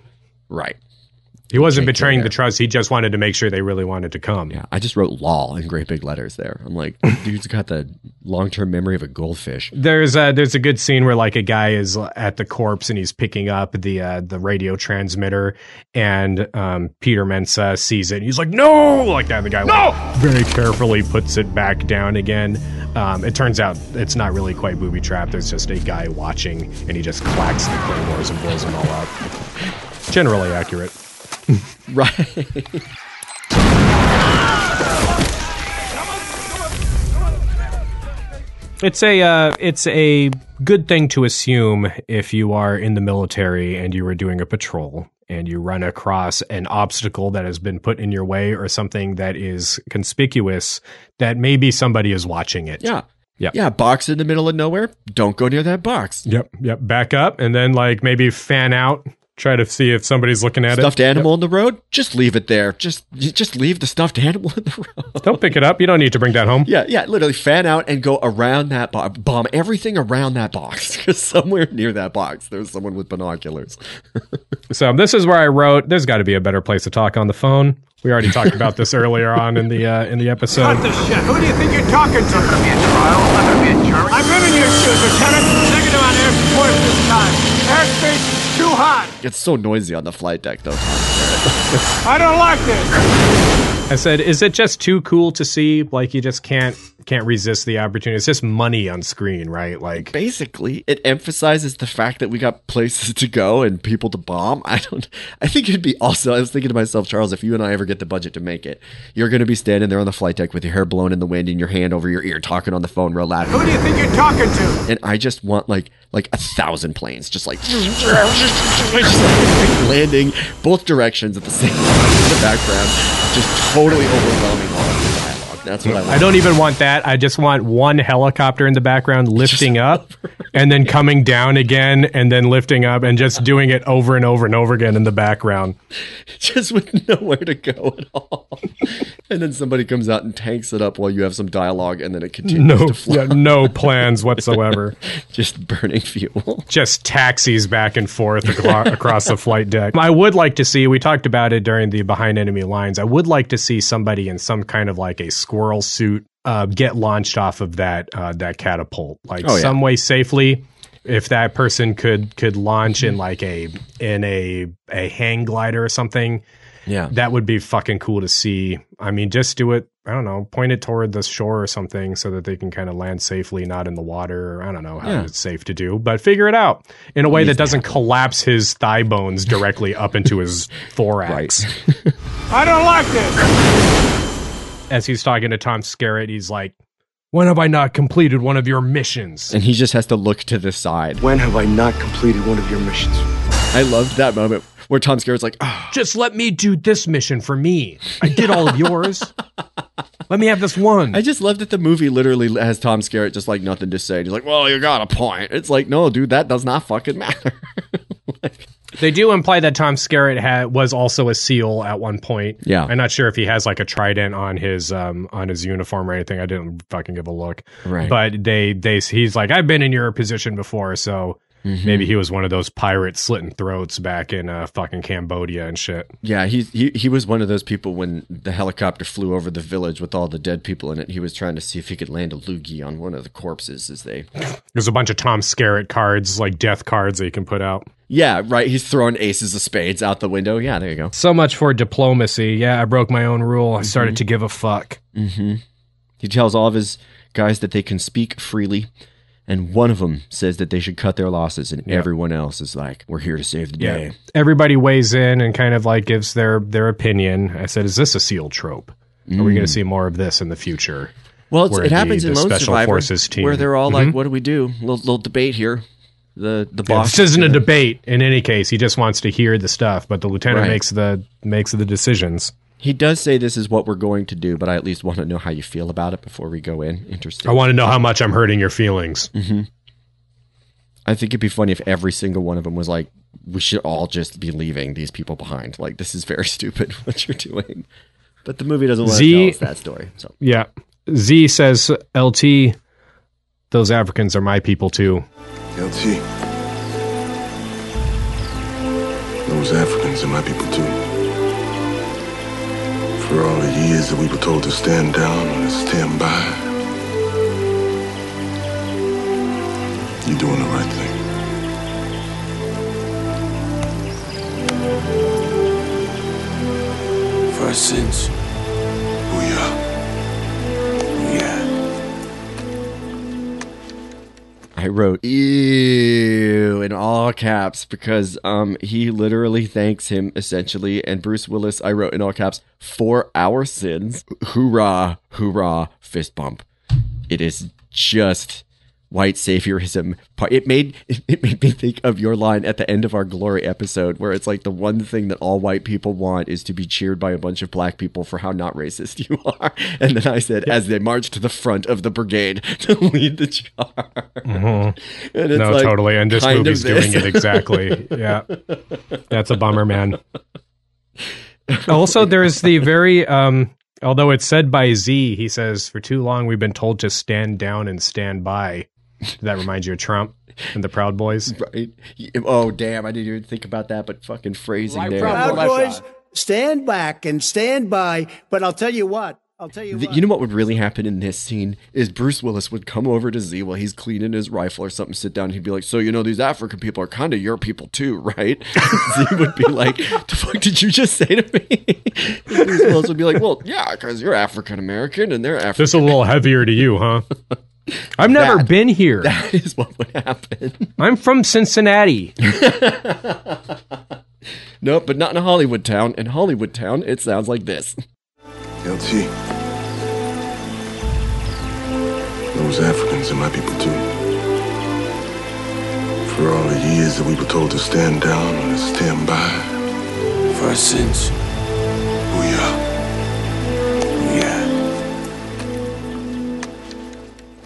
Right. He wasn't betraying the trust. He just wanted to make sure they really wanted to come. Yeah, I just wrote law in great big letters there. I'm like, dude's got the long term memory of a goldfish. There's a there's a good scene where like a guy is at the corpse and he's picking up the uh, the radio transmitter and um, Peter Mensah sees it and he's like no like that and the guy like, very carefully puts it back down again. Um, it turns out it's not really quite booby trapped. There's just a guy watching and he just clacks the claymores and blows them all up. Generally accurate. right. It's a uh, it's a good thing to assume if you are in the military and you are doing a patrol and you run across an obstacle that has been put in your way or something that is conspicuous that maybe somebody is watching it. Yeah. Yep. Yeah, box in the middle of nowhere. Don't go near that box. Yep. Yep. Back up and then like maybe fan out. Try to see if somebody's looking at Stuffed it. Stuffed animal in the road, just leave it there. Just just leave the stuffed animal in the road. Don't pick it up. You don't need to bring that home. Yeah, yeah, literally fan out and go around that box. Bomb everything around that box. Because somewhere near that box, there's someone with binoculars. So this is where I wrote. There's got to be a better place to talk on the phone. We already talked about this earlier on in the uh, in the episode. Cut the shit. Who do you think you're talking to? It's not gonna be a trial. It's not be a jury. I've been in your shoes, Lieutenant. Negative on air support this time. Airspace is too hot. It's so noisy on the flight deck, though. I don't like this. I said, "Is it just too cool to see? Like you just can't can't resist the opportunity. It's just money on screen, right? Like Basically, it emphasizes the fact that we got places to go and people to bomb. I don't. I think it'd be also. I was thinking to myself, Charles, if you and I ever get the budget to make it, you're going to be standing there on the flight deck with your hair blown in the wind and your hand over your ear, talking on the phone real loud. Who do you think you're talking to? And I just want like like a thousand planes, just like, just like landing both directions at the same time in the background, just totally overwhelming That's what I want. I don't even want that. I just want one helicopter in the background lifting up and then coming down again and then lifting up and just doing it over and over and over again in the background. just with nowhere to go at all. and then somebody comes out and tanks it up while you have some dialogue, and then it continues No, to fly. yeah, no plans whatsoever. just burning fuel. Just taxis back and forth across the flight deck. I would like to see. We talked about it during the behind enemy lines. I would like to see somebody in some kind of like a squirrel suit uh, get launched off of that uh, that catapult, like Oh, yeah. some way safely. If that person could could launch in like a in a a hang glider or something, Yeah. that would be fucking cool to see. I mean, just do it. I don't know, point it toward the shore or something so that they can kind of land safely, not in the water. I don't know how Yeah. it's safe to do, but figure it out in a way that doesn't collapse his thigh bones directly up into his thorax. I don't like this. As he's talking to Tom Skerritt, he's like, "When have I not completed one of your missions?" And he just has to look to the side. When have I not completed one of your missions? I loved that moment where Tom Skerritt's like, oh, Just let me do this mission for me. I did all of yours. Let me have this one. I just love that the movie literally has Tom Skerritt just like nothing to say. He's like, well, you got a point. It's like, no, dude, that does not fucking matter. They do imply that Tom Skerritt had was also a SEAL at one point. Yeah. I'm not sure if he has like a trident on his um on his uniform or anything. I didn't fucking give a look. Right. But they they he's like I've been in your position before, so Mhm. Maybe he was one of those pirates slitting throats back in uh, fucking Cambodia and shit. Yeah, he, he he was one of those people when the helicopter flew over the village with all the dead people in it. He was trying to see if he could land a loogie on one of the corpses as they. There's a bunch of Tom Skerritt cards, like death cards that you can put out. Yeah, right. He's throwing aces of spades out the window. Yeah, there you go. So much for diplomacy. Yeah, I broke my own rule. I started to give a fuck. Mm-hmm. He tells all of his guys that they can speak freely, and one of them says that they should cut their losses, and Yeah. everyone else is like, "We're here to save the day." Everybody weighs in and kind of like gives their their opinion. I said, "Is this a SEAL trope? Are we Mm. going to see more of this in the future?" Well, it's, it the- happens the in Lone special Survivor, where they're all like, Mhm. "What do we do?" Little, little debate here. The the Yeah, boss. this isn't a debate in any case. He just wants to hear the stuff, but the lieutenant Right. makes the makes the decisions. He does say this is what we're going to do, but I at least want to know how you feel about it before we go in. Interesting. I want to know how much I'm hurting your feelings. hmm I think it'd be funny if every single one of them was like, "We should all just be leaving these people behind. Like this is very stupid what you're doing." But the movie doesn't to Z- tell us that story. So Yeah, Z says, "LT, those Africans are my people too." LT. Those Africans are my people too. For all the years that we were told to stand down and stand by, you're doing the right thing. For our sins. I wrote "ew" in all caps because um he literally thanks him essentially, and Bruce Willis I wrote in all caps for our sins. Hoorah, hoorah, fist bump. It is just white saviorism. Part- It made it made me think of your line at the end of our glory episode, where it's like the one thing that all white people want is to be cheered by a bunch of black people for how not racist you are. And then I said, as they march to the front of the brigade to lead the charge. Mhm. And it's no, like, totally. And this movie's doing it exactly. yeah, that's a bummer, man. Also, there's the very, um, although it's said by Z, he says, "For too long, we've been told to stand down and stand by." That reminds you of Trump and the Proud Boys, right? Oh, damn! I didn't even think about that, but fucking phrasing there. Proud Boys, stand back and stand by. But I'll tell you what. I'll tell you The- what. you know what would really happen in this scene is Bruce Willis would come over to Z while he's cleaning his rifle or something, sit down, and he'd be like, "So you know these African people are kind of your people too, right?" Z would be like, "The fuck did you just say to me?" And Bruce Willis would be like, "Well, yeah, because you're African American and they're African." Just a little heavier to you, huh? I've never That- been here. That is what would happen. I'm from Cincinnati. Nope, but not in a Hollywood town. In Hollywood town, it sounds like this. LT. Those Africans are my people too. For all the years that we were told to stand down and stand by. For our sins.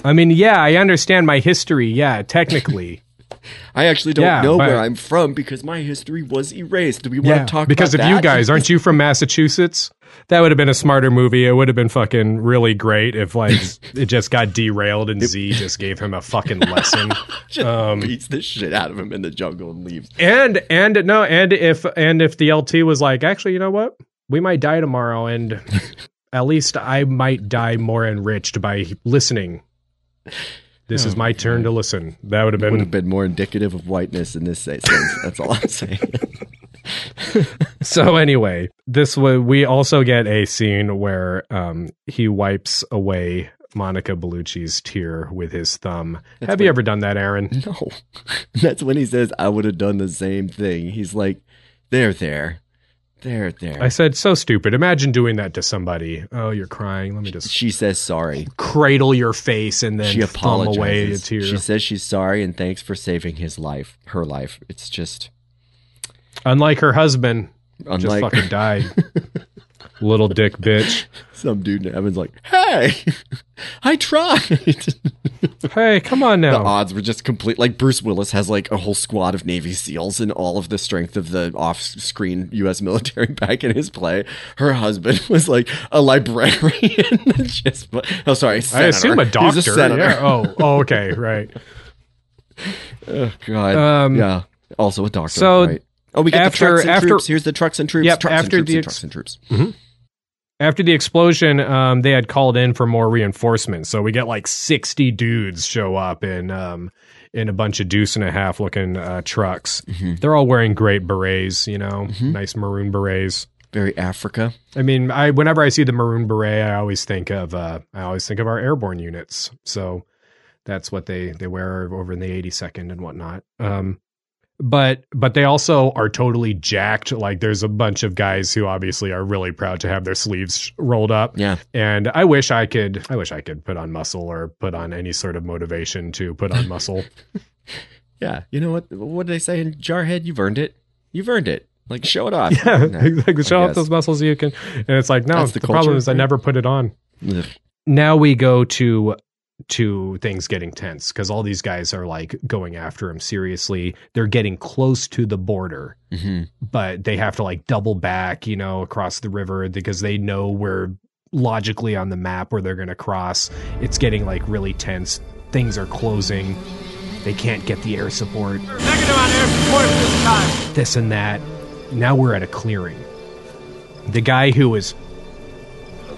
I mean, yeah, I understand my history. Yeah, technically. I actually don't Yeah, know but- where I'm from because my history was erased. Do we want Yeah, to talk about it. because of you guys. Aren't you from Massachusetts? That would have been a smarter movie. It would have been fucking really great if like it just got derailed and Z just gave him a fucking lesson. Just Um, beats the shit out of him in the jungle and leaves. and and no, and if and if the LT was like, actually, you know what? We might die tomorrow, and at least I might die more enriched by listening. This is Oh, my turn to listen. That would have would been have been more indicative of whiteness in this sense. That's all I'm saying. so anyway, this wa we also get a scene where um, he wipes away Monica Bellucci's tear with his thumb. That's Have you ever done that, Aaron? No. That's when he says, I would have done the same thing. He's like, there, there. There, there. I said, so stupid. Imagine doing that to somebody. Oh, you're crying. Let me just She says sorry. cradle your face and then she apologizes. away a tear. She says she's sorry and thanks for saving his life, her life. It's just Unlike her husband, just Unlike- fucking died. Little dick bitch. some dude in heaven's like, hey, I tried. Hey, come on now. the odds were just complete. Like Bruce Willis has like a whole squad of Navy SEAls and all of the strength of the off-screen U.S. military back in his play. Her husband was like a librarian. just, oh, sorry, I assume a He was doctor. senator. yeah. Oh, oh, okay, right. oh God. Um, yeah. Also a doctor. so right? Oh, we get after- the trucks and after- troops. Here's the trucks and troops. Yep, trucks after and troops the and trucks and troops. Mhm. After the explosion, um, they had called in for more reinforcements. So we get like 60 dudes show up in um, in a bunch of deuce and a half looking uh, trucks. Mm-hmm. They're all wearing great berets, you know, nice maroon berets. Very Africa. I mean, I whenever I see the maroon beret, I always think of uh, I always think of our airborne units. So that's what they they wear over in the 82nd and whatnot. Um, but but they also are totally jacked. Like there's a bunch of guys who obviously are really proud to have their sleeves rolled up. Yeah. And I wish I could I wish I could put on muscle or put on any sort of motivation to put on muscle. Yeah. You know what? What did they say in Jarhead? You've earned it. You've earned it. Like show it off. yeah, No, exactly. Show off those muscles you can. And it's like no, That's the, the problem is I never put it on. Ugh. now we go to to things getting tense because all these guys are like going after him seriously. They're getting close to the border Mhm. but they have to like double back you know across the river because they know where logically on the map where they're going to cross. It's getting like really tense. Things are closing. They can't get the air support. Negative on air support this time. this and that. Now we're at a clearing. The guy who was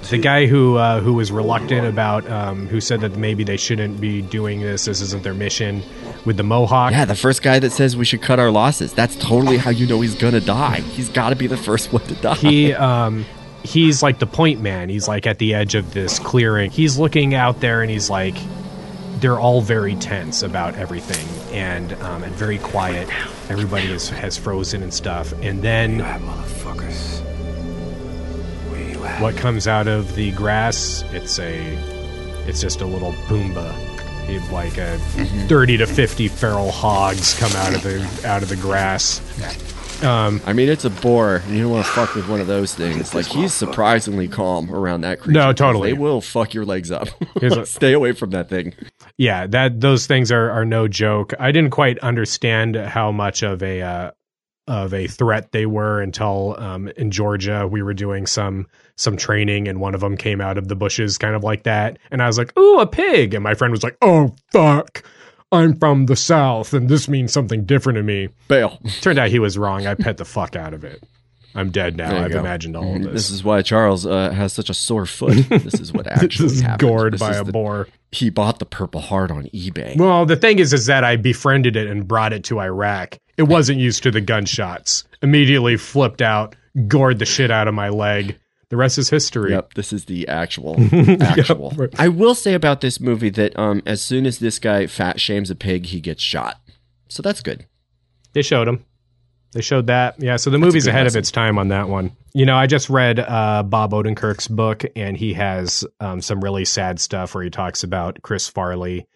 the guy who uh, who was reluctant about um, who said that maybe they shouldn't be doing this this isn't their mission with the mohawk Yeah, the first guy that says we should cut our losses. That's totally how you know he's gonna die. He's got to be the first one to die. he um he's like the point man he's like at the edge of this clearing he's looking out there and he's like they're all very tense about everything and um, and very quiet everybody is, has frozen and stuff and then motherfuckers. What comes out of the grass it's a it's just a little Pumbaa like a 30 to 50 feral hogs come out of the out of the grass um I mean, it's a boar. and You don't want to fuck with one of those things. Like he's surprisingly calm around that creature. No, totally. They will fuck your legs up. Stay away from that thing. yeah that those things are are no joke i didn't quite understand how much of a uh of a threat they were until um in georgia we were doing some some training and one of them came out of the bushes kind of like that and i was like ooh a pig and my friend was like oh fuck i'm from the south and this means something different to me Bail. turned out he was wrong i pet the fuck out of it i'm dead now i've go. imagined all of Mhm. this This is why Charles uh, has such a sore foot. this is what actually is happened. gored This by is a the- boar. He bought the Purple Heart on eBay. Well, the thing is, is that I befriended it and brought it to Iraq. It wasn't used to the gunshots. Immediately flipped out, gored the shit out of my leg. The rest is history. Yep, this is the actual actual. I will say about this movie that um as soon as this guy fat shames a pig, he gets shot. So that's good. They showed him. They showed that. Yeah, so the That's movie's ahead lesson. of its time on that one. You know, I just read uh, Bob Odenkirk's book, and he has um, some really sad stuff where he talks about Chris Farley,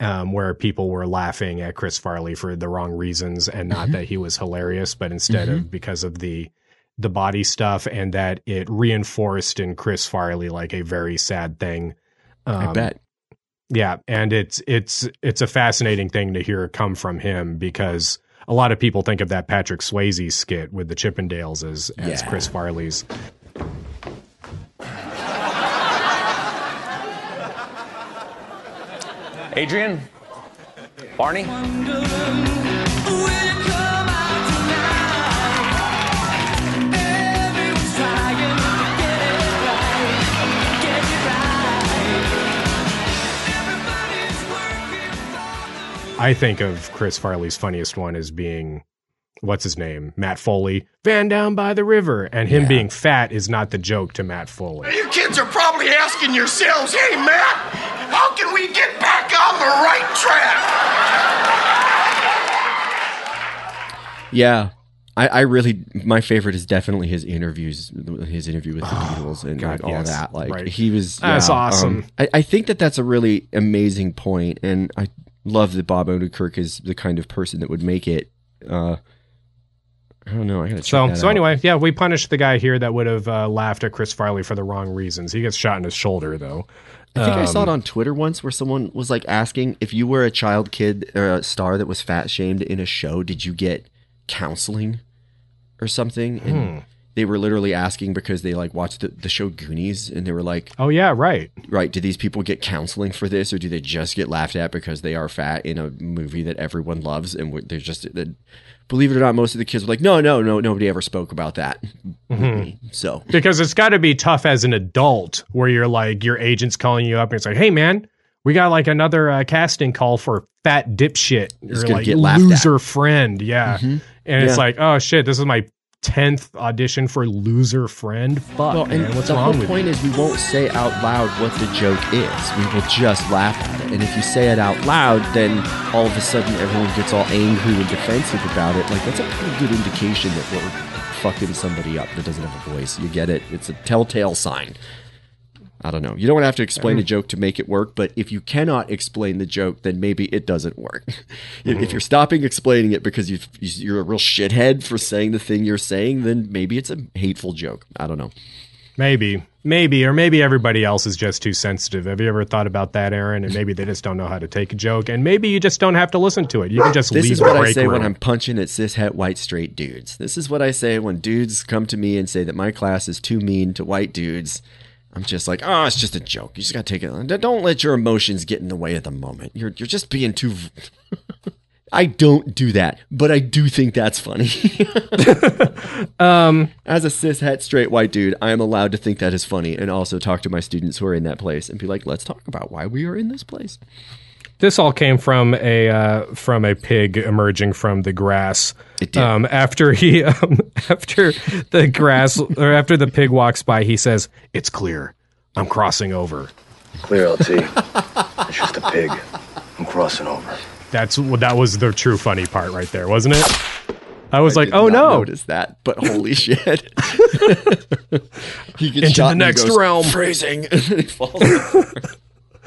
um, where people were laughing at Chris Farley for the wrong reasons, and not Mhm. that he was hilarious, but instead of because of the the body stuff, and that it reinforced in Chris Farley like a very sad thing. I Um, bet. yeah, and it's it's it's a fascinating thing to hear come from him because a lot of people think of that Patrick Swayze skit with the Chippendales as as Yeah. Chris Farley's. Adrian? Barney? I think of Chris Farley's funniest one as being what's his name? Matt Foley, Van Down by the River, and him being fat is not the joke to Matt Foley. You kids are probably asking yourselves, hey, Matt, how can we get back on the right track? Yeah. I, I really my favorite is definitely his interviews his interview with the Beatles and, God, and all yes. that like Right. he was That's yeah, awesome. um, I, I think that that's a really amazing point and I love that Bob Odenkirk is the kind of person that would make it uh I don't know I gotta check So, that so out. anyway, yeah, we punished the guy here that would have uh, laughed at Chris Farley for the wrong reasons. He gets shot in his shoulder, though. I think I saw it Um, on Twitter once where someone was like asking if you were a child kid or a star that was fat shamed in a show, did you get counseling or something? And Hmm. they were literally asking because they like watched the, the show Goonies and they were like, Oh yeah, right. right, do these people get counseling for this or do they just get laughed at because they are fat in a movie that everyone loves and they're just that believe it or not most of the kids were like no no no nobody ever spoke about that Mhm. so Because it's got to be tough as an adult where you're like your agent's calling you up and it's like, "Hey man, we got like another uh, casting call for fat dipshit or like laughed at. loser friend." Yeah. Mhm. And it's like, "Oh shit, this is my 10th audition for loser friend." Fuck, well, and man, what's the wrong whole with point you? is we won't say out loud what the joke is. We will just laugh at it. And if you say it out loud, then all of a sudden everyone gets all angry and defensive about it. Like that's a pretty good indication that we're fucking somebody up that doesn't have a voice. You get it? It's a telltale sign. I don't know. You don't have to explain a mm. joke to make it work, but if you cannot explain the joke, then maybe it doesn't work. if, if mm. you're stopping explaining it because you've, you're a real shithead for saying the thing you're saying, then maybe it's a hateful joke. I don't know. Maybe, maybe, or maybe everybody else is just too sensitive. Have you ever thought about that, Aaron? And maybe they just don't know how to take a joke, and maybe you just don't have to listen to it. You can just This leave is the what I say when. I'm punching at cishet white straight dudes. This is what I say when dudes come to me and say that my class is too mean to white dudes. I'm just like, oh, it's just a joke. You just gotta take it. Don't let your emotions get in the way of the moment. You're you're just being too. I don't do that, but I do think that's funny. um, As a cis het straight white dude, I am allowed to think that is funny, and also talk to my students who are in that place and be like, let's talk about why we are in this place. This all came from a uh, from a pig emerging from the grass. It did. Um, after he um, after the grass or after the pig walks by, he says, "It's clear. I'm crossing over." Clear, LT. it's just a pig. I'm crossing over. That's that was the true funny part right there, wasn't it? I was I like, did "Oh not no!" notice that, but holy shit! he gets Into shot the and he next goes, realm. phrasing,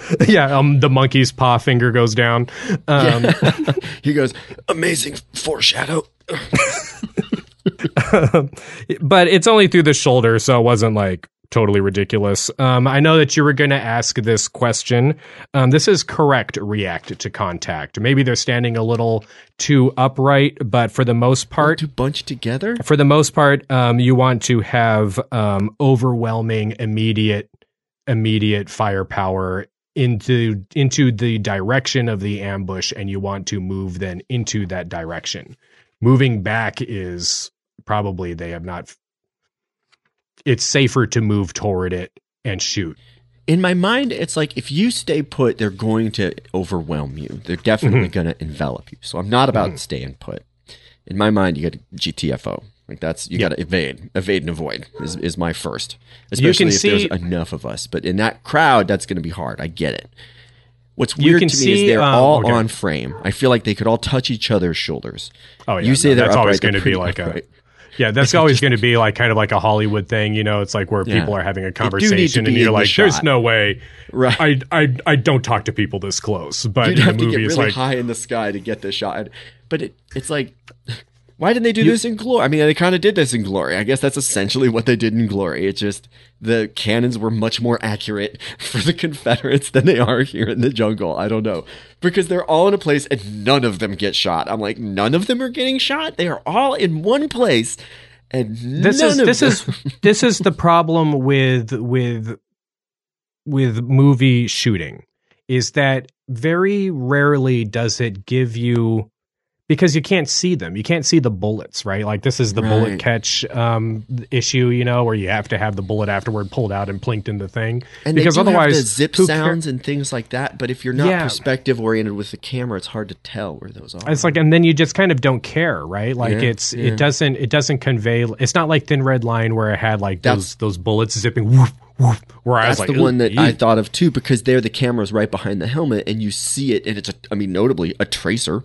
and he falls. over. yeah, um, the monkey's paw finger goes down. Um, he goes, amazing foreshadow. but it's only through the shoulder, so it wasn't like totally ridiculous. Um, I know that you were going to ask this question. Um, this is correct react to contact. Maybe they're standing a little too upright, but for the most part, to bunch together. For the most part, um, you want to have um, overwhelming, immediate, immediate firepower into into the direction of the ambush, and you want to move then into that direction. Moving back is probably they have not. It's safer to move toward it and shoot. In my mind, it's like if you stay put, they're going to overwhelm you. They're definitely Mhm. going to envelop you. So I'm not about Mhm. staying put. In my mind, you got GTFO. Like that's you Yeah. got to evade, evade and avoid is, is my first. You Especially can if see- there's enough of us. But in that crowd, that's going to be hard. I get it. What's You weird to me see, is they're um, all okay. on frame. I feel like they could all touch each other's shoulders. Oh yeah, you say no, they're that's always upright, they're going to be like upright. a. Yeah, that's always going to be like kind of like a Hollywood thing, you know. It's like where Yeah. people are having a They do need to conversation, and you're in the like, "There's no way, Right. I, I, I don't talk to people this close." But You'd in have the to get really like, high in the sky to get this shot. But it, it's like, why didn't they do You- this in Glory? I mean, they kind of did this in Glory. I guess that's essentially what they did in Glory. It's just the cannons were much more accurate for the Confederates than they are here in the jungle. I don't know because they're all in a place and none of them get shot. I'm like, none of them are getting shot. They are all in one place. And this none is of this them- is this is the problem with with with movie shooting is that very rarely does it give you because you can't see them. You can't see the bullets, right? Like this is the bullet catch um, issue, you know, where you have to have the bullet afterward pulled out and plinked in the thing. And because otherwise, the zip sounds and things like that. But if you're not Yeah. perspective oriented with the camera, it's hard to tell where those are. It's like, and then you just kind of don't care, right? Like Yeah, it's yeah. it doesn't it doesn't convey. It's not like Thin Red Line where it had like those those bullets zipping woof woof. Where I was like, the one that I thought of too, because there the camera's right behind the helmet, and you see it, and it's a, I mean, notably a tracer.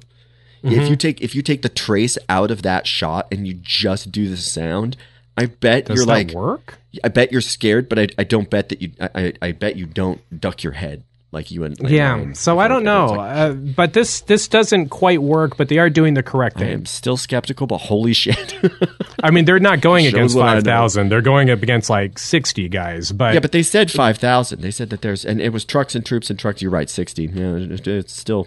If Mhm. you take if you take the trace out of that shot and you just do the sound, I bet Does you're that like work? I bet you're scared, but I, I don't bet that you I, I, I bet you don't duck your head like you and like yeah. Ryan. So I don't know, uh, but this this doesn't quite work. But they are doing the correct I thing. am still skeptical, but holy shit! I mean, they're not going against I five thousand. They're going up against like sixty guys. But yeah, but they said five thousand. They said that there's and it was trucks and troops and trucks. You're right, sixty. Yeah, it's still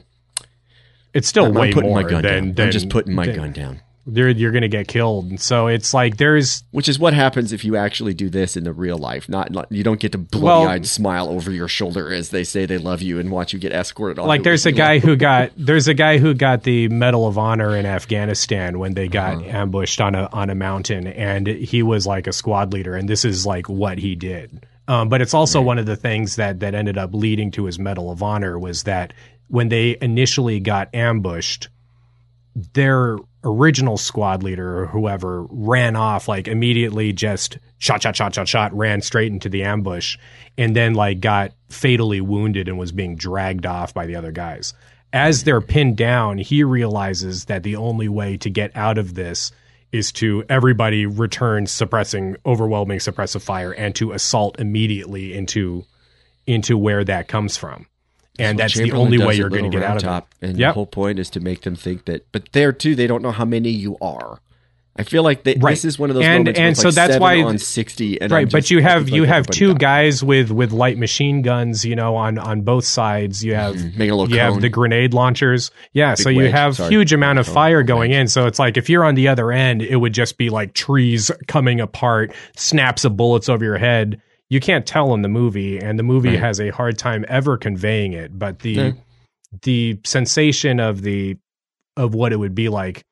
it's still I'm, way I'm more than, than I'm just putting my than- gun down. You're you're gonna get killed. And so it's like there's Which is what happens if you actually do this in the real life. Not, not you don't get to bloody eyed smile over your shoulder as they say they love you and watch you get escorted off. like there's a guy who got there's a guy who got the Medal of Honor in Afghanistan when they got Uh-huh. ambushed on a on a mountain, and he was like a squad leader, and this is like what he did. Um, but it's also one of the things that that ended up leading to his Medal of Honor was that when they initially got ambushed, their original squad leader or whoever ran off like immediately just shot shot shot shot shot ran straight into the ambush and then like got fatally wounded and was being dragged off by the other guys. As they're pinned down he realizes that the only way to get out of this is to everybody return suppressing overwhelming suppressive fire and to assault immediately into into where that comes from and that's the only way you're going to get out of Top, it And Yep. the whole point is to make them think that. But there too, they don't know how many you are. I feel like they, Right. this is one of those and and so like that's why on sixty. And right I'm but you have you like have two died. guys with with light machine guns you know on on both sides you have Mm-hmm. Make a little you have the grenade launchers yeah Big so you wedge, have sorry. huge amount of Cone, fire going in so it's like if you're on the other end it would just be like trees coming apart snaps of bullets over your head you can't tell in the movie and the movie Right. has a hard time ever conveying it but the Yeah. the sensation of the of what it would be like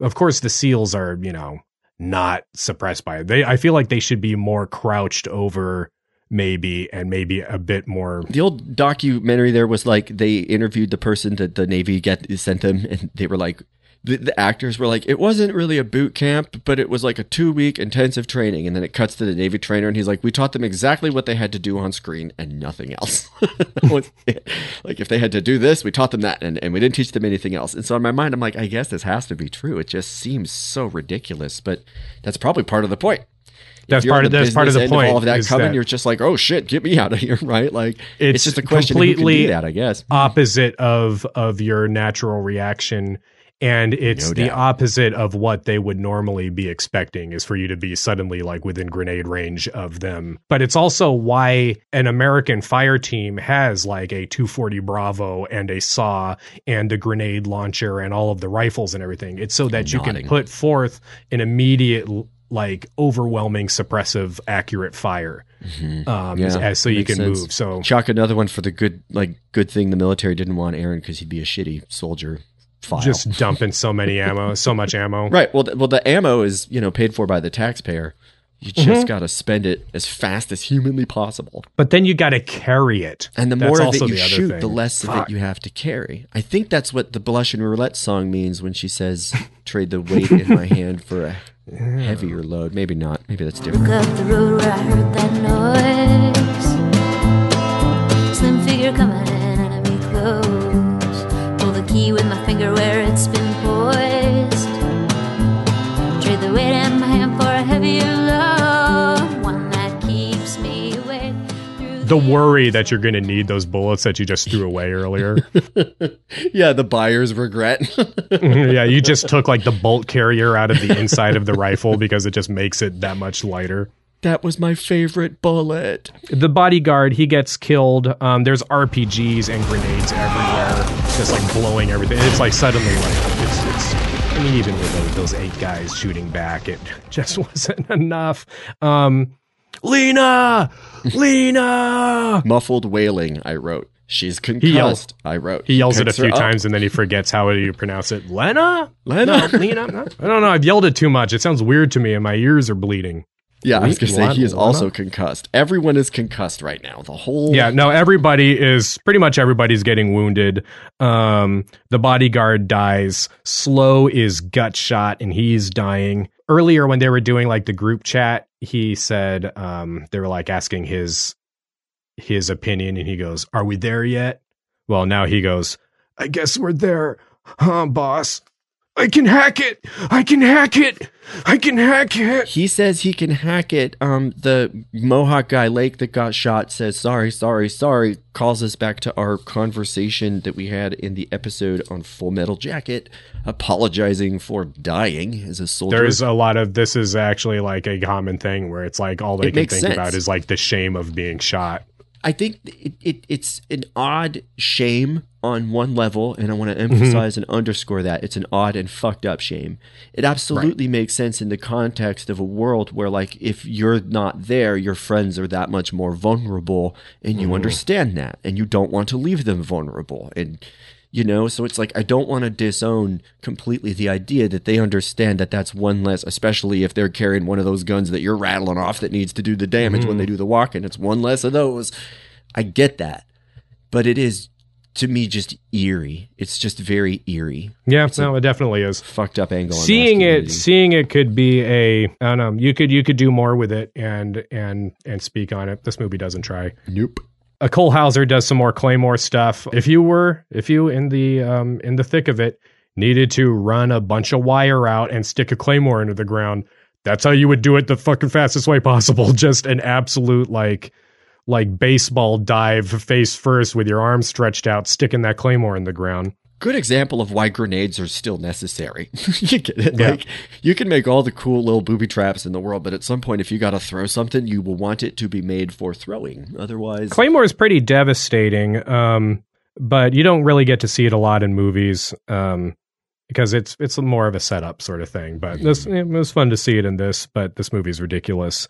of course the seals are you know not suppressed by it they i feel like they should be more crouched over maybe and maybe a bit more The old documentary there was like they interviewed the person that the Navy get sent them, and they were like, the, the actors were like, it wasn't really a boot camp, but it was like a two week intensive training, and then it cuts to the Navy trainer, and he's like, we taught them exactly what they had to do on screen and nothing else. That was it. like if they had to do this, we taught them that, and, and we didn't teach them anything else. And so in my mind, I'm like, I guess this has to be true. It just seems so ridiculous, but that's probably part of the point. That's part of- that's part of the point all of that coming, that- you're just like, oh shit, get me out of here, right? Like it's, it's just a question of completely that, I guess. opposite of of your natural reaction and it's No the opposite of what they would normally be expecting is for you to be suddenly like within grenade range of them but it's also why an american fire team has like a 240 bravo and a SAW and a grenade launcher and all of the rifles and everything it's so that you Nodding. can put forth an immediate like overwhelming suppressive accurate fire um as, as so you Mm-hmm. can sense. move so Chuck another one for the good, like good thing the military didn't want Aaron because he'd be a shitty soldier. File. just dumping so many ammo, so much ammo. right. Well, the, well, the ammo is you know paid for by the taxpayer. You just Mhm. got to spend it as fast as humanly possible. But then you got to carry it. And the That's more of also it you the other shoot, thing. the less of it you have to carry. I think that's what the Blush and Roulette song means when she says, "Trade the weight in my hand for a heavier load." Maybe not. Maybe that's different. The worry that you're going to need those bullets that you just threw away earlier. yeah, the buyer's regret. yeah, you just took like the bolt carrier out of the inside of the rifle because it just makes it that much lighter. That was my favorite bullet. The bodyguard, he gets killed. Um, there's RPGs and grenades everywhere, just like blowing everything. It's like suddenly like it's it's. I mean, even with those, those eight guys shooting back, it just wasn't enough. Um, Lena, Lena. Muffled wailing. I wrote. She's concussed. He yells. I wrote. He yells it a few times and then he forgets how do you pronounce it. Lena? Lena? No, Lena? No. I don't know. I've yelled it too much. It sounds weird to me and my ears are bleeding. Yeah, I was gonna say he is also concussed. Everyone is concussed right now. The whole Yeah, no, everybody is pretty much everybody's getting wounded. Um, the bodyguard dies. Slo is gut shot and he's dying. Earlier, when they were doing like the group chat, he said um, they were like asking his his opinion, and he goes, "Are we there yet?" Well, now he goes, "I guess we're there, huh, boss? I can hack it. I can hack it. I can hack it." He says he can hack it. Um, the Mohawk guy Lake that got shot says sorry, sorry, sorry. Calls us back to our conversation that we had in the episode on Full Metal Jacket, apologizing for dying as a soldier. There's a lot of this is actually like a common thing where it's like all they It can think sense. about is like the shame of being shot. I think it, it it's an odd shame on one level, and I want to emphasize and underscore that it's an odd and fucked up shame. It absolutely makes sense in the context of a world where, like, if you're not there, your friends are that much more vulnerable, and you Mhm. understand that, and you don't want to leave them vulnerable, and you know so it's like i don't want to disown completely the idea that they understand that that's one less especially if they're carrying one of those guns that you're rattling off that needs to do the damage when Mhm. they do the walking it's one less of those i get that but it is to me just eerie it's just very eerie Yeah, It's no, it definitely is. fucked up angle on Seeing it, seeing it could be a. I don't know. You could you could do more with it and and and speak on it. This movie doesn't try. Nope. A Cole Hauser does some more Claymore stuff. If you were, if you in the um in the thick of it needed to run a bunch of wire out and stick a Claymore into the ground, that's how you would do it the fucking fastest way possible. Just an absolute like like baseball dive face first with your arms stretched out, sticking that Claymore in the ground. good example of why grenades are still necessary. you get it? Yeah. Like you can make all the cool little booby traps in the world, but at some point if you got to throw something, you will want it to be made for throwing. Otherwise, Claymore is pretty devastating, um, but you don't really get to see it a lot in movies um, because it's it's more of a setup sort of thing. But this it was fun to see it in this, but this movie is ridiculous.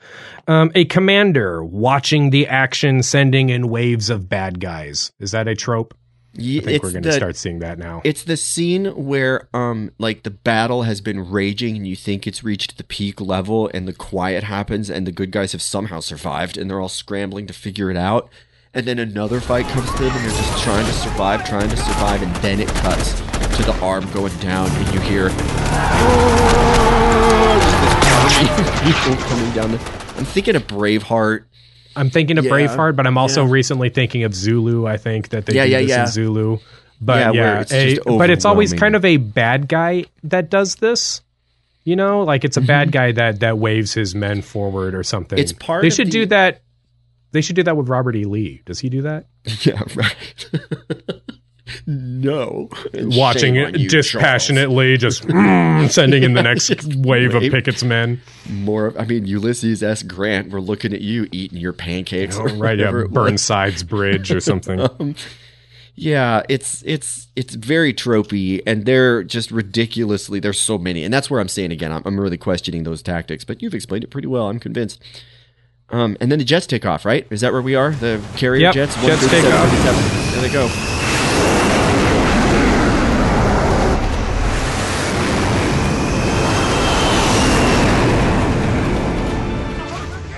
Um, a commander watching the action, sending in waves of bad guys. Is that a trope? I think we're going to start seeing that now. It's the scene where um like the battle has been raging and you think it's reached the peak level and the quiet happens and the good guys have somehow survived and they're all scrambling to figure it out. And then another fight comes in and they're just trying to survive, trying to survive, and then it cuts to the arm going down and you hear this people coming down. The, I'm thinking of Braveheart. I'm thinking of Yeah, Braveheart, but I'm also yeah. recently thinking of Zulu. I think that they Yeah, do yeah, this yeah. in Zulu. But Yeah, yeah, it's a- just but it's always kind of a bad guy that does this. You know, like it's a bad guy that that waves his men forward or something. Mm-hmm. It's part They of should the- do that. They should do that with Robert E. Lee. Does he do that? Yeah, right. no. And Watching it you, dispassionately, just mm, sending in the next wave of wave. Pickett's men. More, of- I mean, Ulysses S. Grant. We're looking at you eating your pancakes, Oh, right, yeah, whatever it was. Burnside's Bridge or something. Um, yeah, it's it's it's very tropey, and they're just ridiculously. There's so many, and that's where I'm saying again, I'm, I'm really questioning those tactics. But you've explained it pretty well. I'm convinced. Um, and then the jets take off, right? Is that where we are? The carrier Yep, jets. jets take off. There they go.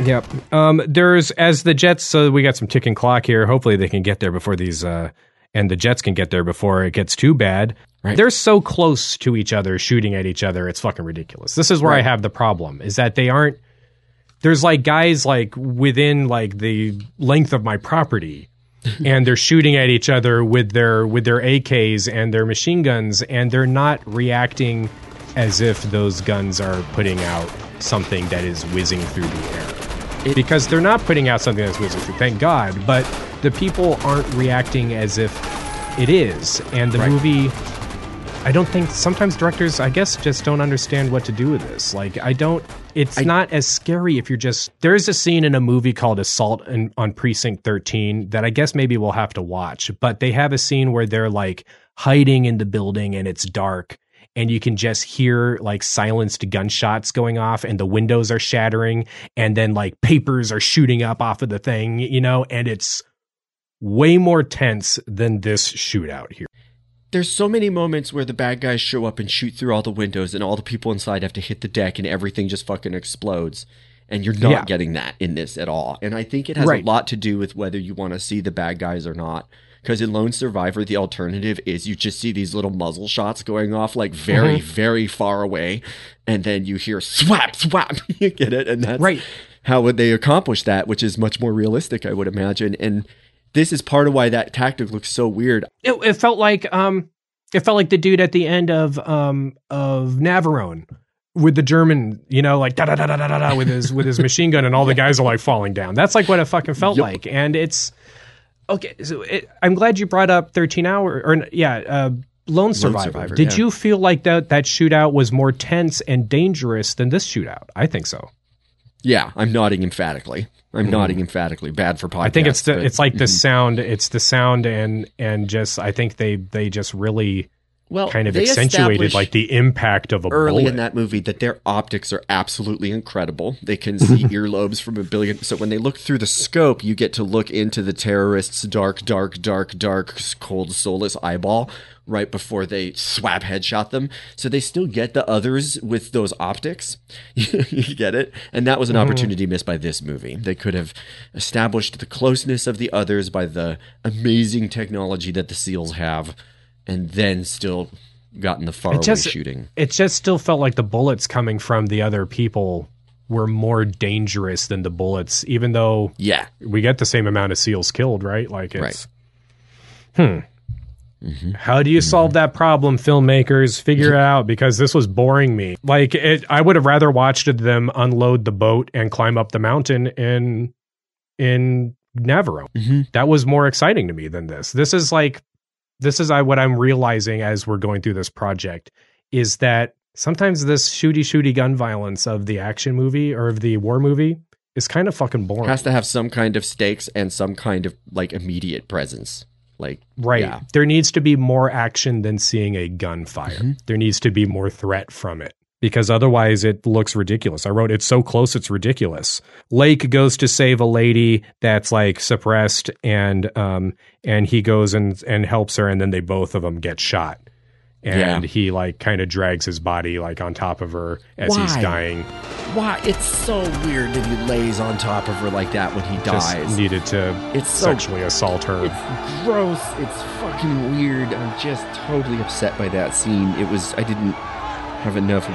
Yep. Um, there's as the Jets. So we got some ticking clock here. Hopefully they can get there before these, uh, and the Jets can get there before it gets too bad. Right. They're so close to each other, shooting at each other. It's fucking ridiculous. This is where I have the problem: is that they aren't. There's like guys like within like the length of my property. and they're shooting at each other with their with their AKs and their machine guns and they're not reacting as if those guns are putting out something that is whizzing through the air because they're not putting out something that's through. Thank God, but the people aren't reacting as if it is, and the movie. I don't think sometimes directors, I guess, just don't understand what to do with this. Like, I don't. It's not as scary if you're just. There's a scene in a movie called Assault in, on Precinct 13 that I guess maybe we'll have to watch. But they have a scene where they're like hiding in the building and it's dark, and you can just hear like silenced gunshots going off and the windows are shattering and then like papers are shooting up off of the thing, you know, and it's way more tense than this shootout here. There's so many moments where the bad guys show up and shoot through all the windows, and all the people inside have to hit the deck, and everything just fucking explodes. And you're not Yeah. getting that in this at all. And I think it has Right. a lot to do with whether you want to see the bad guys or not. Because in Lone Survivor, the alternative is you just see these little muzzle shots going off like very, Mhm. very far away, and then you hear swap, swap. you get it, and that's Right. how would they accomplish that, which is much more realistic, I would imagine. And this is part of why that tactic looks so weird. It, it felt like um, it felt like the dude at the end of um of Navarone with the German, you know, like da da da da da da with his with his machine gun, and all the guys are like falling down. That's like what it fucking felt Yup. like, and it's okay. So it, I'm glad you brought up 13 hour or yeah. Uh, Lone Survivor. Survivor, Did yeah. you feel like that that shootout was more tense and dangerous than this shootout? I think so. Yeah, I'm nodding emphatically. I'm nodding emphatically. Bad for podcasts. I think it's the, but- it's like the Mhm. sound. It's the sound and and just I think they they just really Well, kind of accentuated like the impact of a early bullet. in that movie that their optics are absolutely incredible. They can see earlobes from a billion. So when they look through the scope, you get to look into the terrorist's dark, dark, dark, dark, cold, soulless eyeball right before they swab headshot them. So they still get the others with those optics. you get it? And that was an Mhm. opportunity missed by this movie. They could have established the closeness of the others by the amazing technology that the SEALs have, and then still gotten the far it just shooting. it just still felt like the bullets coming from the other people were more dangerous than the bullets, even though yeah we get the same amount of seals killed, right? Like it's Mm-hmm. hmm. How do you solve that problem, filmmakers? Figure it out because this was boring me. Like it, I would have rather watched them unload the boat and climb up the mountain in in Navarro. Mm-hmm. That was more exciting to me than this. This is like this is I what I'm realizing as we're going through this project is that sometimes this shooty shooty gun violence of the action movie or of the war movie is kind of fucking boring. Has to have some kind of stakes and some kind of like immediate presence. Like Right. yeah. There needs to be more action than seeing a gunfire. Mm-hmm. There needs to be more threat from it because otherwise it looks ridiculous. I wrote it's so close it's ridiculous. Lake goes to save a lady that's like suppressed and um and he goes and and helps her and then they both of them get shot. And Yeah. he like kind of drags his body like on top of her as he's dying. Why? It's so weird that he lays on top of her like that when he Just dies. needed to It's so- sexually assault her. It's gross. It's fucking weird. I'm just totally upset by that scene. It was I didn't have enough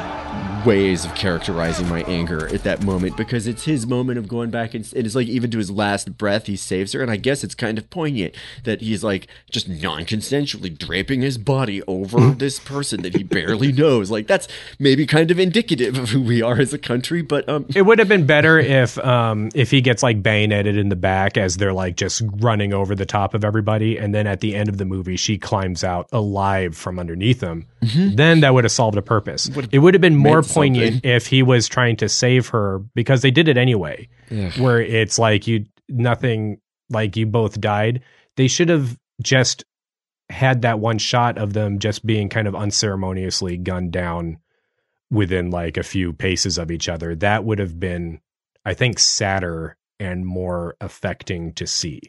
ways of characterizing my anger at that moment because it's his moment of going back and, and it's like even to his last breath he saves her and I guess it's kind of poignant that he's like just non-consensually draping his body over this person that he barely knows. Like that's maybe kind of indicative of who we are as a country, but um It would have been better if um if he gets like bayoneted in the back as they're like just running over the top of everybody, and then at the end of the movie she climbs out alive from underneath him. Then that would have solved a purpose. it would have been more meant poignant something. if he was trying to save her because they did it anyway. Ugh. Where it's like you nothing like you both died. They should have just had that one shot of them just being kind of unceremoniously gunned down within like a few paces of each other. That would have been, I think, sadder and more affecting to see.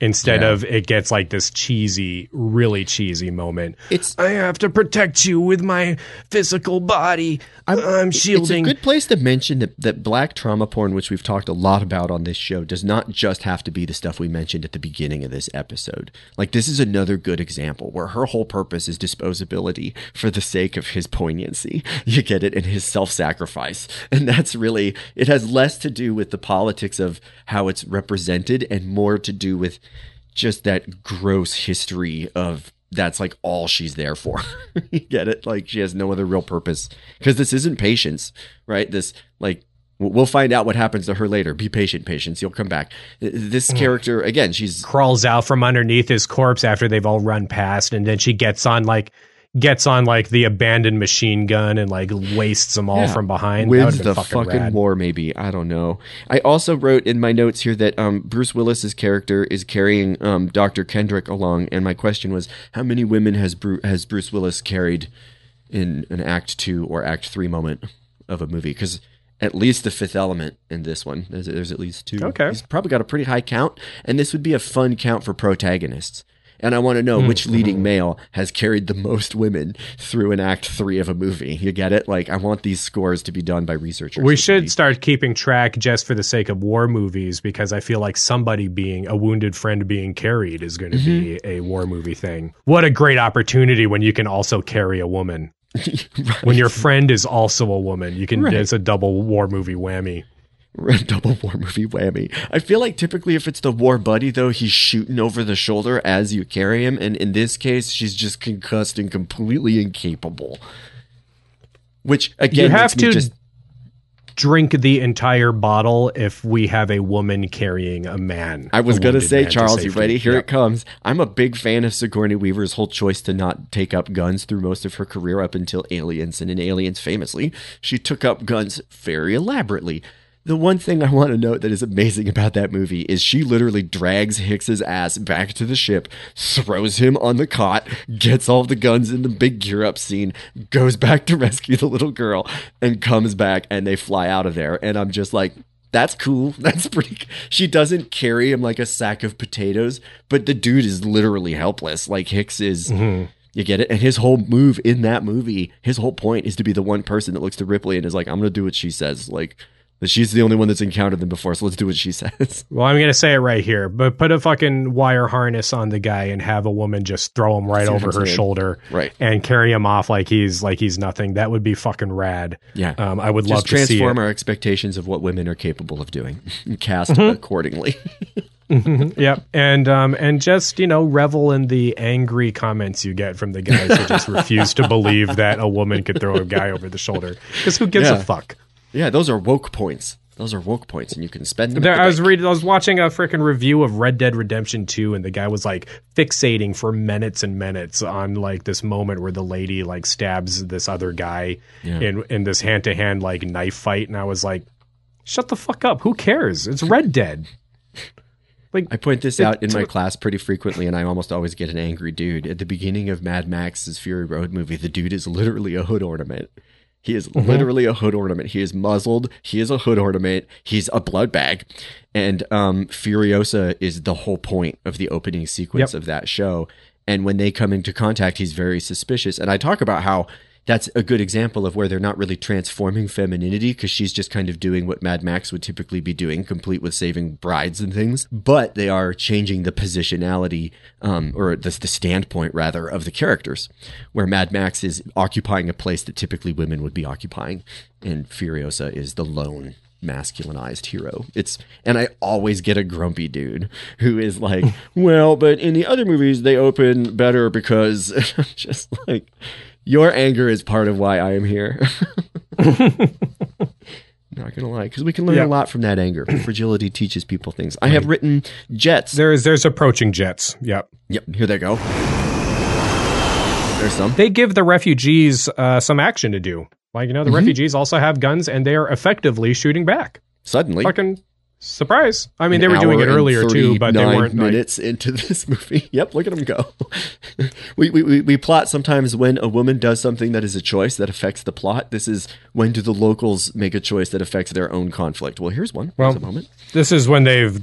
Instead Yeah. of it gets like this cheesy, really cheesy moment. It's I have to protect you with my physical body. I'm, shielding. It's a good place to mention that, that black trauma porn, which we've talked a lot about on this show, does not just have to be the stuff we mentioned at the beginning of this episode. Like, this is another good example where her whole purpose is disposability for the sake of his poignancy. You get it? in his self sacrifice. And that's really, it has less to do with the politics of how it's represented and more to do with just that gross history of that's like all she's there for. you get it? Like she has no other real purpose because this isn't patience, right? This like we'll find out what happens to her later. Be patient, patience. You'll come back. This hmm. character again, she's crawls out from underneath his corpse after they've all run past, and then she gets on like gets on like the abandoned machine gun and like wastes them all Yeah. from behind. That Wins would've the fucking fucking war, maybe. I don't know. I also wrote in my notes here that um, Bruce Willis's character is carrying um, Dr. Kendrick along, and my question was, how many women has Bru- has Bruce Willis carried in an Act Two or Act Three moment of a movie? Because at least the Fifth Element in this one, there's, there's at least two. Okay. he's probably got a pretty high count, and this would be a fun count for protagonists. And I want to know Mm, which leading mhm. male has carried the most women through an act three of a movie. You get it? Like, I want these scores to be done by researchers. We should start keeping track just for the sake of war movies because I feel like somebody being a wounded friend being carried is going to be Mm-hmm. a war movie thing. What a great opportunity when you can also carry a woman. When your friend is also a woman, you can. Right. It's a double war movie whammy. Double war movie whammy. I feel like typically if it's the war buddy though, he's shooting over the shoulder as you carry him, and in this case, she's just concussed and completely incapable. Which again, you have to just drink the entire bottle if we have a woman carrying a man. I was gonna say, man to Charles, you ready? Here Yep. it comes. I'm a big fan of Sigourney Weaver's whole choice to not take up guns through most of her career up until Aliens. And in Aliens, famously, she took up guns very elaborately. The one thing I want to note that is amazing about that movie is she literally drags Hicks's ass back to the ship, throws him on the cot, gets all the guns in the big gear up scene, goes back to rescue the little girl, and comes back and they fly out of there. And I'm just like, that's cool. That's pretty. She doesn't carry him like a sack of potatoes, but the dude is literally helpless. Like Hicks is. Mm-hmm. You get it? And his whole move in that movie, his whole point is to be the one person that looks to Ripley and is like, I'm going to do what she says. Like, that she's the only one that's encountered them before, so let's do what she says. Well, I'm gonna say it right here, but put a fucking wire harness on the guy and have a woman just throw him right over her shoulder, Right. and carry him off like he's like he's nothing. That would be fucking rad. Yeah. um, I would Just love to see transform our expectations of what women are capable of doing and cast Mhm. accordingly. Mhm, yep, and um, and just you know revel in the angry comments you get from the guys who just refuse to believe that a woman could throw a guy over the shoulder. Because who gives Yeah. a fuck? Yeah, those are woke points. Those are woke points, and you can spend them. There, the I was bank. reading, I was watching a freaking review of Red Dead Redemption 2, and the guy was like fixating for minutes and minutes on like this moment where the lady like stabs this other guy Yeah. in in this hand to hand like knife fight, and I was like, shut the fuck up. Who cares? It's Red Dead. Like I point this out in my class pretty frequently, and I almost always get an angry dude. At the beginning of Mad Max's Fury Road movie, the dude is literally a hood ornament. He is Mhm. literally a hood ornament. He is muzzled. He is a hood ornament. He's a blood bag. And um, Furiosa is the whole point of the opening sequence Yep. of that show. And when they come into contact, he's very suspicious. And I talk about how that's a good example of where they're not really transforming femininity because she's just kind of doing what Mad Max would typically be doing, complete with saving brides and things. But they are changing the positionality, um, or the, the standpoint rather, of the characters, where Mad Max is occupying a place that typically women would be occupying, and Furiosa is the lone masculinized hero. It's and I always get a grumpy dude who is like, "Well, but in the other movies they open better because I'm just like your anger is part of why I am here." Not gonna lie, because we can learn Yeah. a lot from that anger. Fragility teaches people things. I have written jets. There's there's approaching jets. Yep. Yep. Here they go. There's some. They give the refugees uh, some action to do. Like you know, the Mhm. refugees also have guns, and they are effectively shooting back. Suddenly, Fucking surprise! I mean, An they were doing it earlier too, but they weren't. Like, minutes into this movie. Yep, look at them go. we, we, we, plot sometimes when a woman does something that is a choice that affects the plot. This is when do the locals make a choice that affects their own conflict. Well, here's one. well, Here's a moment. this is when they've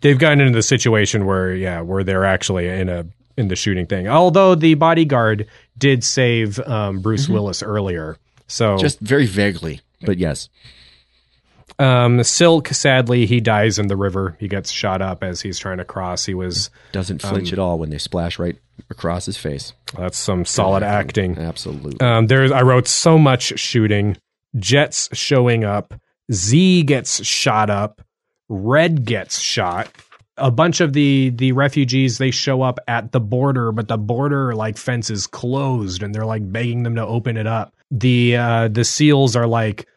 they've gotten into the situation where yeah, where they're actually in a in the shooting thing. Although the bodyguard did save um, Bruce Willis earlier, so Mm-hmm. Just very vaguely, but yes. Um, Silk, sadly, he dies in the river. He gets shot up as he's trying to cross. He was Doesn't flinch um, at all when they splash right across his face. That's some solid acting. Absolutely. Um, there's I wrote so much shooting, jets showing up, Zee gets shot up, Red gets shot. A bunch of the the refugees they show up at the border, but the border like fence is closed, and they're like begging them to open it up. The uh, the seals are like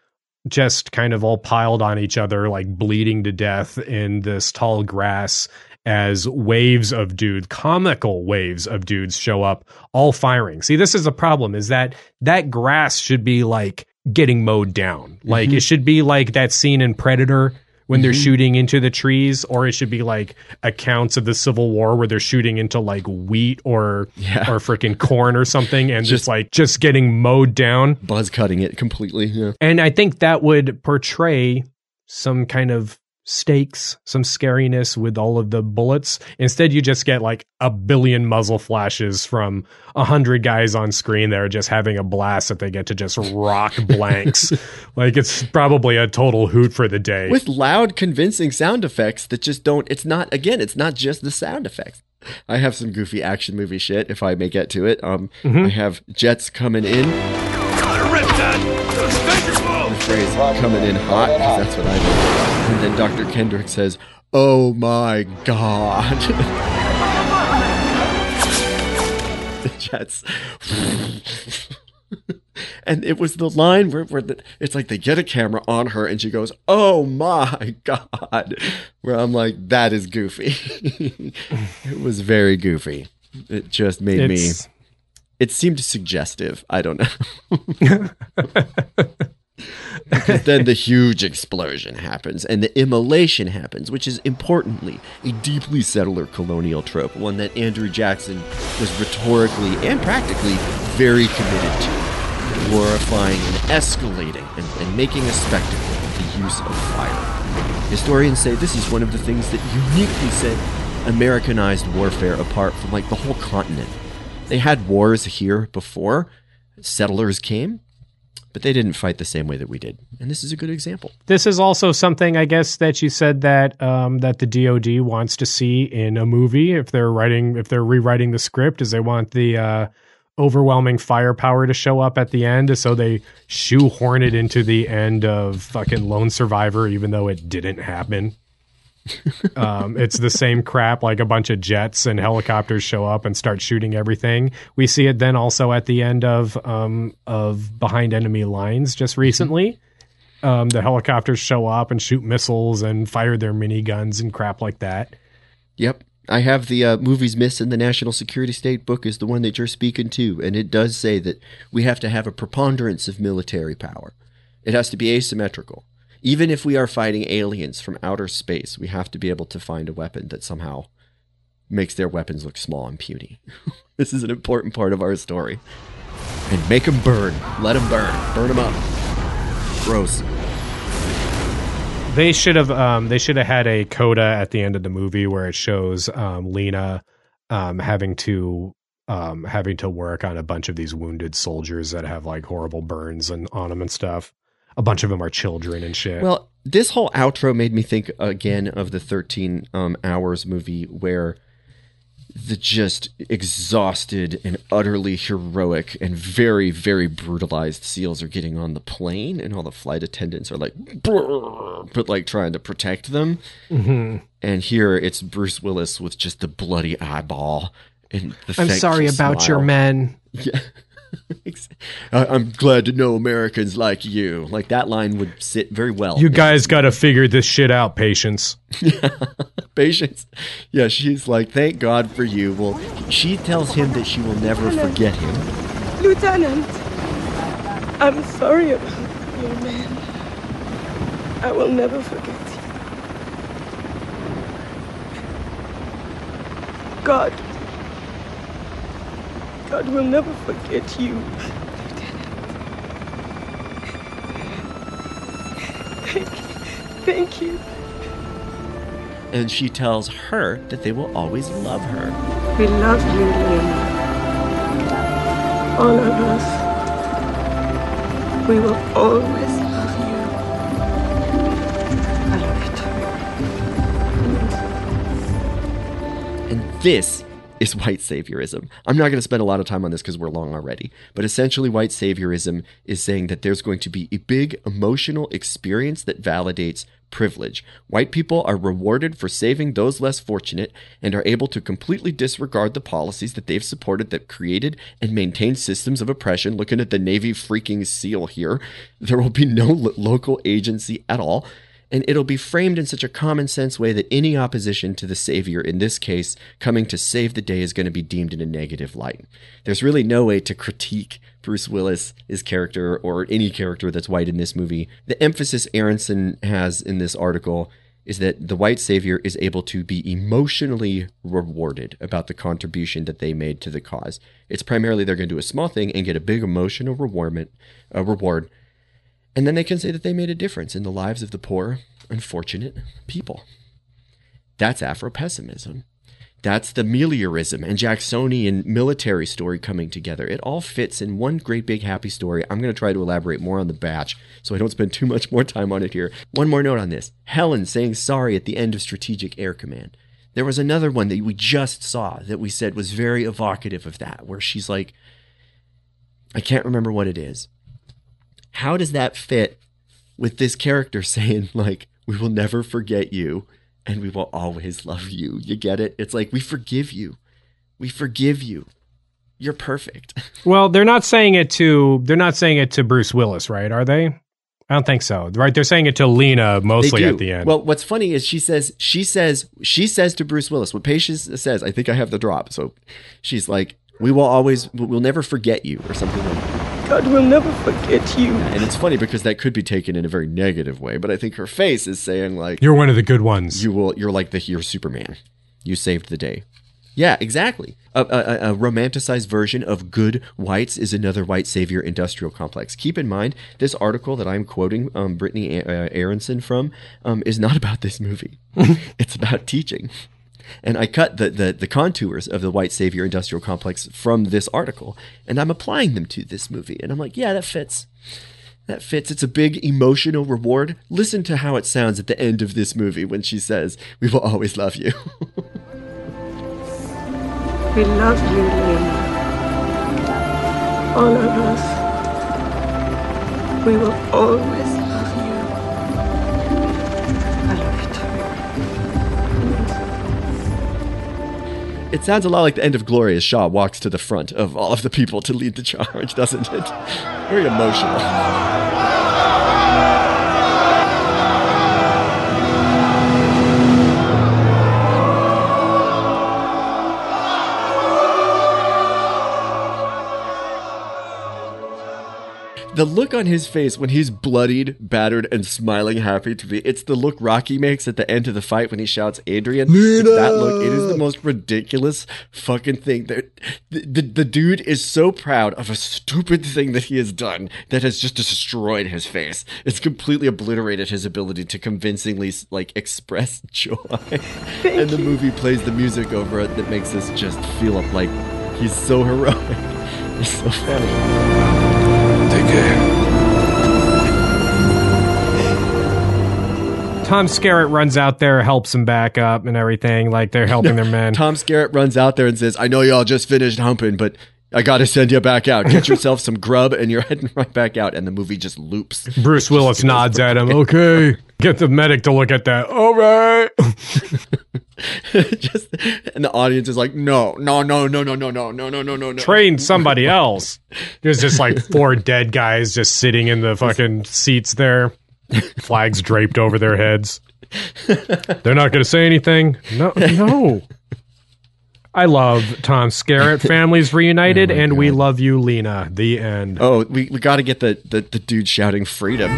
just kind of all piled on each other, like bleeding to death in this tall grass as waves of dudes, comical waves of dudes show up, all firing. See, this is a problem is that that grass should be like getting mowed down. Like Mhm. it should be like that scene in Predator when they're Mhm. shooting into the trees, or it should be like accounts of the Civil War where they're shooting into like wheat or Yeah. or freaking corn or something, and Just- just like just getting mowed down. Buzz cutting it completely. Yeah. And I think that would portray some kind of stakes, some scariness with all of the bullets. Instead, you just get like a billion muzzle flashes from a hundred guys on screen that are just having a blast that they get to just rock blanks. like it's probably a total hoot for the day. With loud, convincing sound effects that just don't. It's not. Again, it's not just the sound effects. I have some goofy action movie shit if I may get to it. Um, Mhm. I have jets coming in. Phrase "coming in hot, because that's what I do. And then Dr. Kendrick says, "Oh my god." the jets. and it was the line where, where the, it's like they get a camera on her and she goes, "Oh my god," where I'm like, "That is goofy." it was very goofy. It just made It's- me. It seemed suggestive. I don't know. Because then the huge explosion happens and the immolation happens, which is importantly a deeply settler colonial trope, one that Andrew Jackson was rhetorically and practically very committed to, glorifying and escalating and, and making a spectacle of the use of fire. Historians say this is one of the things that uniquely set Americanized warfare apart from like the whole continent. They had wars here before settlers came, but they didn't fight the same way that we did. And this is a good example. This is also something, I guess, that you said that um, that the DoD wants to see in a movie if they're writing if they're rewriting the script, is they want the uh, overwhelming firepower to show up at the end, so they shoehorn it into the end of fucking Lone Survivor, even though it didn't happen. Um, it's the same crap, like a bunch of jets and helicopters show up and start shooting everything. We see it then also at the end of um, of Behind Enemy Lines just recently. Um, the helicopters show up and shoot missiles and fire their miniguns and crap like that. Yep. I have the uh, Movies, Myth and the National Security State book is the one that you're speaking to, and it does say that we have to have a preponderance of military power. It has to be asymmetrical. Even if we are fighting aliens from outer space, we have to be able to find a weapon that somehow makes their weapons look small and puny. this is an important part of our story. And make them burn. Let them burn. Burn them up. Gross. They should have um, they should have had a coda at the end of the movie where it shows um, Lena um, having to um, having to work on a bunch of these wounded soldiers that have like horrible burns and on them and stuff. A bunch of them are children and shit. Well, this whole outro made me think again of the 13 um, hours movie where the just exhausted and utterly heroic and very very brutalized seals are getting on the plane and all the flight attendants are like but like trying to protect them Mhm. and here it's bruce willis with just the bloody eyeball and the I'm thankful sorry about your men. yeah I- i'm glad to know americans like you like that line would sit very well You guys got to figure this shit out, patience. patience. Yeah, she's like, thank God for you. Well, she tells him that she will never forget him. Lieutenant, I'm sorry about your man. I will never forget you. God. God will never forget you, Lieutenant. Thank you. And she tells her that they will always love her. We love you, Lena. All of us. We will always love you. I love you too. And this is white saviorism. I'm not going to spend a lot of time on this because we're long already. But essentially, white saviorism is saying that there's going to be a big emotional experience that validates privilege. White people are rewarded for saving those less fortunate and are able to completely disregard the policies that they've supported that created and maintained systems of oppression. Looking at the Navy freaking SEAL here, there will be no lo- local agency at all. And it'll be framed in such a common sense way that any opposition to the savior, in this case, coming to save the day, is going to be deemed in a negative light. There's really no way to critique Bruce Willis, his character, or any character that's white in this movie. The emphasis Aronson has in this article is that the white savior is able to be emotionally rewarded about the contribution that they made to the cause. It's primarily they're going to do a small thing and get a big emotional reward, uh, reward and then they can say that they made a difference in the lives of the poor, unfortunate people. That's Afro pessimism. That's the meliorism and Jacksonian military story coming together. It all fits in one great big happy story. I'm going to try to elaborate more on the batch so I don't spend too much more time on it here. One more note on this Helen saying sorry at the end of Strategic Air Command. There was another one that we just saw that we said was very evocative of that, where she's like, I can't remember what it is. How does that fit with this character saying, like, we will never forget you and we will always love you? You get it? It's like, we forgive you. We forgive you. You're perfect. Well, they're not saying it to they're not saying it to Bruce Willis, right? Are they? I don't think so. Right? They're saying it to Lena mostly at the end. Well, what's funny is she says she says she says to Bruce Willis what Patience says. I think I have the drop. So she's like, "We will always, we'll never forget you," or something like. that. God will never forget you. And it's funny because that could be taken in a very negative way, but I think her face is saying like You're one of the good ones. you will you're like the you're Superman. You saved the day. Yeah, exactly. A, a, a romanticized version of good whites is another white savior industrial complex. Keep in mind, this article that I'm quoting um, Brittany uh, Aronson from um, is not about this movie. it's about teaching. And I cut the, the, the contours of the white savior industrial complex from this article, and I'm applying them to this movie. And I'm like, yeah, that fits. That fits. It's a big emotional reward. Listen to how it sounds at the end of this movie when she says, We will always love you. We love you, Lena. All of us. We will always It sounds a lot like the end of Glory as Shaw walks to the front of all of the people to lead the charge, doesn't it? Very emotional. The look on his face when he's bloodied, battered, and smiling happy to be it's the look Rocky makes at the end of the fight when he shouts Adrian. That look. It is the most ridiculous fucking thing. The, the, the dude is so proud of a stupid thing that he has done that has just destroyed his face. It's completely obliterated his ability to convincingly like express joy. and the movie plays the music over it that makes us just feel like he's so heroic. It's so funny. Take care. Tom Skerritt runs out there, helps him back up and everything. Like they're helping their men. Tom Skerritt runs out there and says, I know y'all just finished humping, but I gotta send you back out. Get yourself some grub and you're heading right back out. And the movie just loops. Bruce Willis nods at him. Okay. Get the medic to look at that. All right. just and the audience is like, no, no, no, no, no, no, no, no, no, no, no, no. Train somebody else. There's just like four dead guys just sitting in the fucking seats there. Flags draped over their heads. They're not going to say anything. No, no. I love Tom Skerritt. Families reunited, and we love you, Lena. The end. Oh, we, we got to get the, the, the dude shouting freedom.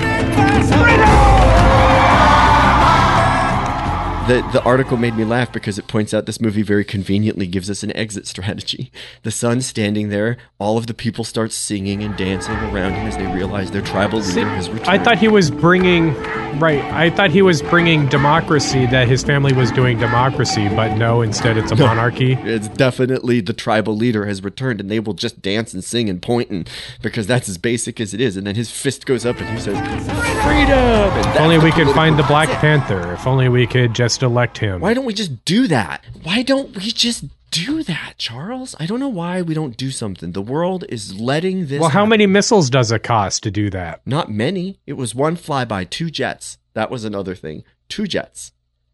The, the article made me laugh because it points out this movie very conveniently gives us an exit strategy. The son's standing there, all of the people start singing and dancing around him as they realize their tribal leader has returned. I thought he was bringing right. I thought he was bringing democracy. That his family was doing democracy, but no. Instead, it's a monarchy. It's definitely the tribal leader has returned, and they will just dance and sing and point, and because that's as basic as it is. And then his fist goes up, and he says, "Freedom!" If only we could find the Black. Panther. If only we could just elect him. Why don't we just do that? Why don't we just do that, Charles? I don't know why we don't do something. The world is letting this. Well, how happen. many missiles does it cost to do that? Not many. It was one flyby, two jets. That was another thing. Two jets.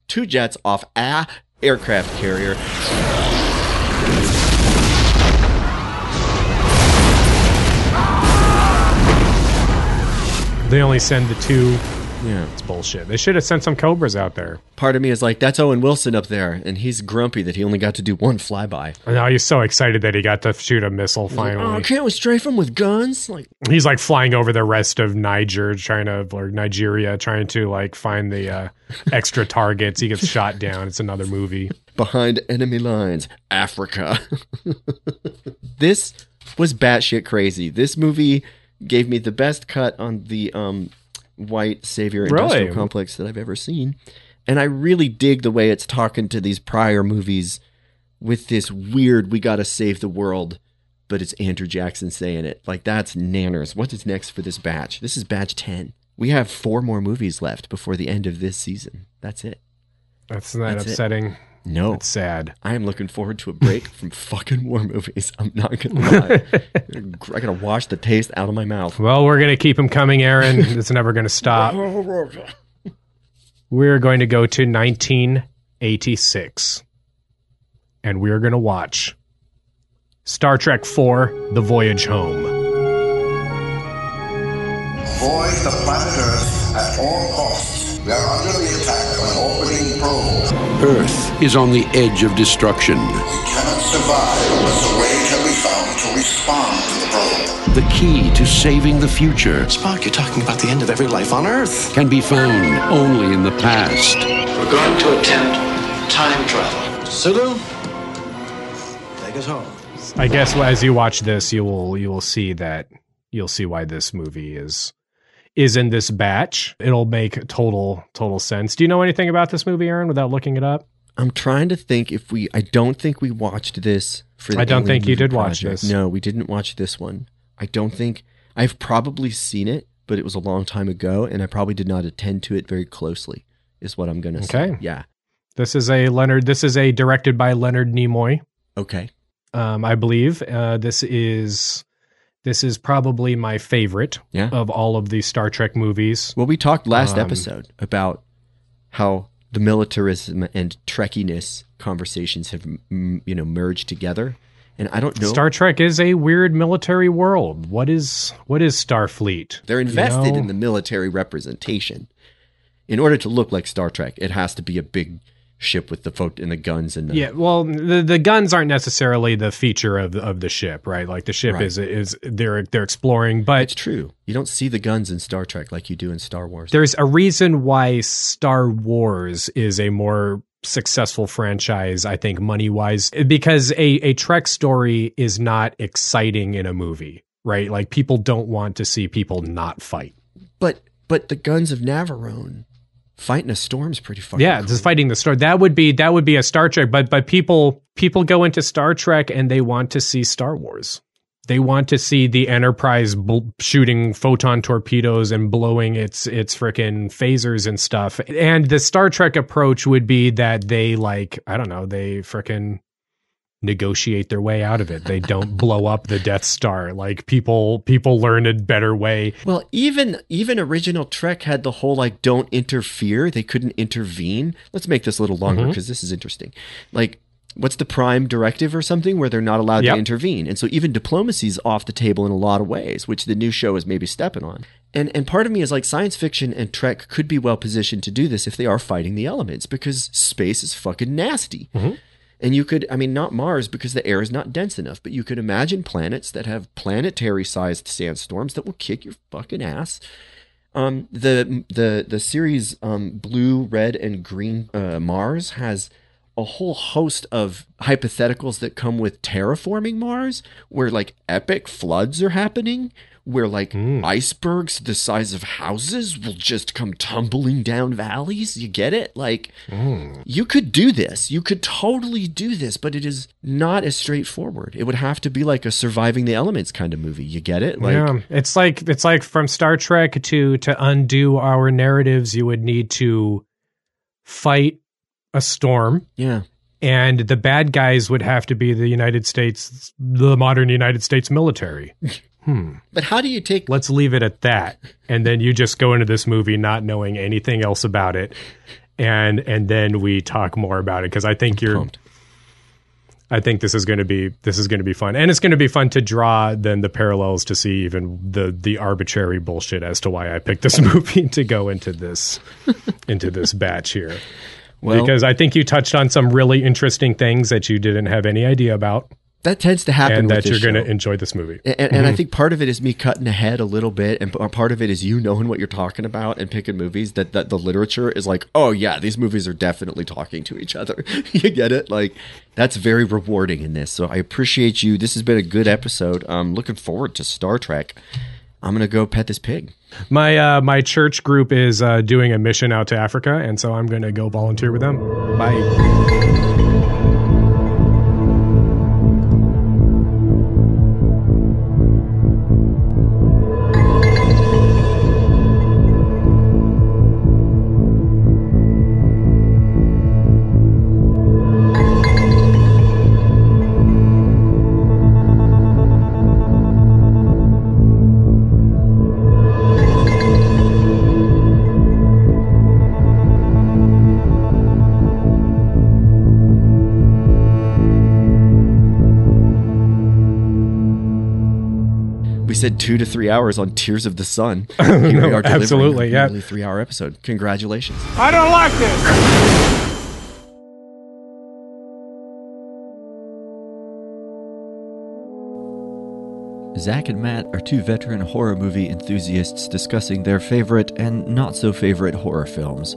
Two jets off a aircraft carrier. They only send the two. Yeah. It's bullshit. They should have sent some Cobras out there. Part of me is like, that's Owen Wilson up there, and he's grumpy that he only got to do one flyby. And now he's so excited that he got to shoot a missile He's like, finally. oh, can't we strafe him with guns? Like, He's like flying over the rest of Niger, trying to or Nigeria, trying to like find the uh, extra targets. He gets shot down. It's another movie. behind enemy lines, Africa. this was batshit crazy. This movie gave me the best cut on the um, white savior industrial Really? complex that I've ever seen. And I really dig the way it's talking to these prior movies with this weird, we gotta save the world, but it's Andrew Jackson saying it. Like, that's nanners. What is next for this batch? This is batch 10. We have four more movies left before the end of this season. That's it. That's not That's it. Upsetting. No. It's sad. I am looking forward to a break from fucking war movies. I'm not gonna lie. I gotta wash the taste out of my mouth. Well, we're gonna keep him coming, Aaron. it's never gonna stop. We're going to go to 1986, and we're gonna watch Star Trek IV: The Voyage Home. Avoid the planet Earth at all costs. We are under the attack of an orbiting probe. Earth is on the edge of destruction. We cannot survive unless a way can be found to respond to the probe. The key to saving the future Spock, you're talking about the end of every life on Earth. can be found only in the past. We're going to attempt time travel. Sulu, take us home. I guess as you watch this, you will you will see that you'll see why this movie is is in this batch. It'll make total total sense. Do you know anything about this movie, Aaron, without looking it up? I'm trying to think if we. I don't think we watched this for. The I don't think you did watch Project. this. No, we didn't watch this one. I don't think I've probably seen it, but it was a long time ago, and I probably did not attend to it very closely. Is what I'm gonna say. Yeah. This is a Leonard. This is a directed by Leonard Nimoy. Okay. Um, I believe uh, this is this is probably my favorite Yeah. of all of the Star Trek movies. Well, we talked last Um, episode about how the militarism and trekkiness conversations have, you know, merged together, and I don't know. Star Trek is a weird military world. What is what is Starfleet? They're You invested know? in the military representation. In order to look like Star Trek, it has to be a big ship with the photo and the guns and the Yeah, well, the the guns aren't necessarily the feature of of the ship, right? Like the ship Right. is is they're they're exploring, but It's true. You don't see the guns in Star Trek like you do in Star Wars. there's a reason why Star Wars is a more successful franchise, I think, money wise, because a, a Trek story is not exciting in a movie, right? Like people don't want to see people not fight. But but the guns of Navarone fighting a storm's pretty fucking yeah, cool. just fighting the storm. That would be that would be a Star Trek, but but people people go into Star Trek and they want to see Star Wars. They want to see the Enterprise bl- shooting photon torpedoes and blowing its its frickin' phasers and stuff. And the Star Trek approach would be that they like I don't know they frickin' negotiate their way out of it. They don't blow up the Death Star. Like people people learn a better way. Well, even even original Trek had the whole like don't interfere. They couldn't intervene. Let's make this a little longer mm-hmm. because this is interesting. Like what's the prime directive or something where they're not allowed Yep. to intervene. And so even diplomacy's off the table in a lot of ways, which the new show is maybe stepping on. And and part of me is like science fiction and Trek could be well positioned to do this if they are fighting the elements because space is fucking nasty. Mm-hmm. And you could, I mean, not Mars because the air is not dense enough, but you could imagine planets that have planetary sized sandstorms that will kick your fucking ass. Um, the the the series um, Blue, Red, and Green uh, Mars has a whole host of hypotheticals that come with terraforming Mars, where like epic floods are happening, where like hmm. icebergs the size of houses will just come tumbling down valleys. You get it? Like hmm. you could do this. You could totally do this, but it is not as straightforward. It would have to be like a surviving the elements kind of movie. You get it? Like yeah, it's like it's like from Star Trek to to undo our narratives, you would need to fight a storm. Yeah. And the bad guys would have to be the United States, the modern United States military. Hmm. But how do you take? Let's leave it at that, and then you just go into this movie not knowing anything else about it, and and then we talk more about it because I think you're. I think this is going to be this is going to be fun, and it's going to be fun to draw then the parallels to see even the the arbitrary bullshit as to why I picked this movie to go into this into this batch here. Well- because I think you touched on some really interesting things that you didn't have any idea about, that tends to happen and with that this you're going to enjoy this movie. And, and I Mhm. think part of it is me cutting ahead a little bit, and part of it is you knowing what you're talking about and picking movies that, that the literature is like, oh yeah, these movies are definitely talking to each other. you get it? Like that's very rewarding in this. So I appreciate you. This has been a good episode. I'm looking forward to Star Trek. I'm gonna go pet this pig. My uh, my church group is uh, doing a mission out to Africa, and so I'm going to go volunteer with them. Bye. Said two to three hours on Tears of the Sun. Here we No, are delivering absolutely, a yeah. nearly three hour episode. Congratulations. I don't like this. Zach and Matt are two veteran horror movie enthusiasts discussing their favorite and not so favorite horror films.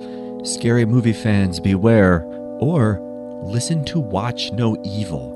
Scary movie fans beware, or listen to Watch No Evil.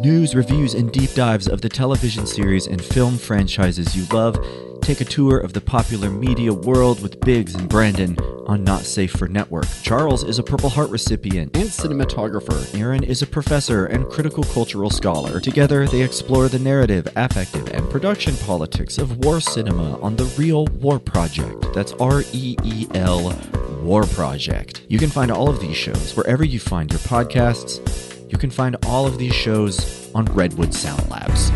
News, reviews, and deep dives of the television series and film franchises you love. Take a tour of the popular media world with Biggs and Brandon on Not Safe for Network. Charles is a Purple Heart recipient and cinematographer. Aaron is a professor and critical cultural scholar. Together, they explore the narrative, affective, and production politics of war cinema on the Reel War Project. That's R E E L War Project. You can find all of these shows wherever you find your podcasts. You can find all of these shows on Redwood Sound Labs.